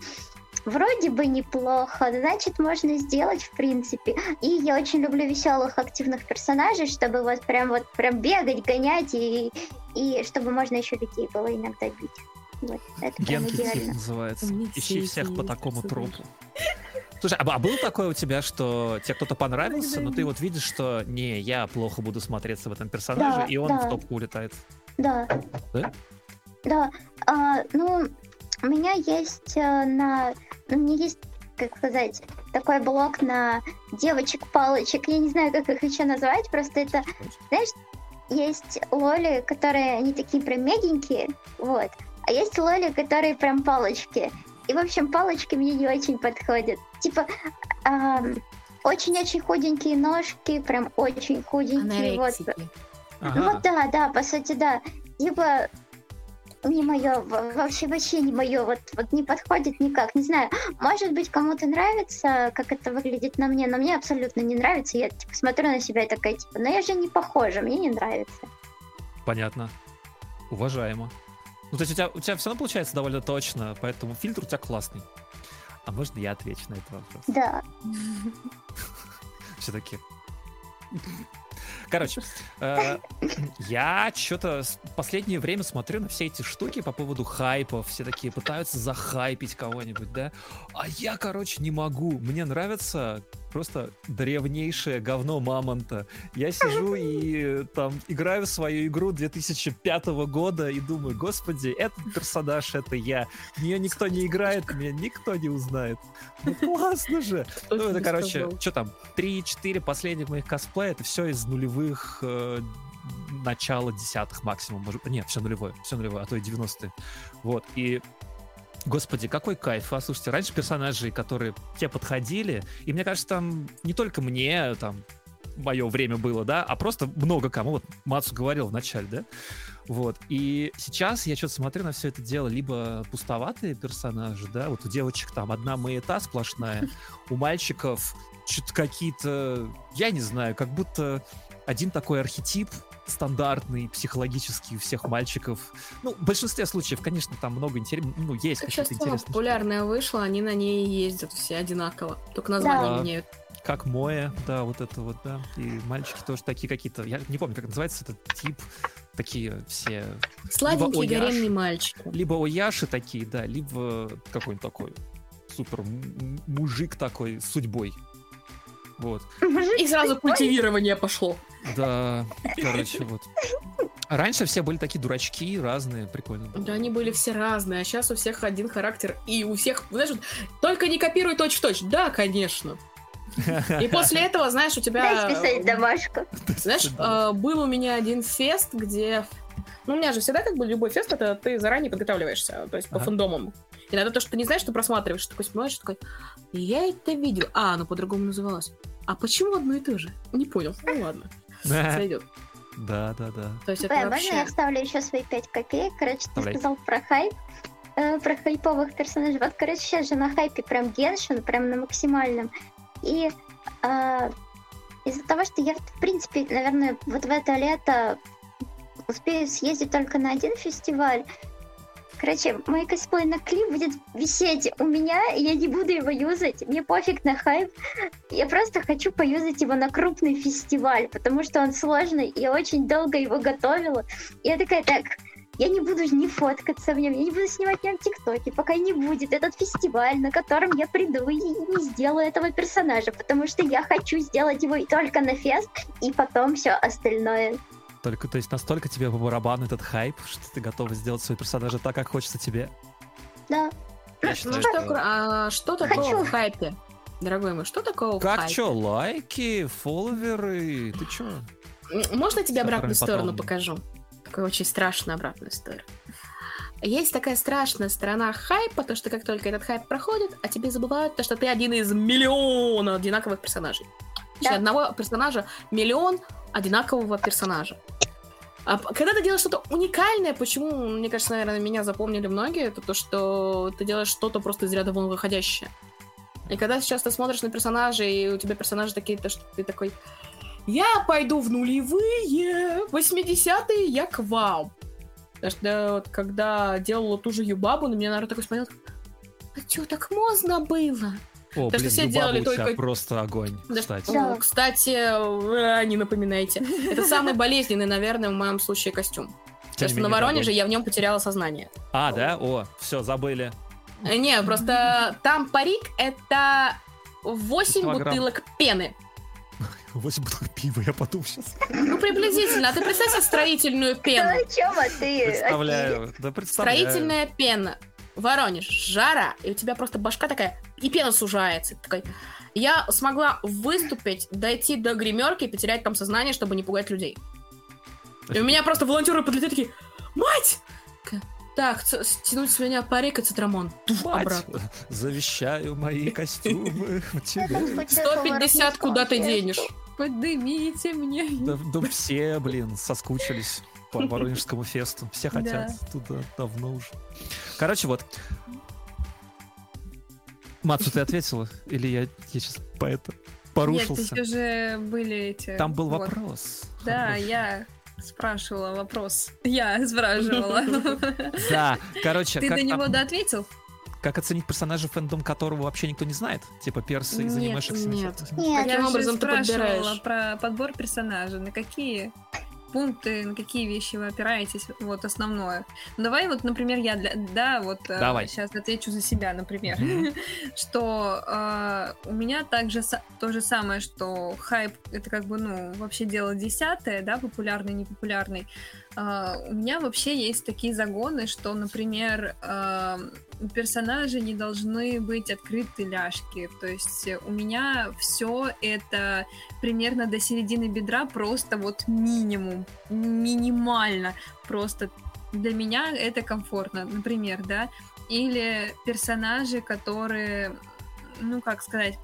вроде бы неплохо, значит, можно сделать, в принципе. И я очень люблю веселых, активных персонажей, чтобы вот прям вот прям бегать, гонять, и, и чтобы можно еще людей было иногда бить. Вот, это прям Генки тип идеально. называется. Ищи все всех по такому тропу. Слушай, а, а было такое у тебя, что тебе кто-то понравился, но ты вот видишь, что не, я плохо буду смотреться в этом персонаже, Да, и он да. в топку улетает. Да. Да? Да. А, ну, у меня есть э, на... ну, У меня есть, как сказать, такой блок на девочек-палочек. Я не знаю, как их еще назвать, просто это, знаешь, есть лоли, которые, они такие прям мягенькие, вот. А есть лоли, которые прям палочки. И, в общем, палочки мне не очень подходят. Типа, ам, очень-очень худенькие ножки, прям очень худенькие. Вот. Анорексики. Ну Ага. вот да, да, по сути, да. Типа не мое, вообще вообще не мое, вот, вот не подходит никак, не знаю. Может быть, кому-то нравится, как это выглядит на мне, но мне абсолютно не нравится. Я типа смотрю на себя и такая, типа, ну я же не похожа, мне не нравится. Понятно. Уважаемо. Ну, то есть у тебя, у тебя все равно получается довольно точно, поэтому фильтр у тебя классный. А можно я отвечу на этот вопрос? Да. Все-таки. Короче, э, я что-то последнее время смотрю на все эти штуки по поводу хайпов. Все такие пытаются захайпить кого-нибудь, да? А я, короче, не могу. Мне нравится просто древнейшее говно мамонта. Я сижу и э, там играю в свою игру 2005 года и думаю, господи, этот персонаж, это я. В нее никто не играет, меня никто не узнает. Ну классно же! Кто Ну, это, короче, сказал? что там, 3-4 последних моих косплея, это все из нулевых э, начала десятых максимум. Может, нет, все нулевое, все нулевое, а то и 90-е. Вот, и Господи, какой кайф. А слушайте, раньше персонажи, которые те подходили, и мне кажется, там не только мне, там, мое время было, да, а просто много кому. Вот Мацу говорил в начале, да? Вот. И сейчас я что-то смотрю на все это дело, либо пустоватые персонажи, да, вот у девочек там одна маята сплошная, у мальчиков что-то какие-то, я не знаю, как будто один такой архетип стандартный, психологический у всех мальчиков. Ну, в большинстве случаев, конечно, там много интересных, ну, есть Как сейчас какие-то интересные популярная вышла, они на ней ездят все одинаково. Только название Да. меняют. как Моя, да, вот это вот, да. И мальчики тоже такие какие-то, я не помню, как называется этот тип, такие все, Сладенький Ояш. гаремный мальчик. либо Ояши такие, да, либо какой-нибудь такой супер мужик такой с судьбой. Вот. И сразу культивирование пошло. Да, короче, вот. Раньше все были такие дурачки, разные, прикольно было. Да, они были все разные, а сейчас у всех один характер, и у всех, знаешь, вот, только не копируй точь-в-точь. Да, конечно. И после этого, знаешь, у тебя... Дай списать домашку. Знаешь, э, был у меня один фест, где... Ну, у меня же всегда как бы любой фест, это ты заранее подготавливаешься, то есть по Ага. фандомам. Иногда то, что ты не знаешь, ты просматриваешь, такой смотришь, такой, я это видел. А, оно по-другому называлось. А почему одно и то же? Не понял. Ну ладно, сойдет. Да, да, да. То есть это а можно вообще... я вставлю еще свои 5 копеек? Короче, ты сказал про хайп. э, про хайповых персонажей. Вот, короче, сейчас же на хайпе прям Геншин, прям на максимальном. И э, из-за того, что я, в принципе, наверное, вот в это лето успею съездить только на один фестиваль, Короче, мой косплейный клип будет висеть у меня, я не буду его юзать. Мне пофиг на хайп. Я просто хочу поюзать его на крупный фестиваль, потому что он сложный, я очень долго его готовила. Я такая, так, я не буду не фоткаться в нем, я не буду снимать в нем тиктоки, пока не будет этот фестиваль, на котором я приду и не сделаю этого персонажа, потому что я хочу сделать его только на фест, и потом все остальное. Только, то есть настолько тебе по барабану этот хайп, что ты готова сделать своего персонажа так, как хочется тебе? Да. Я Ну что, что- а, что такого Хочу. в хайпе? Дорогой мой, что такого в Как хайпе? чё, лайки, фолловеры, ты чё? Можно я тебе обратную сторону потом- покажу? Такую очень страшную обратную сторону. Есть такая страшная сторона хайпа, то что как только этот хайп проходит, о тебе забывают, то что ты один из миллиона одинаковых персонажей. Точнее, Да. одного персонажа миллион одинакового персонажа. А когда ты делаешь что-то уникальное, почему, мне кажется, наверное, меня запомнили многие, это то, что ты делаешь что-то просто из ряда вон выходящее. И когда сейчас ты смотришь на персонажей, и у тебя персонажи такие, то что ты такой, я пойду в нулевые, 80-е, я к вам. Потому что вот, когда делала ту же Юбабу, на меня, наверное, такой смотрел, а чё, так можно было? О, То, что блин, все Юбаба делали у тебя только- просто огонь, Да, кстати. Да. Кстати, не напоминайте. Это самый болезненный, наверное, в моем случае костюм. Потому что на Воронеже я в нем потеряла сознание. А, да? О, все, забыли. Э, Не, просто там парик — это 8 Килограмм. бутылок пены. 8 бутылок пива, я подумал сейчас. Ну, приблизительно. А ты представь себе строительную Да пену. о чем а ты? Представляю, да представляю. Строительная пена. Воронеж, жара, и у тебя просто башка такая, и пена сужается. Такой, я смогла выступить, дойти до гримерки и потерять там сознание, чтобы не пугать людей. И у меня просто волонтеры подлетели такие, мать! Так, стянуть с меня парик и цитрамон. Обратно. завещаю мои костюмы тебе. 150 куда ты денешь? Поднимите мне. Да, да все, блин, соскучились по Воронежскому фесту. Все хотят Да. туда давно уже. Короче, вот. Мацу, ты ответила? Или я, я сейчас по это Нет, порушился? еще же были эти... Там был вот. вопрос. Да, Хороший. я спрашивала вопрос. Я спрашивала. Да, короче, Ты до него доответил? как оценить персонажа, фэндом которого вообще никто не знает? Типа персы из Нет, анимешек нет. 70-х? Нет, Я Каким образом ты спрашивала подбираешь? про подбор персонажа. На какие пункты, на какие вещи вы опираетесь, вот основное. Ну, Давай вот, например, я для, да, вот Давай. сейчас отвечу за себя, например, что э, у меня также то же самое, что хайп это как бы ну вообще дело десятое, да, популярный, непопулярный. А, у меня вообще есть такие загоны, что, например, э, персонажи не должны быть открыты ляжки. То есть у меня все это примерно до середины бедра просто вот минимум, минимально просто для меня это комфортно, например, да, или персонажи, которые, ну как сказать,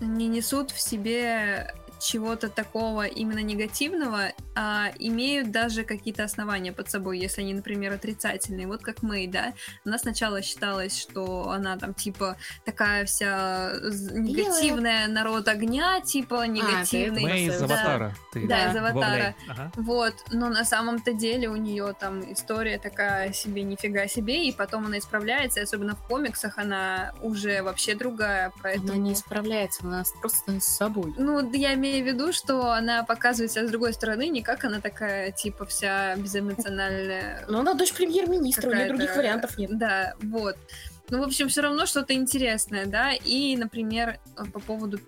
не несут в себе чего-то такого именно негативного, а имеют даже какие-то основания под собой, если они, например, отрицательные. Вот как Мэй, да? Она сначала считалось, что она там типа такая вся негативная народ огня, типа негативный. Мэй из Да. аватара. Ты Да, из добавляй. аватара. Ага. Вот, но на самом-то деле у нее там история такая себе нифига себе, и потом она исправляется, и особенно в комиксах она уже вообще другая, поэтому... Она не справляется, она просто с собой. Ну, я имею в виду, что она показывает себя с другой стороны, не как она такая, типа, вся безэмоциональная. Но она дочь премьер-министра, у нее других вариантов нет. Да, вот. Ну, в общем, все равно что-то интересное, да, и, например, э, по поводу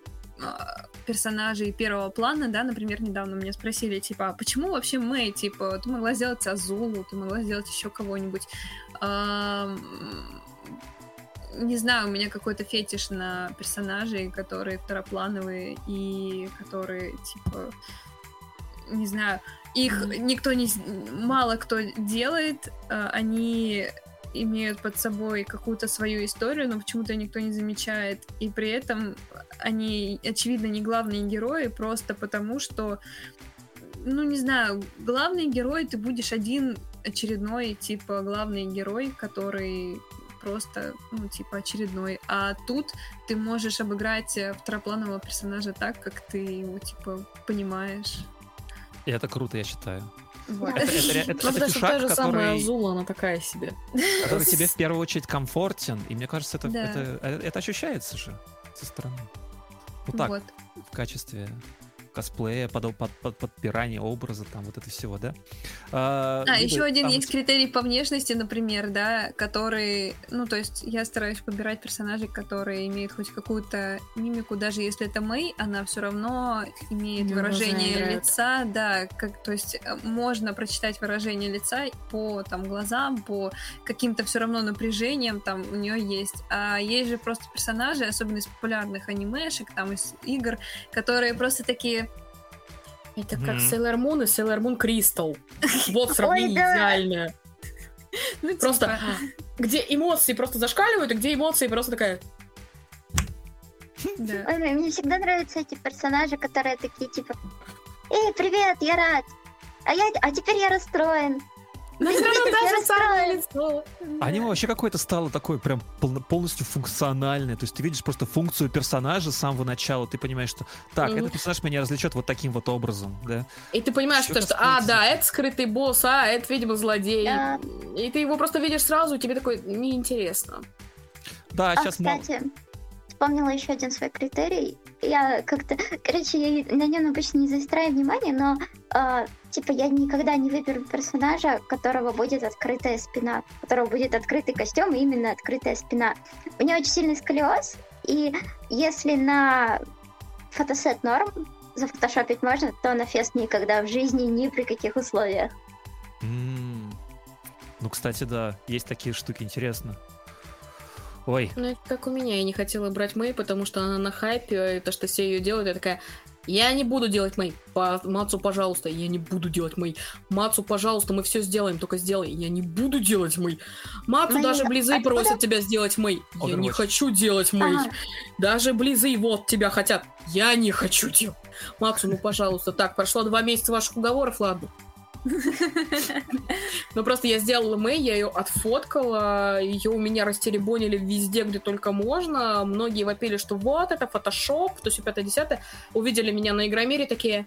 а, персонажей первого плана, да, например, недавно меня спросили, типа, а почему вообще Мэй, типа, ты могла сделать Азулу, ты могла сделать еще кого-нибудь. Не знаю, у меня какой-то фетиш на персонажей, которые второплановые и которые, типа, не знаю, их никто не... Мало кто делает, а, они имеют под собой какую-то свою историю, но почему-то никто не замечает. И при этом они, очевидно, не главные герои, просто потому что, ну, не знаю, главный герой ты будешь один очередной, типа, главный герой, который просто, ну, типа, очередной. А тут ты можешь обыграть второпланового персонажа так, как ты его, типа, понимаешь. И это круто, я считаю. Вот. Это, это, это, Ну, это та фишак, же самая который, Азула, она такая себе. который тебе в первую очередь комфортен, и мне кажется, это, Да. это, это, это ощущается же со стороны. Вот так, Вот. в качестве косплея, под, под, под- подпирания образа, там вот это всего, да? А, А, либо еще один там- есть критерий по внешности, например, да, который, ну, то есть я стараюсь подбирать персонажей, которые имеют хоть какую-то мимику, даже если это Мэй, она все равно имеет Ну, выражение лица, да, как, то есть э, можно прочитать выражение лица по там глазам, по каким-то все равно напряжениям там у нее есть. А есть же просто персонажи, особенно из популярных анимешек, там из игр, которые просто такие Это как Sailor Moon и Sailor Moon Crystal. Вот сравнение идеальное. ну, Просто типа, где эмоции просто зашкаливают, и где эмоции просто такая... да. Ой, мне мне всегда нравятся эти персонажи, которые такие типа Эй, привет, я рад. А я, а теперь я расстроен. Даже самое лицо. Аниме вообще какое-то стало такое прям полно- полностью функциональное. То есть ты видишь просто функцию персонажа с самого начала. Ты понимаешь, что так, этот персонаж меня развлечет вот таким вот образом, да? И ты понимаешь, что, что, а, да, это скрытый босс, а, это, видимо, злодей. И ты его просто видишь сразу, и тебе такой, неинтересно. Да, А, сейчас мол- кстати, вспомнила еще один свой критерий. Я как-то, короче, я на нем обычно не заостряю внимание, но а, типа я никогда не выберу персонажа, у которого будет открытая спина, у которого будет открытый костюм и именно открытая спина. У меня очень сильный сколиоз, и если на фотосет норм зафотошопить можно, то на фест никогда в жизни ни при каких условиях. М. Ну, кстати, да, есть такие штуки, интересно. Ой, Ну, это как у меня, я не хотела брать Мэй, потому что она на хайпе, и то, что все ее делают, я такая, я не буду делать Мэй. По Мацу, пожалуйста, я не буду делать Мэй. Мацу, пожалуйста, мы все сделаем, только сделай. Я не буду делать Мэй. Мацу Мэй, даже Близы откуда- просят тебя сделать Мэй. Я не хочу делать Мэй. Ага. Даже Близы вот тебя хотят. Я не хочу делать. Мацу, ну пожалуйста. Так, прошло два месяца ваших уговоров, ладно. Ну просто я сделала Мэй, я ее отфоткала, ее у меня растеребонили везде, где только можно. Многие вопили, что вот это фотошоп, то есть 5-10 увидели меня на Игромире такие...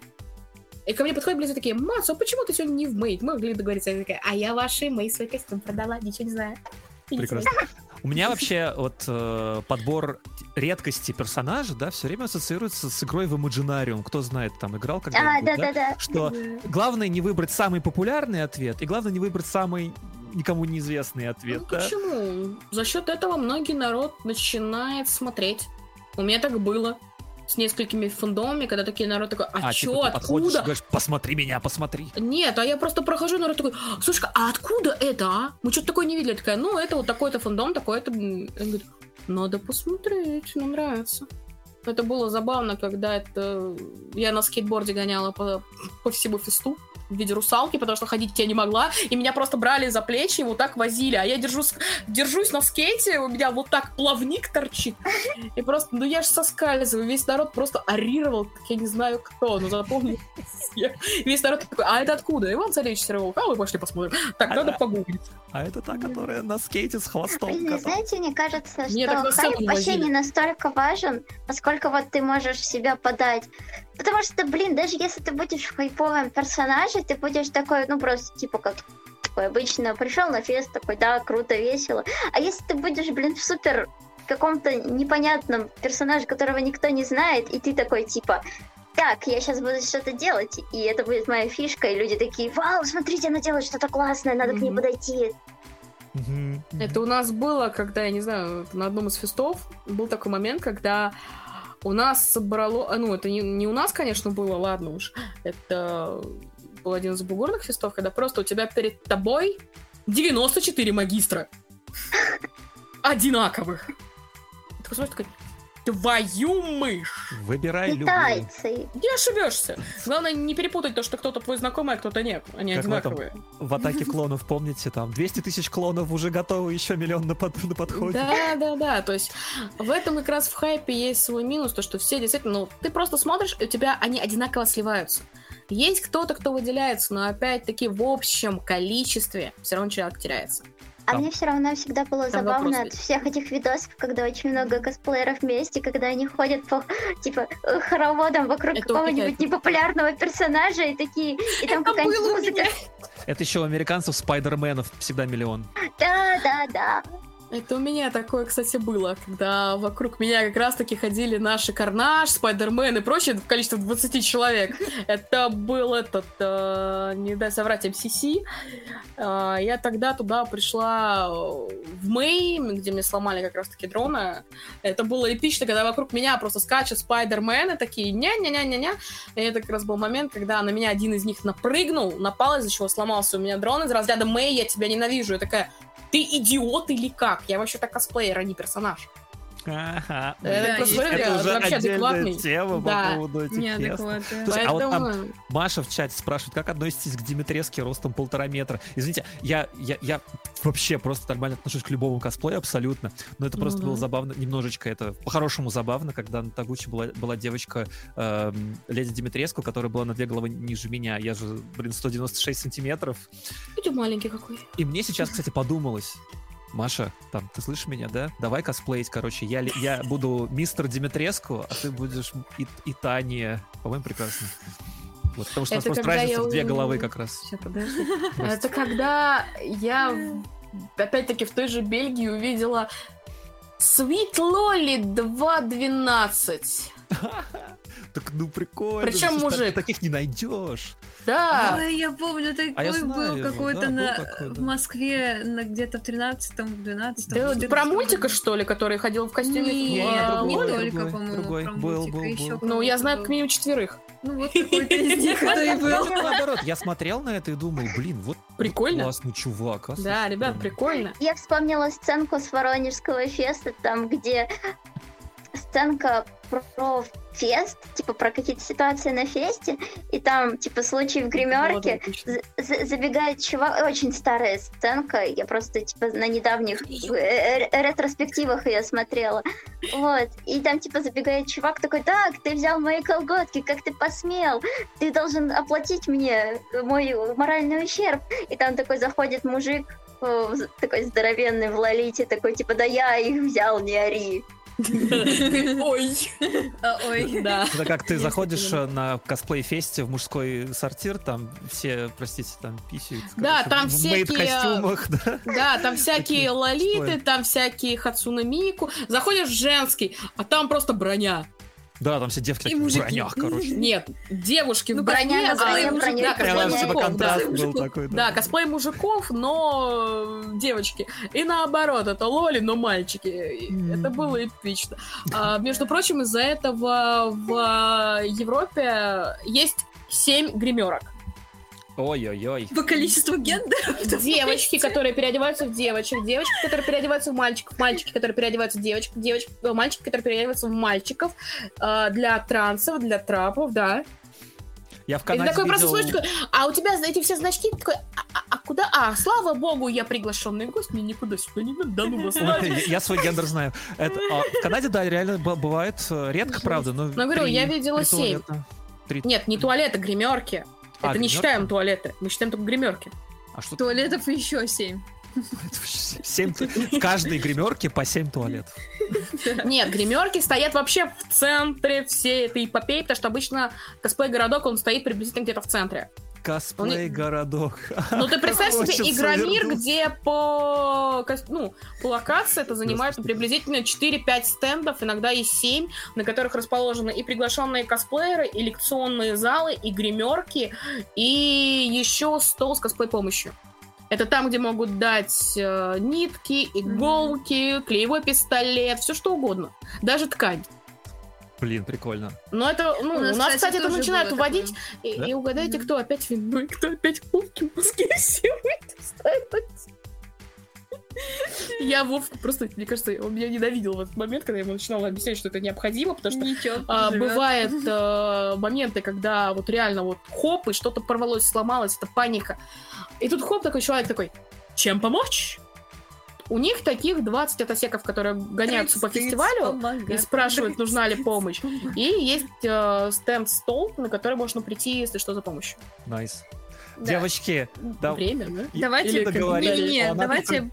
И ко мне подходят близко такие, Мацу, а почему ты сегодня не в Мэй? Мы могли договориться. Я такая, а я вашей Мэй свой костюм продала, ничего не знаю. прекрасно. У меня вообще вот э, подбор редкости персонажа, да, все время ассоциируется с игрой в Imaginarium. Кто знает, там играл А, когда-нибудь, да? да-да-да. Что главное не выбрать самый популярный ответ, и главное не выбрать самый никому неизвестный ответ, Ну да? почему? За счет этого многие народ начинает смотреть. У меня так было с несколькими фандомами, когда такие народ такой, а, А, чё, типа, ты подходишь и откуда? говоришь, посмотри меня, посмотри. Нет, а я просто прохожу, народ такой, слушай, а откуда это, а? Мы что-то такое не видели. Я такая, ну, это вот такой-то фандом, такой-то... м». Он говорит, надо посмотреть, мне нравится. Это было забавно, когда это... Я на скейтборде гоняла по, по всему фесту в виде русалки, потому что ходить я не могла, и меня просто брали за плечи и вот так возили, а я держусь, держусь на скейте, у меня вот так плавник торчит, и просто, ну я же соскальзываю, весь народ просто орировал, как я не знаю кто, но запомнил все. Весь народ такой, а это откуда? Иван Царевич Серый а мы пошли посмотрим. Так, А надо да. погуглить. А это та, которая на скейте с хвостом Блин, знаете, мне кажется, что хайп вообще не настолько важен, насколько вот ты можешь себя подать. Потому что, блин, даже если ты будешь в хайповом персонаже, ты будешь такой, ну, просто, типа, как такой обычно, пришел на фест, такой, да, круто, весело. А если ты будешь, блин, в супер каком-то непонятном персонаже, которого никто не знает, и ты такой, типа, так, я сейчас буду что-то делать, и это будет моя фишка, и люди такие, вау, смотрите, она делает что-то классное, надо к ней подойти. Мгм. Это у нас было, когда, я не знаю, на одном из фестов был такой момент, когда у нас собрало... а, Ну, это не, не у нас, конечно, было, ладно уж. Это был один из бугурных фестов, когда просто у тебя перед тобой 94 магистра. Одинаковых. Ты смотришь, такой, твою мышь! Выбирай любую. Не ошибешься. Главное не перепутать то, что кто-то твой знакомый, а кто-то нет. Они Как в этом одинаковые. В атаке клонов, помните, там 200 тысяч клонов уже готовы, еще миллион на, под- на подходе. Да, да, да. То есть в этом как раз в хайпе есть свой минус, то что все действительно, ну, ты просто смотришь, и у тебя они одинаково сливаются. Есть кто-то, кто выделяется, но опять-таки в общем количестве все равно человек теряется. А Там- мне все равно всегда было Там забавно вопрос от всех этих видосов, когда очень много косплееров вместе, когда они ходят по типа э, хороводам вокруг какого-нибудь непопулярного персонажа и такие, и там какая-нибудь музыка. Это еще у американцев спайдерменов всегда миллион. Да, да, да. Это у меня такое, кстати, было, когда вокруг меня как раз-таки ходили наши Карнаж, Спайдермен и прочее в количестве 20 человек. Это был этот, э, не дай соврать, МСС. Э, Я тогда туда пришла э, в Мэй, где мне сломали как раз-таки дрона. Это было эпично, когда вокруг меня просто скачут Спайдермены такие ня-ня-ня-ня-ня. И это как раз был момент, когда на меня один из них напрыгнул, напал, из-за чего сломался у меня дрон из разряда Мэй, я тебя ненавижу. Я такая, ты идиот или как? Я вообще-то косплеер, а не персонаж. Ага. Это Да, Это уже вообще отдельная тема Да. по поводу этих мест. Неадекватно. Слушай, а вот там Поэтому- Маша в чате спрашивает, как относитесь к Димитреске ростом полтора метра? Извините, я, я, я вообще просто нормально отношусь к любому косплею абсолютно, но это просто да. было забавно, немножечко это по-хорошему забавно, когда на Тагуче была, была девочка эм, леди Димитреску, которая была на две головы ниже меня, я же, блин, 196 сантиметров, Видите, маленький какой. и мне сейчас, кстати, подумалось, Маша, там, ты слышишь меня, да? Давай косплеить, короче. Я, я буду мистер Димитреску, а ты будешь и, и Таня. По-моему, прекрасно. Вот, потому что у нас Это просто разница я в две головы как раз. Сейчас, подожди. Это когда я опять-таки в той же Бельгии увидела Sweet Lolly 2.12. Так ну прикольно. Причем слушай, мужик. так- Таких не найдешь. Да. Ой, я помню, такой А я знаю был какой-то да, был на, такой, да. в Москве на где-то в 13-м, 12 Ты вот про мультика, что ли, который ходил в костюме? Не, футбола? не другой, только, другой, по-моему, другой. про Был, мультик, был, а еще был. Ну, я знаю был. как минимум четверых. Ну, вот какой-то из них, кто и Я был. же наоборот, я смотрел на это и думал, блин, вот Прикольно. классный чувак. а, Да, ребят, прикольно. прикольно. Я вспомнила сценку с Воронежского феста, там, где сценка про фест, типа про какие-то ситуации на фесте, и там, типа, случай в гримерке, Отлично. з- забегает чувак, очень старая сценка, я просто, типа, на недавних э, ретроспективах ее смотрела, вот, и там, типа, забегает чувак такой, так, ты взял мои колготки, как ты посмел, ты должен оплатить мне мой моральный ущерб, и там такой заходит мужик, э, такой здоровенный в лолите, такой, типа, да я их взял, не ори. Ой. Ой. Да. Это как ты заходишь э, на косплей-фесте в мужской сортир, там все, простите, там писают. Да, там всякие, да. Там всякие лолиты, там всякие Хацуна Мику. Заходишь в женский, а там просто броня. Да, там все девки И такие в мужики. бронях, короче. Нет, девушки Ну, в броне, а броне, броня. косплей мужиков, да. косплей мужиков, но э, девочки. И наоборот, это лоли, но мальчики. Это было эпично. А, между прочим, из-за этого в Европе есть семь гримерок. Ой-ой-ой. По количеству гендеров. Девочки, которые переодеваются в девочек, девочки, которые переодеваются в мальчиков, мальчики, которые переодеваются в девочек, девочки, мальчики, которые переодеваются в мальчиков, э, для трансов, для трапов, да. Я в И ты Канаде такой просто видел- слышишь, такой, а у тебя эти все значки, такой, а, а- а куда? А, слава богу, я приглашенный гость, мне никуда сюда не надо, да ну вас. Я я свой гендер знаю. Это, а, в Канаде, да, реально бывает э, редко, правда, но... Ну, говорю, я видела семь. туалета. Нет, не туалеты, гримерки. А, Это не гримерки? считаем туалеты, мы считаем только гримерки. А что Туалетов еще семь. Семь В каждой гримерке по 7 туалетов. Нет, гримерки стоят вообще в центре всей этой эпопеи, потому что обычно косплей-городок, он стоит приблизительно где-то в центре. Косплей-городок. Ну, ты представь себе Игромир, вернуться. где по, ну, по локации это занимает Господи. приблизительно 4-5 стендов, иногда и 7, на которых расположены и приглашенные косплееры, и лекционные залы, и гримерки, и еще стол с косплей-помощью. Это там, где могут дать э, нитки, иголки, клеевой пистолет, все что угодно. Даже ткань. Блин, прикольно. Но это, ну, у нас, кстати, это начинают уводить, и, Да? и угадайте, Мгм. кто опять виной, кто опять хлопки в Москве сегодня Я Вовку просто, мне кажется, он меня ненавидел в этот момент, когда я ему начинала объяснять, что это необходимо, потому что Ничего. а, бывают э, моменты, когда вот реально вот хоп, и что-то порвалось, сломалось, это паника. И тут хоп, такой человек такой, чем помочь? У них таких 20 атосеков, которые гоняются по фестивалю и спрашивают, нужна ли помощь. И есть э, стенд-стол, на который можно прийти, если что, за помощью. Nice. Да. Девочки, да, Время, да? Давайте, Или договорились, не, не, а она давайте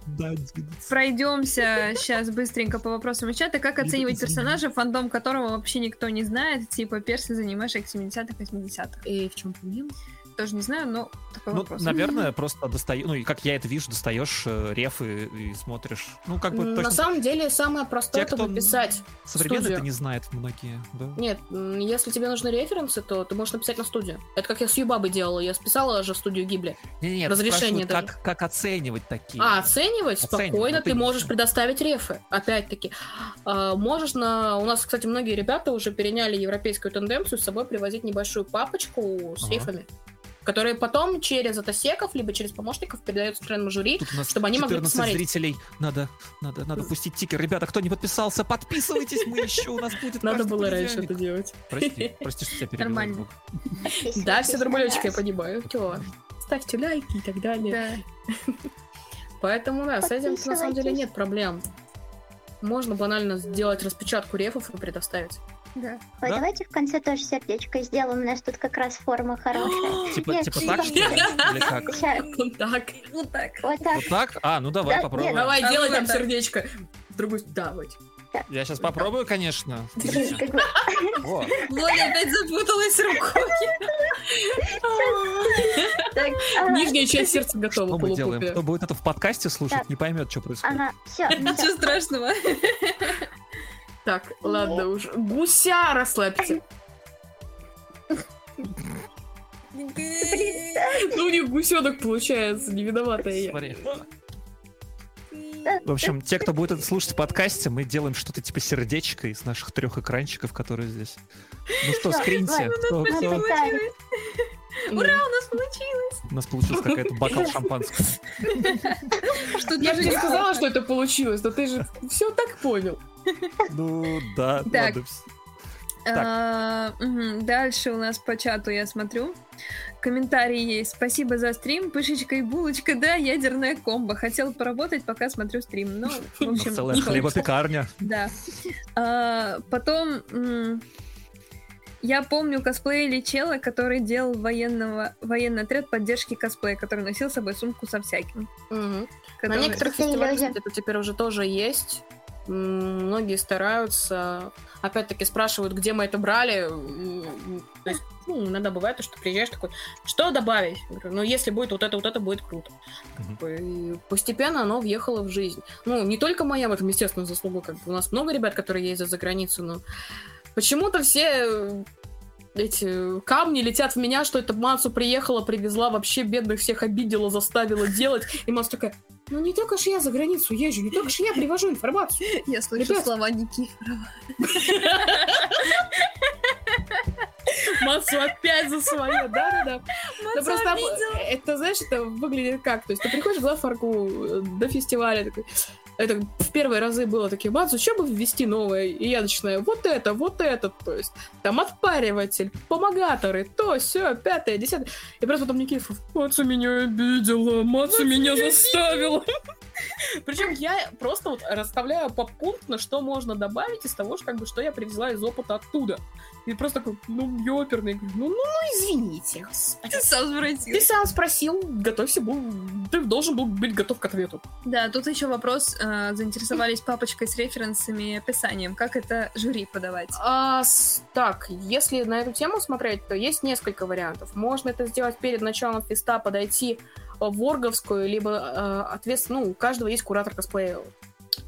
пройдемся сейчас быстренько по вопросам из чата. Как оценивать персонажа, фандом которого вообще никто не знает, типа персы из аниме аж 70-х, 80-х? И в чем проблема? Тоже не знаю, но такой Ну, вопрос. наверное, просто достаешь, ну, и как я это вижу, достаешь э, рефы и смотришь. Ну, как бы На точно самом деле, самое простое Те, это написать. современные студию. это не знают многие, да? Нет, если тебе нужны референсы, то ты можешь написать на студию. Это как я с Юбабой делала. Я списала же в студию Гибли. Не, не, Разрешение даже. как, как оценивать такие. А, оценивать Оценивать, спокойно ну, ты ты- можешь предоставить рефы. Опять-таки. А, можешь на... У нас, кстати, многие ребята уже переняли европейскую тенденцию с собой привозить небольшую папочку с Ага. рефами, которые потом через атосеков, либо через помощников передаются членам жюри. Чтобы они могли 14 посмотреть. зрителей. Надо, надо, надо пустить тикер. Ребята, кто не подписался, подписывайтесь, мы еще, у нас будет Надо было раньше это делать. Прости, прости, что тебя перебил. Нормально. Да, все нормалечко, я понимаю. ставьте лайки и так далее. Да. Поэтому, да, с этим на самом деле нет проблем. Можно банально сделать распечатку рефов и предоставить. Да. Ой, Да? давайте в конце тоже сердечко сделаем, у нас тут как раз форма хорошая. Типа, типа так, что ли? Или как? Ща, Вот так. Вот так. вот так. А, ну давай Да, попробуем. Давай, А делай вот там сердечко. В другую давай. Я сейчас попробую, конечно. Владя опять запуталась рукой. ага, Нижняя часть сердца готова, что мы делаем? Кто будет это в подкасте слушать, не поймет, что происходит. Ничего страшного. Так, ладно уж. Гуся расслабьте. Ну, у них гусенок получается, не виноватая я. Смотри. В общем, те, кто будет это слушать в подкасте, мы делаем что-то типа сердечко из наших трех экранчиков, которые здесь. Ну что, скриньте. Кто- ну, кто- Ура, у нас получилось. У нас получился какой-то бокал шампанского. Что Я же не сказала, что это получилось, но ты же все так понял. Ну да, Так. ладно. А, Дальше у нас по чату я смотрю. Комментарий есть. Спасибо за стрим. Пышечка и булочка, да, ядерная комбо. Хотел поработать, пока смотрю стрим. Ну, в общем, целая хлебопекарня. Да. А, потом я помню косплей Личела, который делал военного, военный отряд поддержки косплея, который носил с собой сумку со всяким. На Который- некоторых фестивалях, это теперь уже тоже есть. Многие стараются, опять-таки спрашивают, где мы это брали. То есть, ну, иногда бывает, что приезжаешь такой, что добавить? Я говорю, ну, если будет вот это, вот это будет круто. И постепенно оно въехало в жизнь. Ну, не только моя в этом, естественно, заслуга. Как бы у нас много ребят, которые ездят за границу, но почему-то все э, эти камни летят в меня, что это Мацу приехала, привезла, вообще бедных всех обидела, заставила делать. И Мацу такая, ну не только ж я за границу езжу, не только ж я привожу информацию. Я слышу Ребят. слова Никифорова. Мацу опять за свое, да-да-да. Да просто это, знаешь, это выглядит как? То есть ты приходишь в главфарку э, до фестиваля, такой, это в первые разы было такие, Мацу, что бы ввести новое? И я начинаю, вот это, вот это, то есть там отпариватель, помогаторы, то, все, пятое, десятое. И просто потом Никифоров, Мацу меня обидела, Мацу меня заставила. Причем я просто вот расставляю попунктно, что можно добавить из того, что, как бы, что я привезла из опыта оттуда. И просто такой, ну, ёперный. Говорю, Ну, ну, ну, извините, господи. Ты сам Ты спросил. сам спросил, готовься, был, ты должен был быть готов к ответу. Да, тут еще вопрос. а, Заинтересовались папочкой с референсами и описанием. Как это жюри подавать? А, с- так, если на эту тему смотреть, то есть несколько вариантов. Можно это сделать перед началом феста, подойти э, в Орговскую, либо э, ответственно, ну, у каждого есть куратор косплея э,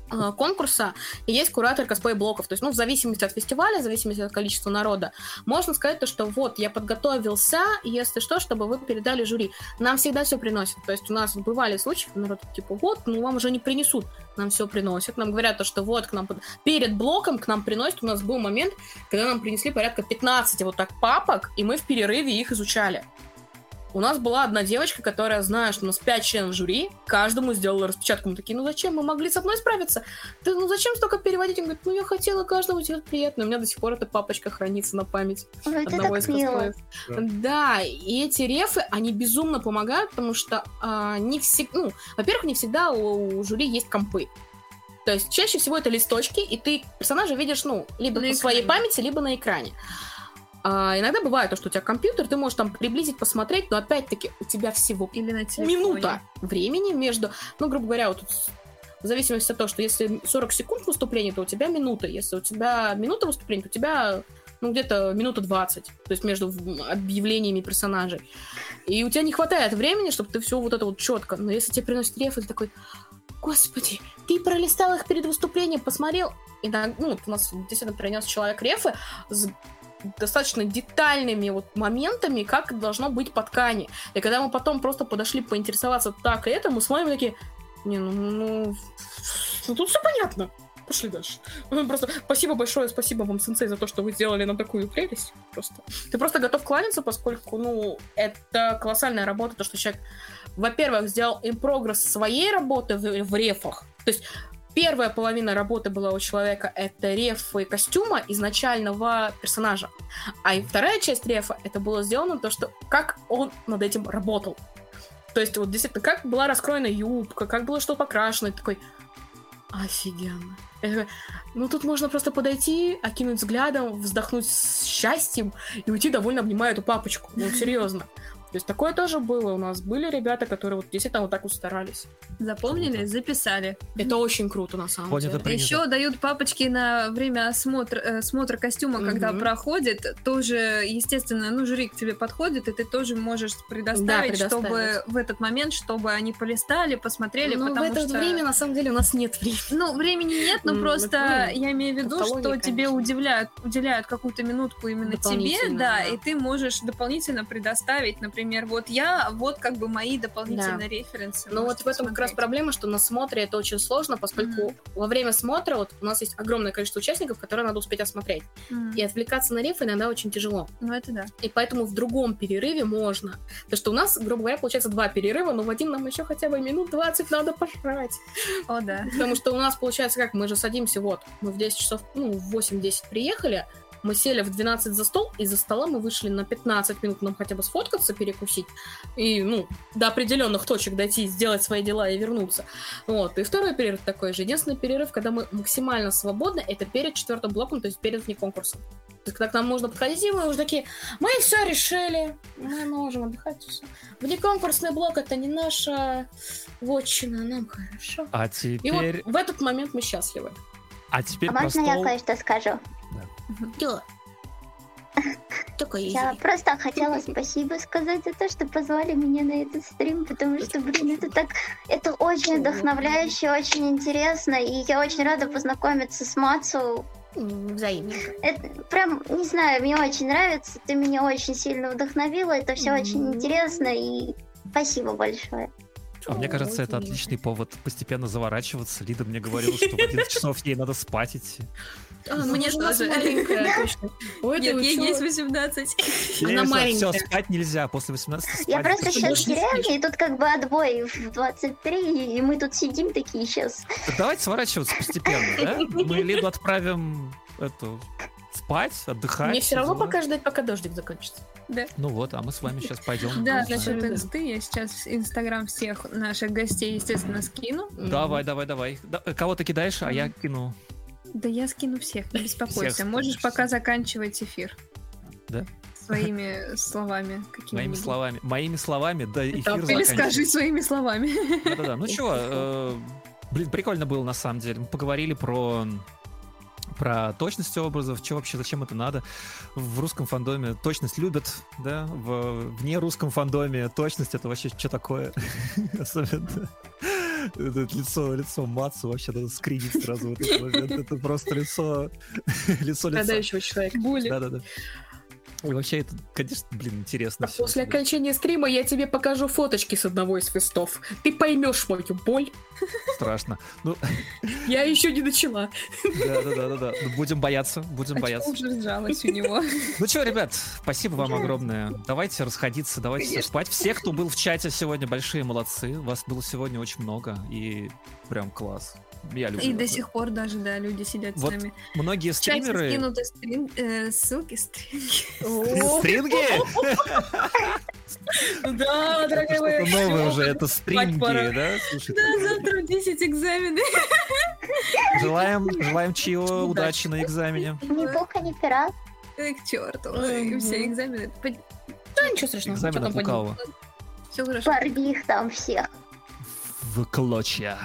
конкурса, и есть куратор косплей-блоков. То есть, ну, в зависимости от фестиваля, в зависимости от количества народа, можно сказать то, что вот, я подготовился, если что, чтобы вы передали жюри. Нам всегда все приносят. То есть, у нас бывали случаи, народ типа, вот, ну, вам уже не принесут. Нам все приносят. Нам говорят то, что вот, к нам под- перед блоком к нам приносят. У нас был момент, когда нам принесли порядка 15 вот так папок, и мы в перерыве их изучали. У нас была одна девочка, которая, зная, что у нас пять членов жюри, каждому сделала распечатку. Мы такие, ну зачем? Мы могли с одной справиться. Ты, ну зачем столько переводить? Он говорит, ну я хотела каждому сделать приятно. У меня до сих пор эта папочка хранится на память это одного из косплеев. Да, и эти рефы, они безумно помогают, потому что а, не всегда, ну, во-первых, не всегда у, у жюри есть компы. То есть чаще всего это листочки, и ты персонажа видишь, ну, либо На по своей памяти, либо на экране. А, иногда бывает то, что у тебя компьютер, ты можешь там приблизить, посмотреть, но опять-таки у тебя всего Или на телефоне. минута времени между, ну, грубо говоря, вот в зависимости от того, что если 40 секунд выступления, то у тебя минута. Если у тебя минута выступления, то у тебя ну, где-то минута 20, то есть между объявлениями персонажей. И у тебя не хватает времени, чтобы ты все вот это вот четко. Но если тебе приносят реф, ты такой, господи, ты пролистал их перед выступлением, посмотрел. И ну, у нас действительно принес человек рефы с достаточно детальными вот моментами, как должно быть по ткани. И когда мы потом просто подошли поинтересоваться так и это, мы смотрим такие, не, ну, ну, ну тут все понятно. Пошли дальше. Просто спасибо большое, спасибо вам, сенсей, за то, что вы сделали нам такую прелесть. Просто. Ты просто готов кланяться, поскольку, ну, это колоссальная работа, то, что человек, во-первых, сделал им прогресс своей работы в, в рефах. То есть первая половина работы была у человека это рефы костюма изначального персонажа. А и вторая часть рефа это было сделано то, что как он над этим работал. То есть вот действительно, как была раскроена юбка, как было что покрашено, такой, офигенно. Ну тут можно просто подойти, окинуть взглядом, вздохнуть с счастьем и уйти довольно обнимая эту папочку. Ну, серьезно. То есть такое тоже было. У нас были ребята, которые вот действительно вот так вот старались. Запомнили, записали. Это очень круто, на самом Понято, деле. Еще дают папочки на время осмотра, э, смотра костюма, когда Мгм. проходит. Тоже, естественно, ну, жюри к тебе подходит, и ты тоже можешь предоставить, предоставить. чтобы в этот момент, чтобы они полистали, посмотрели, Ну, в это что... время, на самом деле, у нас нет времени. Ну, времени нет, но просто я имею в виду, что тебе конечно. уделяют, какую-то минутку именно тебе, да, да. и ты можешь дополнительно предоставить, например, вот я, вот как бы мои дополнительные референсы. Ну вот в этом как раз посмотреть. проблема, что на смотре это очень сложно, поскольку Мгм. во время смотра вот у нас есть огромное количество участников, которые надо успеть осмотреть. М, И отвлекаться на рефы иногда очень тяжело. Ну это да. И поэтому в другом перерыве можно. Потому что у нас, грубо говоря, получается два перерыва, но в один нам еще хотя бы минут 20 надо пожрать. О, да. Потому что у нас получается как, мы же садимся, вот, мы в 10 часов, ну, в 8-10 приехали, мы сели в 12 за стол, и за стола мы вышли на 15 минут нам хотя бы сфоткаться, перекусить, и, ну, до определенных точек дойти, сделать свои дела и вернуться. Вот, и второй перерыв такой же. Единственный перерыв, когда мы максимально свободны, это перед четвертым блоком, то есть перед вне конкурсом. То есть, когда к нам можно подходить, и мы уже такие, мы все решили, мы можем отдыхать. всё». Внеконкурсный блок это не наша вотчина, нам хорошо. А И вот теперь, в этот момент мы счастливы. а теперь А можно я стол. кое-что скажу? Да. Только Я просто хотела спасибо сказать за то, что позвали меня на этот стрим, потому что, блин, это так, это очень вдохновляюще, очень интересно, и я очень рада познакомиться с Мацу. Взаимно. Это прям, не знаю, мне очень нравится, ты меня очень сильно вдохновила, это все очень Мгм. интересно, и спасибо большое. А мне кажется, это отличный повод постепенно заворачиваться. Лида мне говорила, что в 11 часов ей надо спать идти. А, ну, Мне тоже. маленькая, точно. Ой, Нет, ты ей есть 18. Она Все, маленькая. спать нельзя. После 18 спать. Я просто сейчас в деревне, и тут как бы отбой в 23, и мы тут сидим такие сейчас. Давайте сворачиваться постепенно, да? Мы Лиду отправим эту спать, отдыхать. Мне все равно дела. пока ждать, пока дождик закончится. Ну вот, а мы с вами сейчас пойдем. Да, насчет Да. инсты я сейчас инстаграм всех наших гостей, естественно, скину. Давай, давай, давай. Да, э, Кого ты кидаешь, а я кину. Да я скину всех, не беспокойся. Можешь пока заканчивать эфир. Да? Своими словами. Моими словами. Моими словами, да, эфир или скажи своими словами. Да-да-да. Ну чего, э, блин, прикольно было на самом деле. Мы поговорили про про точность образов, что вообще, зачем это надо. В русском фандоме точность любят, да, в вне русском фандоме точность это вообще что такое? Особенно это лицо, лицо Мацу вообще надо скринить сразу в этот момент. Это просто лицо, лицо лица. Страдающего человека. Да-да-да. И вообще это, конечно, блин, интересно А. После окончания стрима я тебе покажу фоточки с одного из фестов. Ты поймешь мою боль. Страшно. Ну, Я еще не начала. да-да-да-да. Ну, Будем бояться, будем А бояться. уже сжалась у него. Ну что, ребят, спасибо вам огромное. Давайте расходиться, давайте Конечно. спать. Все, кто был в чате сегодня, большие молодцы. Вас было сегодня очень много, и прям класс. Я люблю. И до такое. сих пор даже, да, люди сидят Вот с нами. Многие стримеры... скинуты стрин- э, ссылки, стринги. Стринги? Да, дорогая моя. Что-то новое уже, это стринги, да? Да, завтра в 10 экзамены. желаем, желаем Чио удачи на экзамене. Ни пуха, ни пера. Ой, к черту. Мгм. Все экзамены. Да, ничего страшного. Экзамен Что от. Все хорошо. Порви их там всех. В клочья.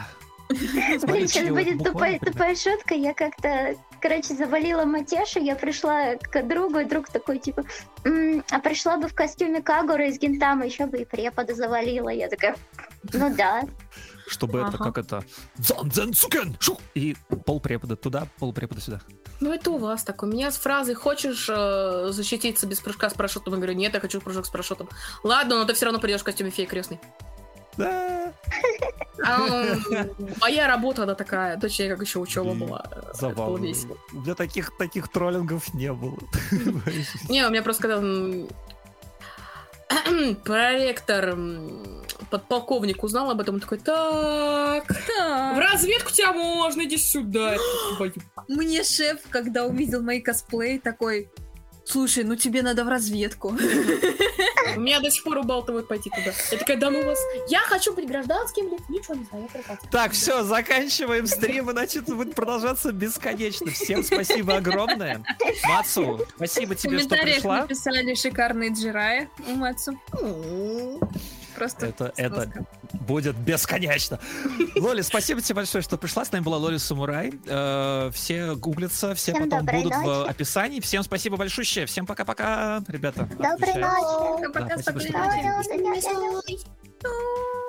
Блин, сейчас будет тупая, тупая шутка. Я как-то, короче, завалила матешу. Я пришла к другу, и друг такой, типа, «М, а пришла бы в костюме Кагура из Гентама, еще бы и препода завалила. Я такая, ну да. Чтобы это, Ага. как это... «Занзенцукен!» Шу! И пол препода туда, пол препода сюда. Ну, это у вас так. У меня с фразой «Хочешь э, защититься без прыжка с парашютом?» Я говорю, нет, я хочу прыжок с парашютом. Ладно, но ты все равно придешь в костюме феи крестный. Да, Моя работа, она такая, точнее, как еще учеба была. Было забавно. меня таких, таких троллингов не было. Не, у меня просто когда проректор подполковник узнал об этом, он такой, так, в разведку тебя можно, иди сюда. Я такой, «Твою Мне шеф, когда увидел мои косплеи, такой, слушай, ну тебе надо в разведку. У меня до сих пор убалтывают пойти туда. Я такая, да ну вас. Я хочу быть гражданским, блин. Ничего не знаю, я. Так, все, заканчиваем стрим, иначе это будет продолжаться бесконечно. Всем спасибо огромное. Мацу, спасибо В тебе, что комментариях пришла. написали шикарные джирая у Мацу. Просто Это, это сноска. будет бесконечно. Лоли, спасибо тебе большое, что пришла. С нами была Лоли Самурай. Э, все гуглятся, все Всем потом будут в ночи. описании. Всем спасибо большое. Всем пока-пока, ребята. Доброй ночи. Пока, Да,